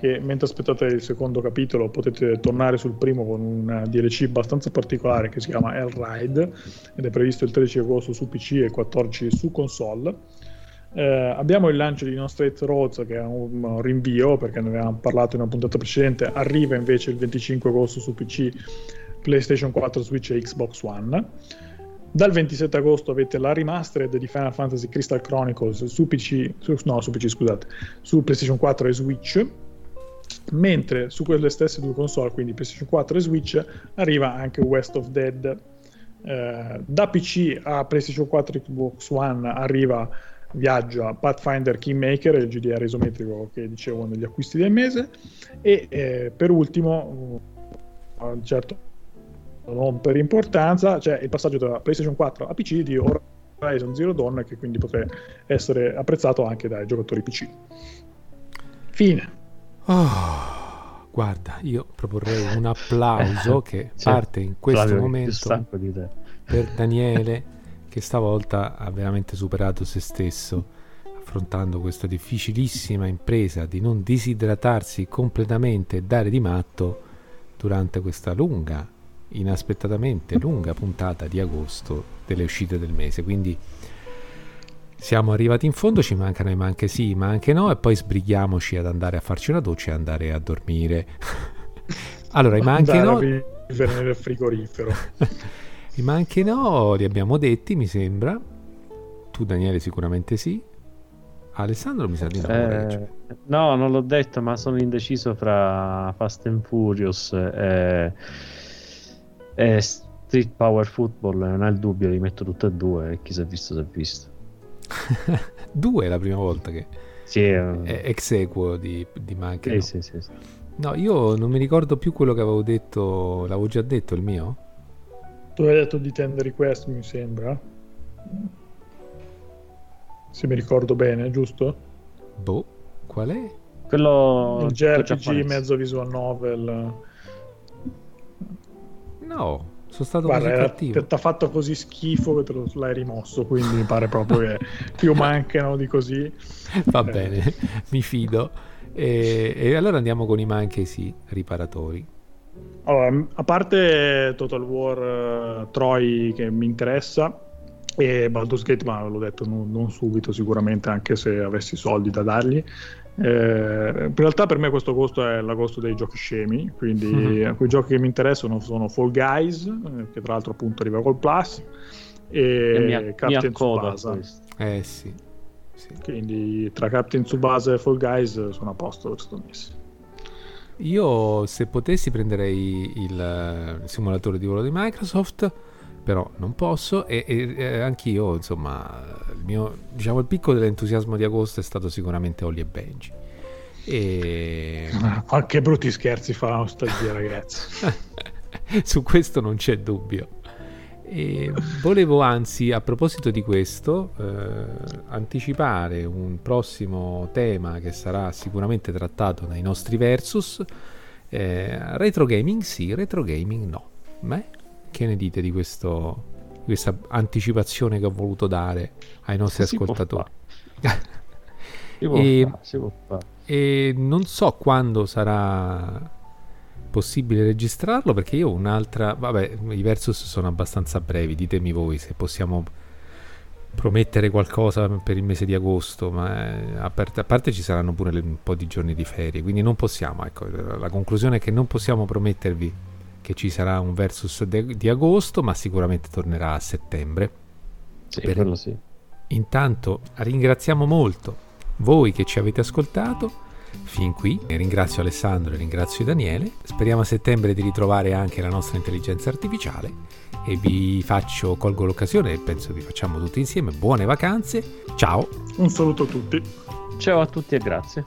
S3: che mentre aspettate il secondo capitolo potete tornare sul primo con un DLC abbastanza particolare che si chiama Hell Ride ed è previsto il 13 agosto su PC e il 14 su console. Eh, abbiamo il lancio di Non Straight Roads che è un rinvio perché ne avevamo parlato in una puntata precedente. Arriva invece il 25 agosto su PC PlayStation 4 Switch e Xbox One. Dal 27 agosto avete la remastered di Final Fantasy Crystal Chronicles su PC su, no su PC scusate su PlayStation 4 e Switch mentre su quelle stesse due console quindi PlayStation 4 e Switch arriva anche West of Dead Eh, da PC a PlayStation 4 e Xbox One arriva viaggia Pathfinder Kingmaker, il GDR isometrico che dicevo negli acquisti del mese, e eh, per ultimo, uh, certo non per importanza, c'è il passaggio da PlayStation 4 a PC di Horizon Zero Dawn che quindi potrebbe essere apprezzato anche dai giocatori PC. Fine.
S1: Oh, guarda, io proporrei un applauso che
S4: Sì,
S1: parte in questo
S4: Flavio,
S1: momento per Daniele che stavolta ha veramente superato se stesso affrontando questa difficilissima impresa di non disidratarsi completamente e dare di matto durante questa lunga, inaspettatamente lunga puntata di agosto delle uscite del mese. Quindi siamo arrivati in fondo, ci mancano i ma anche sì, ma anche no, e poi sbrighiamoci ad andare a farci una doccia e andare a dormire. allora, i ma anche no.
S3: nel frigorifero.
S1: I ma anche no, li abbiamo detti, mi sembra. Tu, Daniele, sicuramente sì. Alessandro mi sa di no.
S4: Eh, no, non l'ho detto, ma sono indeciso fra Fast and Furious e, e Street Power Football. Non hai il dubbio, li metto tutte e due. E chi si è visto, si è visto.
S1: Due è la prima volta che
S4: Sì,
S1: è ex equo di, di ma anche
S4: sì,
S1: no.
S4: sì, sì, sì.
S1: No, io non mi ricordo più quello che avevo detto. L'avevo già detto il mio?
S3: Tu hai detto di Tender Request, mi sembra. Se mi ricordo bene, giusto?
S1: Boh, qual è?
S4: Quello
S3: Il JRPG mezzo visual novel.
S1: No, sono stato
S3: Guarda,
S1: così
S3: ti ha fatto così schifo che te lo l'hai rimosso, quindi mi pare proprio che più mancano di così.
S1: Va
S3: Eh.
S1: bene, mi fido. E, e allora andiamo con i ma anche sì, riparatori.
S3: Allora, a parte Total War eh, Troy che mi interessa e Baldur's Gate, ma l'ho detto non, non subito sicuramente, anche se avessi soldi da dargli. Eh, in realtà per me questo agosto è l'agosto dei giochi scemi, quindi
S1: Mhm.
S3: quei giochi che mi interessano sono Fall Guys, eh, che tra l'altro appunto arriva col Plus, e,
S4: E
S3: Captain Tsubasa.
S1: Eh sì. sì.
S3: Quindi tra Captain Tsubasa e Fall Guys sono a posto per sto mese.
S1: Io se potessi prenderei il eh, simulatore di volo di Microsoft, però non posso e, e, e anch'io, insomma, il mio, diciamo, il picco dell'entusiasmo di agosto è stato sicuramente Holly e Benji. E
S3: Qualche brutti scherzi fa la nostalgia, ragazzi.
S1: su questo non c'è dubbio. E volevo anzi, a proposito di questo, eh, anticipare un prossimo tema che sarà sicuramente trattato nei nostri versus. Eh, retro gaming sì, retro gaming no. Ma che ne dite di questo, questa anticipazione che ho voluto dare ai nostri si ascoltatori? e, e non so quando sarà possibile registrarlo perché io ho un'altra vabbè i versus sono abbastanza brevi ditemi voi se possiamo promettere qualcosa per il mese di agosto ma eh, a, parte, a parte ci saranno pure un po' di giorni di ferie quindi non possiamo ecco la conclusione è che non possiamo promettervi che ci sarà un versus de, di agosto ma sicuramente tornerà a settembre
S4: sì, per... sì.
S1: intanto ringraziamo molto voi che ci avete ascoltato fin qui. Ringrazio Alessandro e ringrazio Daniele. Speriamo a settembre di ritrovare anche la nostra intelligenza artificiale e vi faccio, colgo l'occasione e penso vi facciamo tutti insieme buone vacanze. Ciao.
S3: Un saluto a tutti.
S4: Ciao a tutti e grazie.